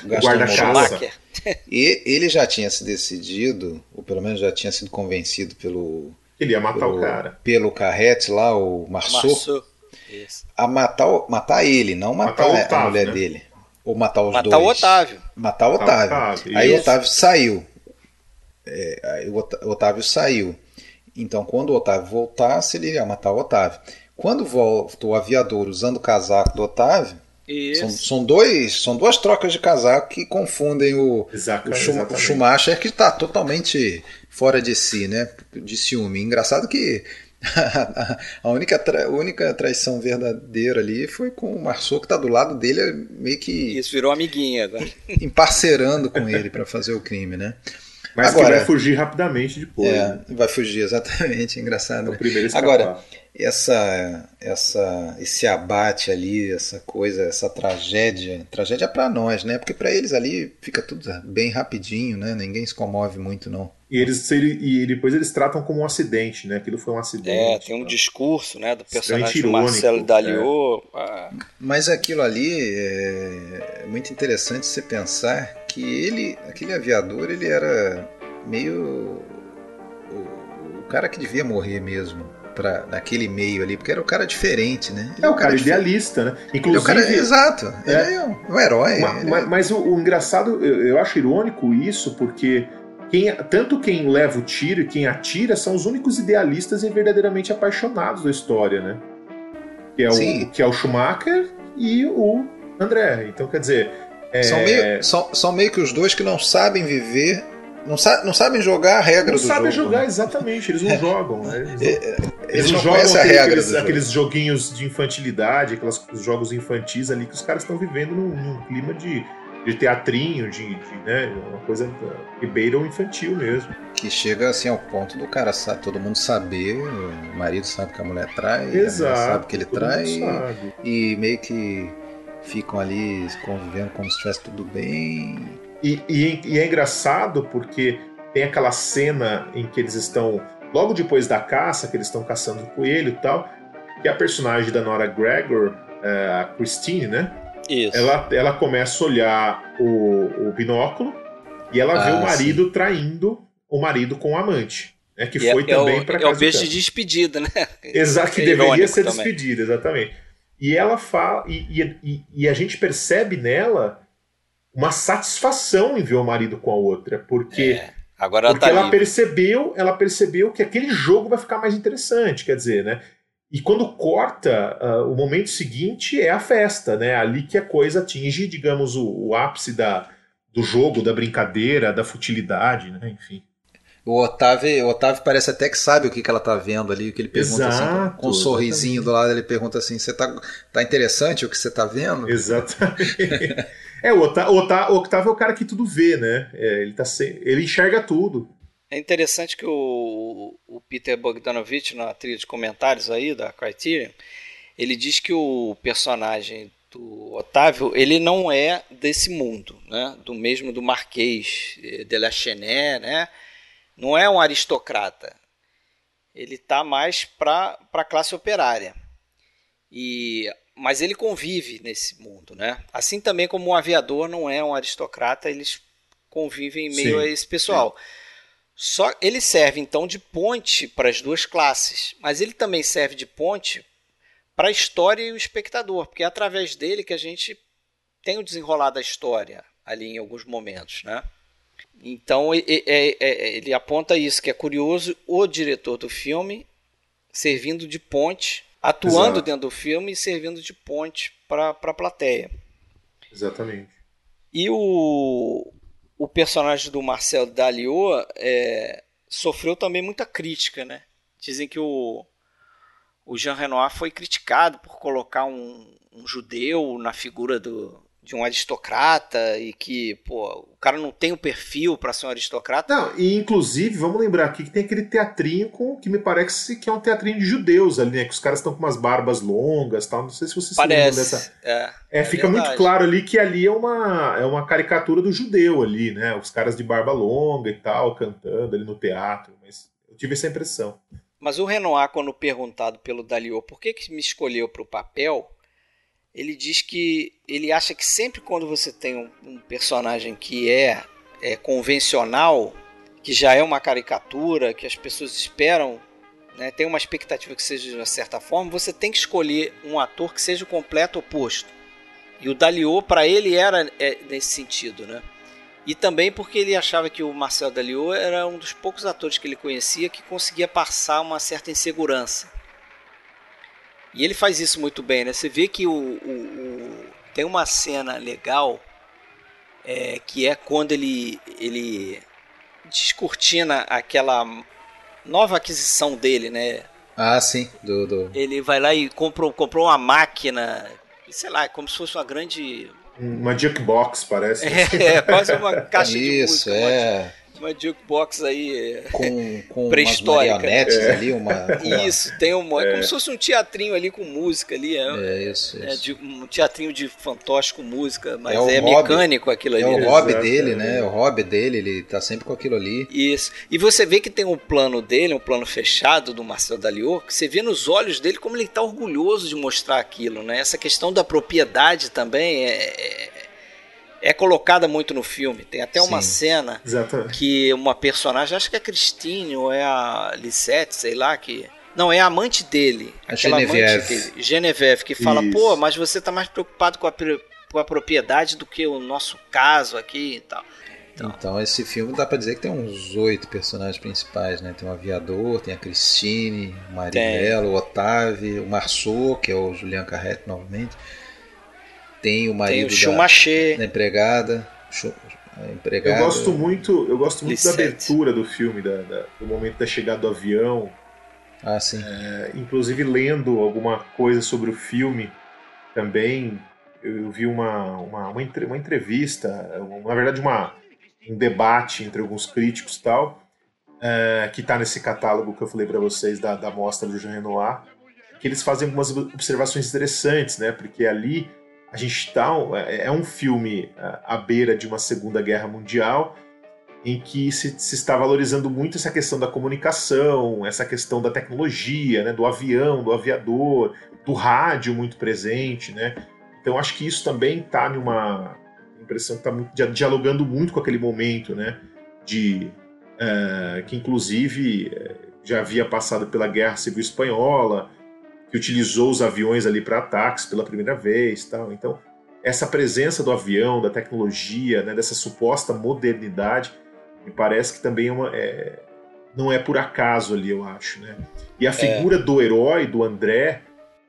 o, o guarda-caça. e ele já tinha se decidido, ou pelo menos já tinha sido convencido pelo. Ele ia matar pelo, o cara. Pelo Carrete lá, o Marceau. A matar, matar ele, não matar, matar Otávio, a mulher né? dele. Ou matar os matar dois. Matar o Otávio. Matar o Otávio. Otávio. Aí o Otávio saiu. É, aí o Otávio saiu. Então, quando o Otávio voltasse, ele ia matar o Otávio. Quando volta o aviador usando o casaco do Otávio, são, são, dois, são duas trocas de casaco que confundem o, Exato, o, o Schumacher, que está totalmente fora de si, né? De ciúme. Engraçado que a única, tra... a única traição verdadeira ali foi com o Marceau, que está do lado dele, meio que. Isso virou amiguinha agora. Emparcerando com ele para fazer o crime, né? Mas Agora, que vai fugir rapidamente depois. É, né? vai fugir, exatamente, engraçado. É o né? primeiro Agora, essa, essa, esse abate ali, essa coisa, essa tragédia, tragédia para nós, né? Porque para eles ali fica tudo bem rapidinho, né? Ninguém se comove muito, não. E, eles, e depois eles tratam como um acidente, né? Aquilo foi um acidente. É, tem um tá? discurso, né, do personagem do Marcelo Daliot. É. Mas aquilo ali é muito interessante você pensar que ele, aquele aviador, ele era meio o, o cara que devia morrer mesmo para naquele meio ali, porque era o cara diferente, né? Ele é o cara, cara idealista, né? Inclusive, é o cara, exato, é, ele é um, um herói. Mas, mas, mas o, o, engraçado, eu, eu acho irônico isso, porque quem, tanto quem leva o tiro e quem atira são os únicos idealistas e verdadeiramente apaixonados da história, né? Que é, o, que é o Schumacher e o André. Então, quer dizer, é... São, meio, são, são meio que os dois que não sabem viver não, sa não sabem jogar a regra não do jogo. Não sabem jogar, né? exatamente, eles não jogam. Né? Eles, é, é, eles, eles não, jogam aquele, regra aqueles, aqueles joguinhos de infantilidade, aqueles jogos infantis ali que os caras estão vivendo num, num, clima de, de teatrinho, de, de né, uma coisa que beira o infantil mesmo. Que chega assim ao ponto do cara, sabe, todo mundo saber, o marido sabe que a mulher trai, Exato, a mulher sabe que ele trai, e, e meio que ficam ali convivendo como se estivesse tudo bem. E, e, e, é engraçado porque tem aquela cena em que eles estão, logo depois da caça, que eles estão caçando o coelho e tal, que a personagem da Nora Gregor, é, a Christine, né? Isso. Ela, ela começa a olhar o, o binóculo e ela ah, vê o marido sim. traindo o marido com o amante. Né, que e foi é, também para casa. É o beijo de despedida, né? Exato, que é deveria ser também. despedida, exatamente. E ela fala, e, e, e, a gente percebe nela uma satisfação em ver o marido com a outra, porque é, agora ela, porque tá ela percebeu, ela percebeu que aquele jogo vai ficar mais interessante, quer dizer, né? E quando corta, uh, o momento seguinte é a festa, né? Ali que a coisa atinge, digamos, o, o ápice da, do jogo, da brincadeira, da futilidade, né? Enfim. O Otávio, o Otávio parece até que sabe o que, que ela tá vendo ali, o que ele pergunta assim, Exato, assim, com um sorrisinho do lado, ele pergunta assim: você tá, tá interessante o que você tá vendo? Exatamente. é, o Otávio, o Otávio é o cara que tudo vê, né? É, ele, tá ele enxerga tudo. É interessante que o, o Peter Bogdanovich, na trilha de comentários aí da Criterion, ele diz que o personagem do Otávio, ele não é desse mundo, né? Do mesmo do Marquês de la Chenet, né? não é um aristocrata. Ele está mais para a classe operária. E, mas ele convive nesse mundo. Né? Assim também como um aviador não é um aristocrata, eles convivem em meio sim, a esse pessoal. Sim. Só ele serve então de ponte para as duas classes, mas ele também serve de ponte para a história e o espectador, porque é através dele que a gente tem o desenrolar da história ali em alguns momentos, né? Então é, é, ele aponta isso, que é curioso o diretor do filme servindo de ponte, atuando Exato. dentro do filme e servindo de ponte para a plateia. Exatamente. E o, o personagem do Marcel Daliot é, sofreu também muita crítica, né? Dizem que o, o Jean Renoir foi criticado por colocar um, um judeu na figura do, de um aristocrata e que, pô, o cara não tem o perfil para ser um aristocrata. Não, e inclusive, vamos lembrar aqui que tem aquele teatrinho com que me parece que é um teatrinho de judeus ali, né? Que os caras estão com umas barbas longas tal. Não sei se vocês parece. se dessa. É, é, fica verdade. muito claro ali que ali é uma, é uma caricatura do judeu ali, né? Os caras de barba longa e tal, cantando ali no teatro. Mas eu tive essa impressão. Mas o Renoir, quando perguntado pelo Daliot por que, que me escolheu para o papel, ele diz que ele acha que sempre quando você tem um, um personagem que é, é, convencional, que já é uma caricatura, que as pessoas esperam, né, tem uma expectativa que seja de uma certa forma, você tem que escolher um ator que seja o completo oposto. E o Daliot, para ele, era é, nesse sentido, né? E também porque ele achava que o Marcel Daliot era um dos poucos atores que ele conhecia que conseguia passar uma certa insegurança. E ele faz isso muito bem, né? Você vê que o, o, o tem uma cena legal é, que é quando ele, ele descortina aquela nova aquisição dele, né? Ah, sim. Do, do... Ele vai lá e comprou, comprou uma máquina, sei lá, como se fosse uma grande. Uma jukebox, parece. É, é quase uma caixa Isso, de música. Isso, é uma jukebox aí é, com, com pré-histórica. marionetes é. ali, uma, uma, Isso, tem uma, é. como se fosse um teatrinho ali com música ali. É, é isso, é de, um teatrinho de fantoche com música, mas é, é mecânico aquilo ali. É o né? hobby dele, né? É o hobby dele, ele tá sempre com aquilo ali. Isso. E você vê que tem um plano dele, um plano fechado do Marcelo Daliot, que você vê nos olhos dele como ele tá orgulhoso de mostrar aquilo, né? Essa questão da propriedade também é é colocada muito no filme. Tem até uma Sim, cena exatamente. que uma personagem, acho que é a Christine ou é a Lisette, sei lá, que. Não, é a amante dele. A Genevieve. Amante dele, Genevieve, que fala, Isso. pô, mas você tá mais preocupado com a, com a propriedade do que o nosso caso aqui e tal. Então, então esse filme dá para dizer que tem uns oito personagens principais, né? Tem o aviador, tem a Christine, o Marinello, o Otávio, o Marceau, que é o Julian Carrete novamente. Tem o marido tem o. Da, da empregada. A empregada. Eu gosto muito, eu gosto muito da abertura do filme, da, da, do momento da chegada do avião. Ah, sim. É, inclusive lendo alguma coisa sobre o filme também, eu vi uma, uma, uma, entrevista, na verdade uma, um debate entre alguns críticos e tal, é, que está nesse catálogo que eu falei para vocês da, da mostra do Jean Renoir, que eles fazem algumas observações interessantes, né? Porque ali a gente está é, é um filme é, à beira de uma Segunda Guerra Mundial em que se, se, está valorizando muito essa questão da comunicação, essa questão da tecnologia, né, do avião, do aviador, do rádio muito presente, né? Então acho que isso também está numa impressão que está dialogando muito com aquele momento, né? De uh, que inclusive já havia passado pela Guerra Civil Espanhola, que utilizou os aviões ali para ataques pela primeira vez, tal. Então, essa presença do avião, da tecnologia, né, dessa suposta modernidade, me parece que também é uma, é, não é por acaso ali, eu acho, né? E a é. figura é. do herói, do André,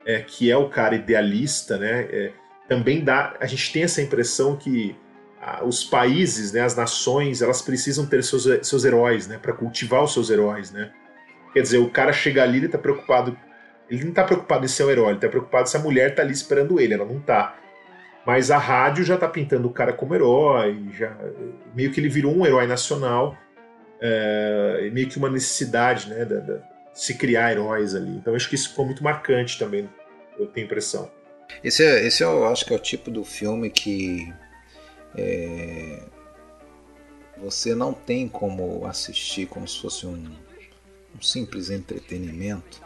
é, que é o cara idealista, né? É, também dá, a gente tem essa impressão que os países, né, as nações, elas precisam ter seus, seus heróis, né, para cultivar os seus heróis, né? Quer dizer, o cara chega ali, ele tá preocupado ele não tá preocupado em ser o herói, ele tá preocupado se a mulher tá ali esperando ele, ela não tá. Mas a rádio já tá pintando o cara como herói, já meio que ele virou um herói nacional, é, meio que uma necessidade, né, da, se criar heróis ali. Então acho que isso ficou muito marcante também, eu tenho impressão. Esse, é, esse é, eu acho que é o tipo do filme que é, você não tem como assistir como se fosse um, um simples entretenimento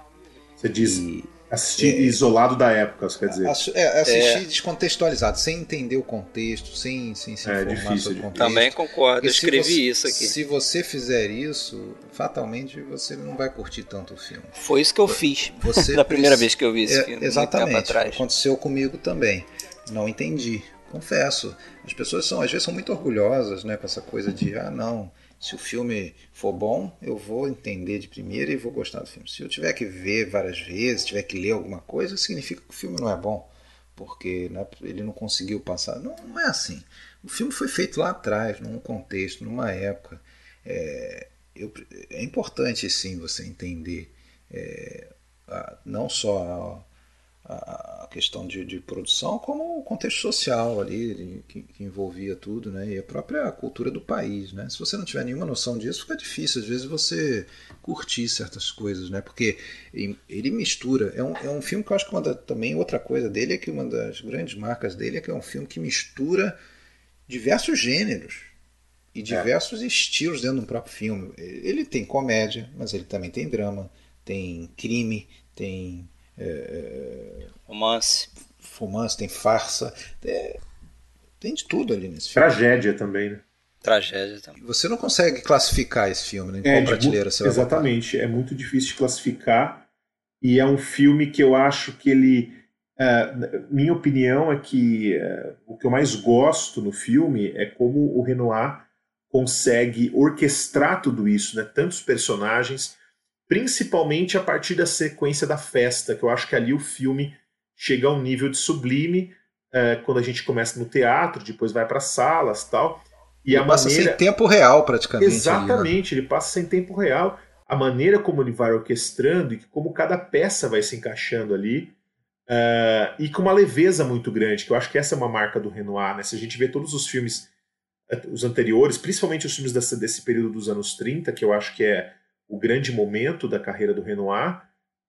você diz e, assistir é, isolado da época, você quer dizer? É, assistir é. descontextualizado, sem entender o contexto, sem, sem se é, informar difícil, sobre o contexto. Também concordo, eu escrevi você, isso aqui. Se você fizer isso, fatalmente você não vai curtir tanto o filme. Foi isso que eu fiz você da primeira vez que eu vi esse é, filme. Exatamente, aconteceu comigo também. Não entendi, confesso. As pessoas são, às vezes, são muito orgulhosas né, com essa coisa de, ah, não se o filme for bom, eu vou entender de primeira e vou gostar do filme. Se eu tiver que ver várias vezes, tiver que ler alguma coisa, significa que o filme não é bom, porque né, ele não conseguiu passar. Não, não, é assim. O filme foi feito lá atrás, num contexto, numa época. É, eu, é importante sim você entender é, a, não só a, questão de, de, produção, como o contexto social ali, que, que, envolvia tudo, né? E a própria cultura do país, né? Se você não tiver nenhuma noção disso, fica difícil, às vezes, você curtir certas coisas, né? Porque ele mistura. É um, é um filme que eu acho que uma da, também outra coisa dele é que uma das grandes marcas dele é que é um filme que mistura diversos gêneros e é. diversos é. estilos dentro do próprio filme. Ele tem comédia, mas ele também tem drama, tem crime, tem é, romance. Romance, tem farsa. É, tem de tudo ali nesse filme. Tragédia também, né? Tragédia também. Você não consegue classificar esse filme, né? Em é, qual prateleira você vai Exatamente, é muito difícil de classificar. E é um filme que eu acho que ele. Uh, minha opinião é que uh, o que eu mais gosto no filme é como o Renoir consegue orquestrar tudo isso, né? Tantos personagens, principalmente a partir da sequência da festa, que eu acho que ali o filme chega a um nível de sublime é, quando a gente começa no teatro, depois vai para salas tal. E ele a passa maneira... sem tempo real, praticamente. Exatamente, ali, né? ele passa sem tempo real. A maneira como ele vai orquestrando e como cada peça vai se encaixando ali. Uh, e com uma leveza muito grande, que eu acho que essa é uma marca do Renoir. Né? Se a gente vê todos os filmes, eh, os anteriores, principalmente os filmes dessa, desse período dos anos 30, que eu acho que é o grande momento da carreira do Renoir,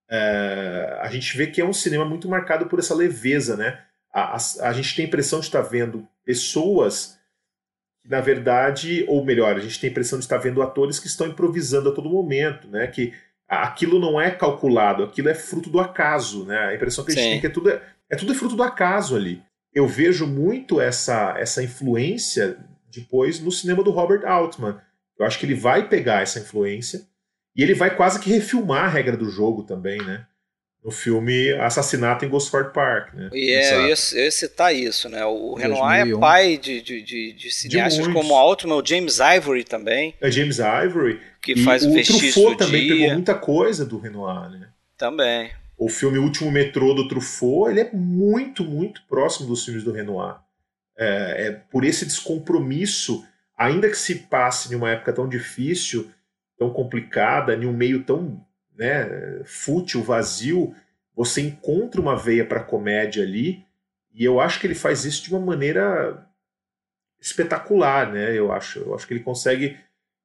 é, a gente vê que é um cinema muito marcado por essa leveza, né? A, a, a gente tem a impressão de estar vendo pessoas que, na verdade, ou melhor, a gente tem a impressão de estar vendo atores que estão improvisando a todo momento, né? Que aquilo não é calculado, aquilo é fruto do acaso, né? A impressão que a gente Sim. tem que é tudo, é, é tudo é fruto do acaso ali. Eu vejo muito essa, essa influência depois no cinema do Robert Altman. Eu acho que ele vai pegar essa influência e ele vai quase que refilmar a regra do jogo também, né? No filme Assassinato em Gosford Park, né? E é, eu, ia, eu ia citar isso, né? O Renoir 2001. é pai de, de, de, de cineastas de como Altman, o James Ivory também. É James Ivory. Que e faz o Truffaut também dia. pegou muita coisa do Renoir, né? Também. O filme Último Metrô do Truffaut, ele é muito, muito próximo dos filmes do Renoir. É, é por esse descompromisso, ainda que se passe em uma época tão difícil, tão complicada, em um meio tão né, fútil, vazio, você encontra uma veia para comédia ali, e eu acho que ele faz isso de uma maneira espetacular, né? Eu acho, eu acho que ele consegue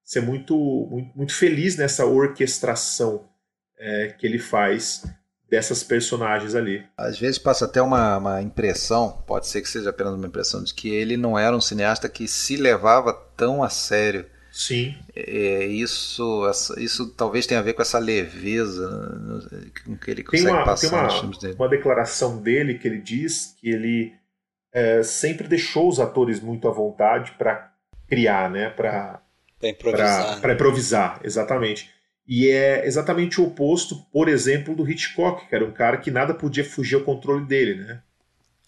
ser muito, muito, muito feliz nessa orquestração é, que ele faz dessas personagens ali. Às vezes passa até uma, uma impressão, pode ser que seja apenas uma impressão, de que ele não era um cineasta que se levava tão a sério Sim. É, isso, isso talvez tenha a ver com essa leveza com que ele consegue tem uma, passar tem uma, nos filmes dele. uma declaração dele que ele diz que ele é, sempre deixou os atores muito à vontade para criar, né? Para improvisar. Para improvisar, exatamente. E é exatamente o oposto, por exemplo, do Hitchcock, que era um cara que nada podia fugir ao controle dele, né?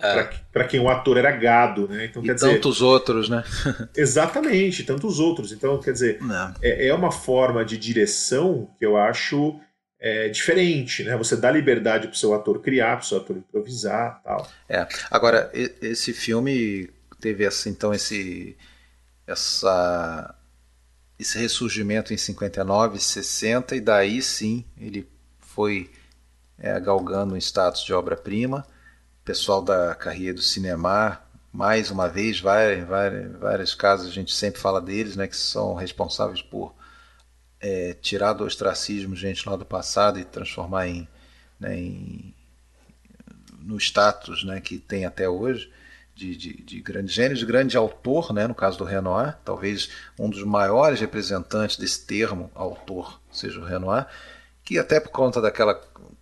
É. para quem o ator era gado, né? Então, e quer tantos dizer, outros, né? exatamente, tantos outros. Então, quer dizer, é, é, uma forma de direção que eu acho é, diferente, né? Você dá liberdade para o seu ator criar, para o seu ator improvisar, tal. É. Agora, esse filme teve assim, então esse essa esse ressurgimento em 59, 60 e daí sim ele foi é, galgando um status de obra-prima pessoal da carreira do cinema, mais uma vez, várias, várias, vários casos a gente sempre fala deles, né, que são responsáveis por é, tirar do ostracismo gente lá do passado e transformar em, né, em no status né, que tem até hoje de, de, de grande gênio, de grande autor, né, no caso do Renoir, talvez um dos maiores representantes desse termo, autor, seja o Renoir, que até por conta daquela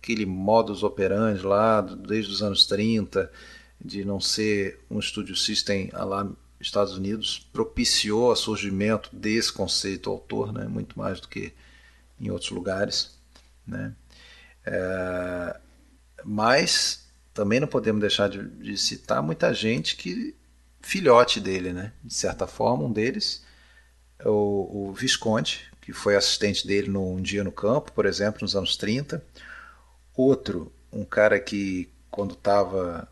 aquele modus operandi lá desde os anos 30 de não ser um estúdio system lá Estados Unidos propiciou o surgimento desse conceito autor, né, muito mais do que em outros lugares, né. É, mas também não podemos deixar de, de, citar muita gente que filhote dele, né, de certa forma, um deles é o, o Visconde, que foi assistente dele num dia no campo, por exemplo, nos anos 30 Outro, um cara que quando estava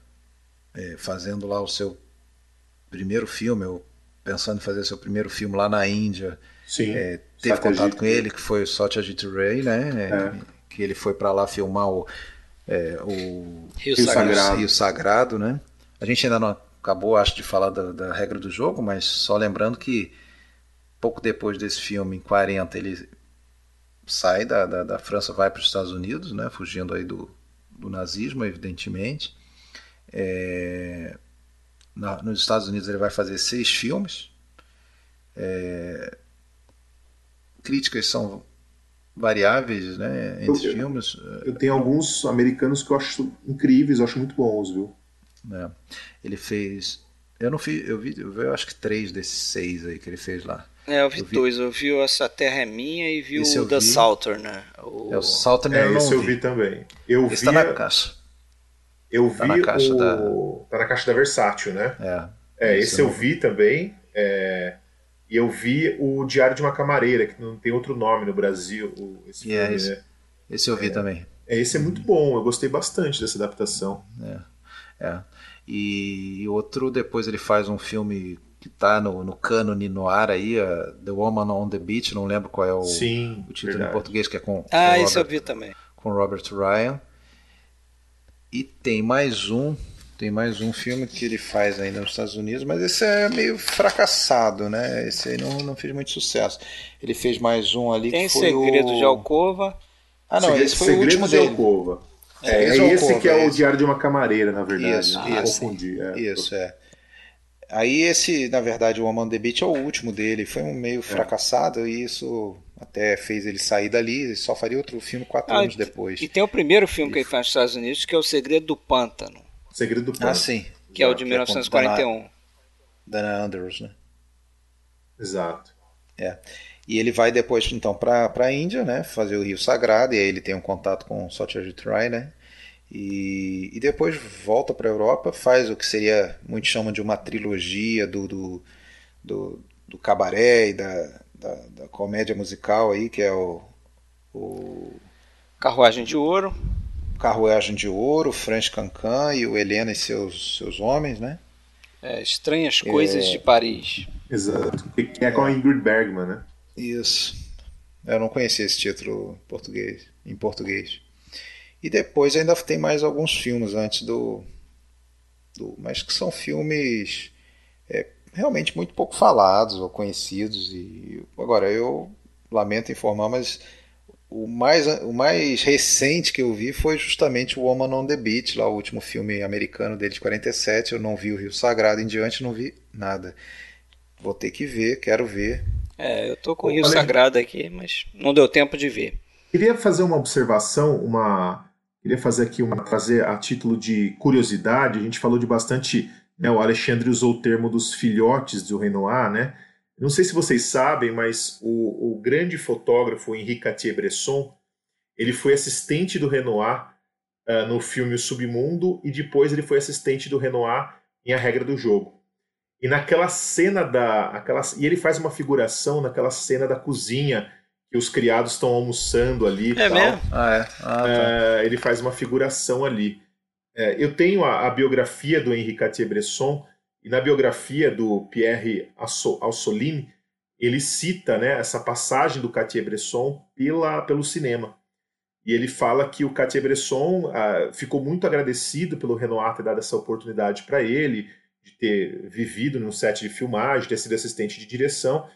é, fazendo lá o seu primeiro filme, ou pensando em fazer seu primeiro filme lá na Índia, Sim, é, teve contato com ele, que foi o Satyajit Ray, né? É. Que ele foi para lá filmar o, é, o Rio, Rio Sagrado. Rio Sagrado, né? A gente ainda não acabou, acho, de falar da, da, regra do jogo, mas só lembrando que pouco depois desse filme, em 40, ele sai da, da, da França, vai para os Estados Unidos, né? Fugindo aí do, do nazismo, evidentemente. É, na, nos Estados Unidos ele vai fazer seis filmes. É, críticas são variáveis né, entre eu, filmes. Eu tenho alguns americanos que eu acho incríveis, eu acho muito bons, viu? É. Ele fez. Eu não vi, eu vi, eu vi, eu acho que três desses seis aí que ele fez lá. É, eu vi, eu vi dois. Eu vi Essa Terra é Minha e vi esse o The Southern, né? O... É, o Southern é, eu esse eu vi também. Eu esse tá vi... tá na caixa. Eu tá vi na caixa o... da... Tá na caixa da Versátil, né? É. É, esse eu vi também. É... E eu vi o Diário de uma Camareira, que não tem outro nome no Brasil. Esse, filme, é, esse, né? esse eu vi é, também. É, esse é muito bom, eu gostei bastante dessa adaptação. É, é. E outro, depois ele faz um filme que está no, no cânone no ar aí, uh, The Woman on the Beach, não lembro qual é o, Sim, o título verdade. em português, que é com. Ah, com esse Robert, eu vi também. Com Robert Ryan. E tem mais um tem mais um filme que ele faz ainda nos Estados Unidos, mas esse é meio fracassado, né? Esse aí não, não fez muito sucesso. Ele fez mais um ali tem que foi Segredo o... de Alcova. Ah, não, Segredo, esse foi o último de dele. Alcova. É, é, é esse que é, é o Diário de uma Camareira, na verdade. Isso, né? isso. Confundi. É. Isso, é. Aí esse, na verdade, o on the Beach é o último dele. Foi um meio é. fracassado e isso até fez ele sair dali. Só faria outro filme quatro ah, anos depois. E tem o primeiro filme que ele faz nos Estados Unidos, que é O Segredo do Pântano. Segredo do Pântano. Ah, sim. Que é o de 1941. Dana Andrews, né? Exato. É. E ele vai depois, então, para a Índia, né? Fazer o Rio Sagrado, e aí ele tem um contato com Satyajit Ray, né? E, e depois volta para a Europa, faz o que seria, muitos chamam de uma trilogia do, do, do, do cabaré e da, da, da, comédia musical aí, que é o, o... Carruagem de Ouro. Carruagem de Ouro, Franz Cancan e o Helena e seus, seus homens, né? É, Estranhas Coisas é... de Paris. Exato. Que é com a Ingrid Bergman, né? Isso. Eu não conhecia esse título em português. Em português. E depois ainda tem mais alguns filmes antes do, do mas que são filmes é, realmente muito pouco falados ou conhecidos. E agora eu lamento informar, mas o mais, o mais recente que eu vi foi justamente o Woman on the Beach, lá o último filme americano dele de 47. Eu não vi o Rio Sagrado em diante, não vi nada. Vou ter que ver, quero ver. É, eu tô com o Rio Sagrado aqui, mas não deu tempo de ver. Queria fazer uma observação, uma queria fazer aqui uma trazer a título de curiosidade. A gente falou de bastante, né, o Alexandre usou o termo dos filhotes do Renoir, né? Não sei se vocês sabem, mas o, o grande fotógrafo Henri Cartier-Bresson, ele foi assistente do Renoir uh, no filme O Submundo e depois ele foi assistente do Renoir em A Regra do Jogo. E naquela cena da, aquela, e ele faz uma figuração naquela cena da cozinha que os criados estão almoçando ali. É tal. mesmo? Ah, é. Ah, tá. uh, ele faz uma figuração ali. Uh, eu tenho a, a, biografia do Henri Cartier-Bresson e na biografia do Pierre Aussolini, ele cita né, essa passagem do Cartier-Bresson pela, pelo cinema. E ele fala que o Cartier-Bresson uh, ficou muito agradecido pelo Renoir ter dado essa oportunidade para ele, de ter vivido no set de filmagem, de ter sido assistente de direção,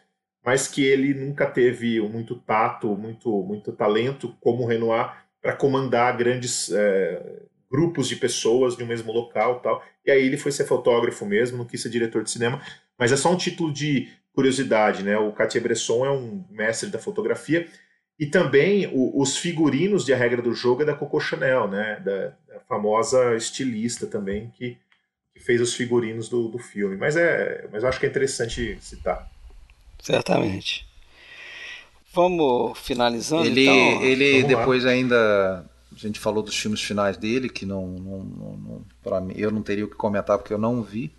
mas que ele nunca teve muito tato, muito, muito talento como o Renoir para comandar grandes é, grupos de pessoas de um mesmo local tal. E aí ele foi ser fotógrafo mesmo, não quis ser diretor de cinema, mas é só um título de curiosidade, né? O Cartier-Bresson é um mestre da fotografia e também o, os figurinos de A Regra do Jogo é da Coco Chanel, né? Da, da famosa estilista também que, que fez os figurinos do, do filme. Mas é, mas eu acho que é interessante citar. Certamente. Vamos finalizando. Ele, então? ele depois lá. ainda a gente falou dos filmes finais dele, que não, não, não, para mim, eu não teria o que comentar porque eu não vi.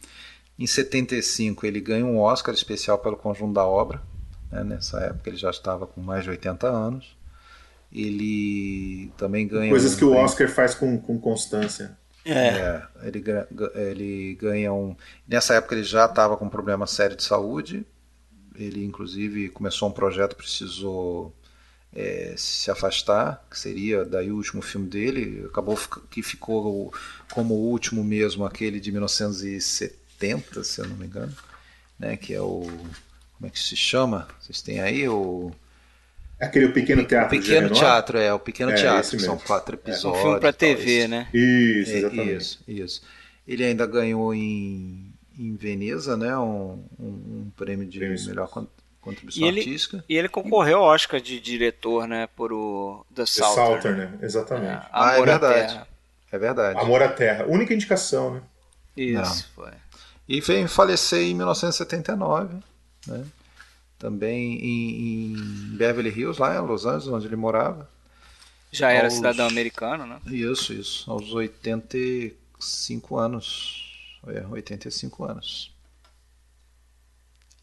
Em 75 ele ganha um Oscar especial pelo conjunto da obra. Né? Nessa época ele já estava com mais de 80 anos. Ele também ganha. Coisas um, que o Oscar faz com, com constância. É. é ele, ele ganha um. Nessa época ele já estava com um problema sério de saúde. Ele, inclusive, começou um projeto, precisou é, se afastar, que seria daí o último filme dele. Acabou que ficou como o último mesmo aquele de 1970, se eu não me engano, né, que é o como é que se chama? Vocês têm aí o Aquele pequeno teatro. O pequeno teatro, é, o pequeno é, teatro, são quatro episódios. É um filme para TV, tal, né? Isso, é, exatamente. Isso, isso. Ele ainda ganhou em, em Veneza, né? Um, um, um prêmio de Isso. melhor contribuição e ele, artística. E ele concorreu ao Oscar de diretor, né? Por o The Salter. The né? Exatamente. É, ah, é verdade. É verdade. Amor à Terra. Única indicação, né? Isso, Não. foi. E veio falecer em 1979, né? também em, em, Beverly Hills, lá em Los Angeles, onde ele morava. Já era aos... cidadão americano, né? Isso, isso, aos 85 anos. É, 85 anos.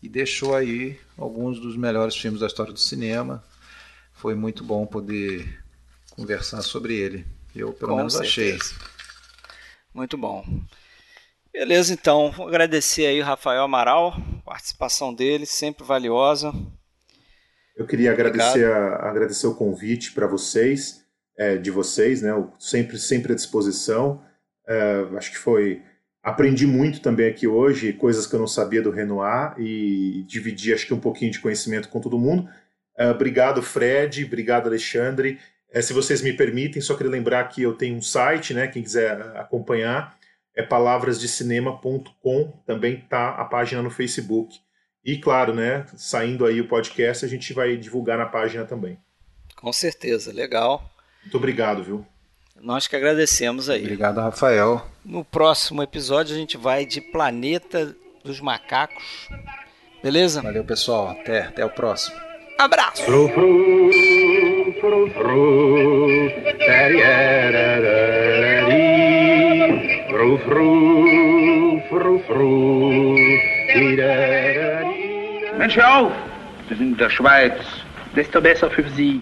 E deixou aí alguns dos melhores filmes da história do cinema. Foi muito bom poder conversar sobre ele. Eu, pelo Com menos, certeza. achei. Muito bom. Beleza, então. Vou agradecer aí o Rafael Amaral, participação dele, sempre valiosa. Eu queria agradecer, a, agradecer o convite para vocês, é, de vocês, né? Sempre, sempre à disposição. É, acho que foi. Aprendi muito também aqui hoje, coisas que eu não sabia do Renoir e dividi, acho que, um pouquinho de conhecimento com todo mundo. É, obrigado, Fred. Obrigado, Alexandre. É, se vocês me permitem, só queria lembrar que eu tenho um site, né? Quem quiser acompanhar é palavrasdecinema.com, também tá a página no Facebook. E claro, né, saindo aí o podcast, a gente vai divulgar na página também. Com certeza, legal. Muito obrigado, viu? Nós que agradecemos aí. Obrigado, Rafael. No próximo episódio a gente vai de Planeta dos Macacos. Beleza? Valeu, pessoal. Até, até o próximo. Abraço. Mensch, hör auf! Wir sind in der Schweiz. Desto besser für Sie.